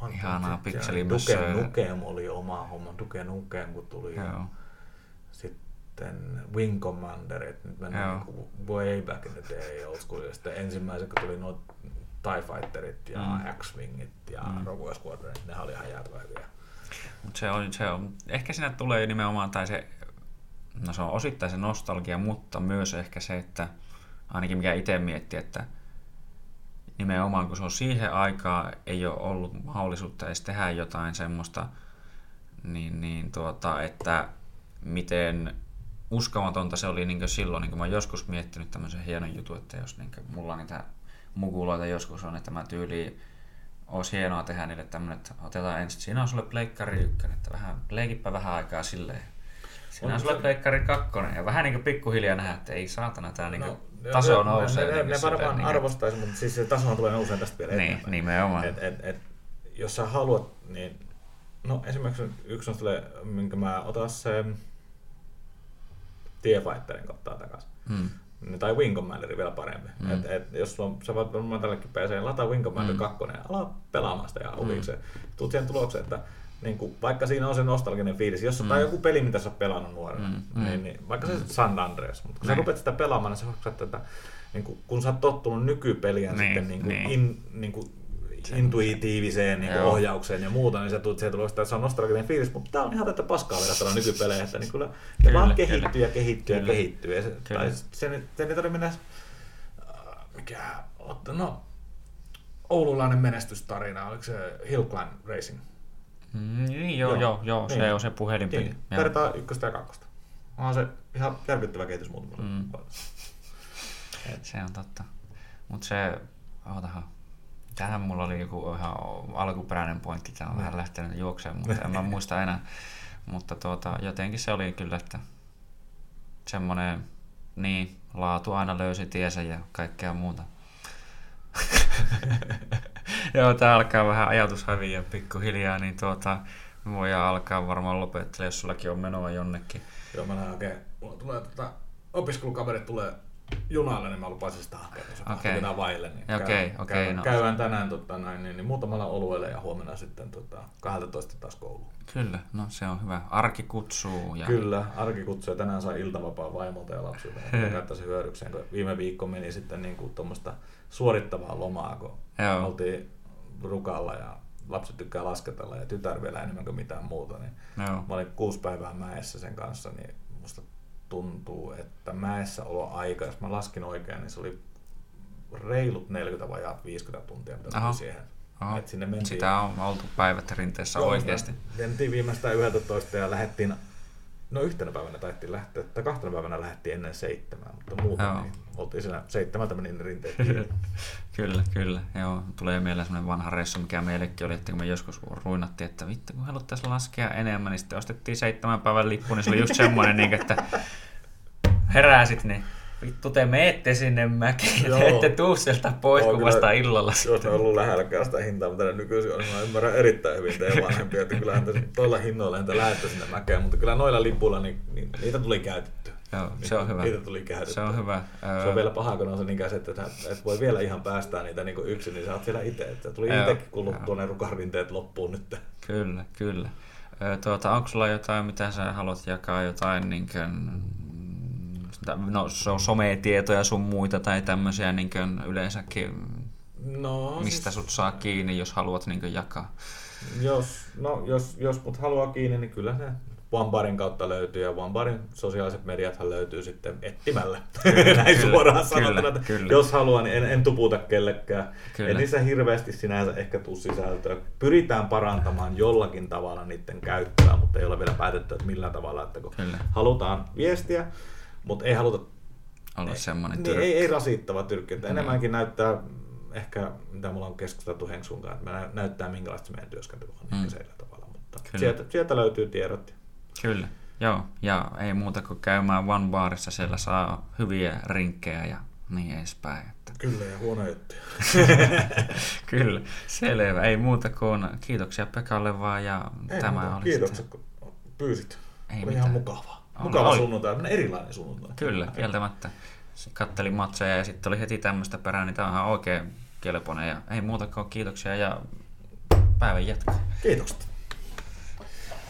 on ihanaa pikselimössöä. Duke Nukem oli oma homma. Duke Nukem, kun tuli. Joo. Sitten Wing Commander, että nyt mennään niin way back in the day old school. Ja sitten ensimmäiset, kun tuli nuo TIE Fighterit ja mm. X-Wingit ja mm. Rogue Squadronit, ne oli ihan jäätävä hyviä. Se on, se on, ehkä siinä tulee nimenomaan, tai se, no se on osittain se nostalgia, mutta myös ehkä se, että ainakin mikä itse miettii, että nimenomaan, kun se on siihen aikaan, ei ole ollut mahdollisuutta edes tehdä jotain semmoista, niin, niin tuota, että miten uskomatonta se oli niin silloin, niin kuin mä oon joskus miettinyt tämmöisen hienon jutun, että jos niin mulla niitä mukuloita joskus on, että mä tyyliin olisi hienoa tehdä niille tämmöinen, että otetaan ensin, siinä on sulle pleikkari ykkönen, että vähän, leikipä vähän aikaa silleen. Siinä on, on sulle pleikkari kakkonen ja vähän niin kuin pikkuhiljaa nähdä, että ei saatana tämä niin no, taso nousee. Ne, ne, ne varmaan niin, arvostaisi, mutta siis se taso tulee nousemaan tästä vielä Niin, eteenpäin. nimenomaan. Et, et, et, jos sä haluat, niin no esimerkiksi yksi on sille, minkä mä otan se TIE Fighterin kautta takaisin. Hmm. Tai Wing Commanderi vielä parempi. Mm. Et, et, jos on, sä voit varmaan tällekin PC, lataa Wing Commander mm. 2 ja ala pelaamaan sitä ja huvikseen. Mm. Tuut siihen tulokseen, että niin kuin, vaikka siinä on se nostalginen fiilis, jos mm. joku peli, mitä sä oot pelannut nuorena, mm. mm. Niin, niin, vaikka se San Andreas, mutta kun sä rupeat sitä pelaamaan, niin sä huomaat, että niin kuin, kun sä oot tottunut nykypeliä niin, sitten niin kuin, niin. In, niin kuin, intuitiiviseen niin kuin ohjaukseen ja muuta, niin se, tulet, se tulee että se on nostalginen fiilis, mutta tämä on ihan tätä paskaa verrattuna nykypelejä, että niin kyllä, kyllä, vaan kehittyy kyllä. ja kehittyy kyllä. ja kehittyy. Ja se, kyllä. tai se, se, se ei tarvitse mennä, äh, mikä, no, oululainen menestystarina, oliko se Hill Climb Racing? Mm, niin, joo, joo, joo, joo niin. se on se puhelinpeli. Niin. Tarvitaan ykköstä ja kakkosta. Onhan se ihan järkyttävä kehitys muutamalla. Mm. Se on totta. Mutta se, ootahan, tähän mulla oli joku ihan alkuperäinen pointti, tämä on mm. vähän lähtenyt juokseen, mutta en mä muista enää. Mutta tuota, jotenkin se oli kyllä, että semmoinen, niin, laatu aina löysi tiesä ja kaikkea muuta. Joo, tää alkaa vähän ajatus häviä pikkuhiljaa, niin tuota, me voidaan alkaa varmaan lopettelemaan, jos sullakin on menoa jonnekin. Joo, mä lähden oikein, mulla tulee tota, opiskelukaverit tulee junalle, niin mä lupasin sitä hakea, jos okay. on vaille. Niin okay, käy, okay, käy, no. Käydään tänään tota, näin, niin, niin muutamalla olueelle ja huomenna sitten tota, 12 taas kouluun. Kyllä, no se on hyvä. Arki kutsuu. Ja... Kyllä, arki kutsuu ja tänään sai iltavapaa vaimolta ja lapsilta. Käyttäisi hyödykseen, kun viime viikko meni sitten niin kuin tuommoista suorittavaa lomaa, kun Joo. oltiin rukalla ja lapset tykkää lasketella ja tytär vielä enemmän kuin mitään muuta. Niin Joo. Mä olin kuusi päivää mäessä sen kanssa, niin musta tuntuu, että mäessä olo aika, jos mä laskin oikein, niin se oli reilut 40 vai 50 tuntia, mitä tuli siihen. Aha. Et sinne mentiin. Sitä on oltu päivät rinteessä Joo, oikeasti. Mentiin viimeistään 11 ja lähdettiin No yhtenä päivänä taittiin lähteä, tai kahtena päivänä lähdettiin ennen seitsemää, mutta muuten Joo. niin oltiin siinä seitsemältä meni rinteet Kyllä, kyllä. Joo, tulee mieleen semmoinen vanha reissu, mikä meillekin oli, että kun me joskus ruinattiin, että vittu kun haluttaisiin laskea enemmän, niin sitten ostettiin seitsemän päivän lippu, niin se oli just semmoinen, niin, että heräsit, niin vittu te meette sinne mäkeen, te ette tuu sieltä pois, kun vasta illalla. Jos ne on ollut lähelläkään sitä hintaa, mitä ne nykyisin on, niin mä ymmärrän erittäin hyvin teidän vanhempia, että kyllähän te toilla hinnoilla entä lähette sinne mäkeen, mutta kyllä noilla lipuilla, niin, niin niitä tuli käytetty. Joo, se on hyvä. Niitä tuli käytetty. Se on hyvä. Se on vielä paha, kun on se niin että et voi vielä ihan päästää niitä niin yksin, niin sä oot siellä itse. Että tuli itsekin kuluttua ne rukarinteet loppuun nyt. Kyllä, kyllä. Tuota, onko sulla jotain, mitä sä haluat jakaa, jotain niin kuin, no, sometietoja sun muita tai tämmöisiä niin kuin yleensäkin, no, mistä siis... sut saa kiinni, jos haluat niin jakaa? Jos, no, jos, jos mut haluaa kiinni, niin kyllä se OneBarin kautta löytyy, ja OneBarin sosiaaliset mediathan löytyy sitten etsimällä. Näin kyllä, suoraan sanottuna, että kyllä. jos haluaa, niin en, en tuputa kellekään. Kyllä. En niissä hirveästi sinänsä ehkä tuu sisältöä. Pyritään parantamaan jollakin tavalla niiden käyttöä, mutta ei ole vielä päätetty, että millä tavalla. Että kun kyllä. halutaan viestiä, mutta ei haluta olla semmoinen niin, ei, ei rasittava tyrkky. Että enemmänkin näyttää ehkä, mitä mulla on keskusteltu Henksun kanssa, että näyttää minkälaista meidän työskentely on Mm. mm. sillä tavalla. Mutta Kyllä. sieltä, sieltä löytyy tiedot. Kyllä, joo. Ja ei muuta kuin käymään One Barissa, siellä saa hyviä rinkkejä ja niin edespäin. Että. Kyllä, ja huono juttu. Kyllä, selvä. Ei muuta kuin kiitoksia Pekalle vaan ja Ei tämä muuta. oli Kiitokset, sitten- kun pyysit. Ei oli mitään. ihan mukavaa. On, Mukava oli. sunnuntai, erilainen sunnuntai. Kyllä, kieltämättä. Kattelin matseja ja sitten oli heti tämmöistä perään, niin tämä on ihan oikein kelpoinen. Ja ei muuta kuin kiitoksia ja päivän jatkoa. Kiitokset.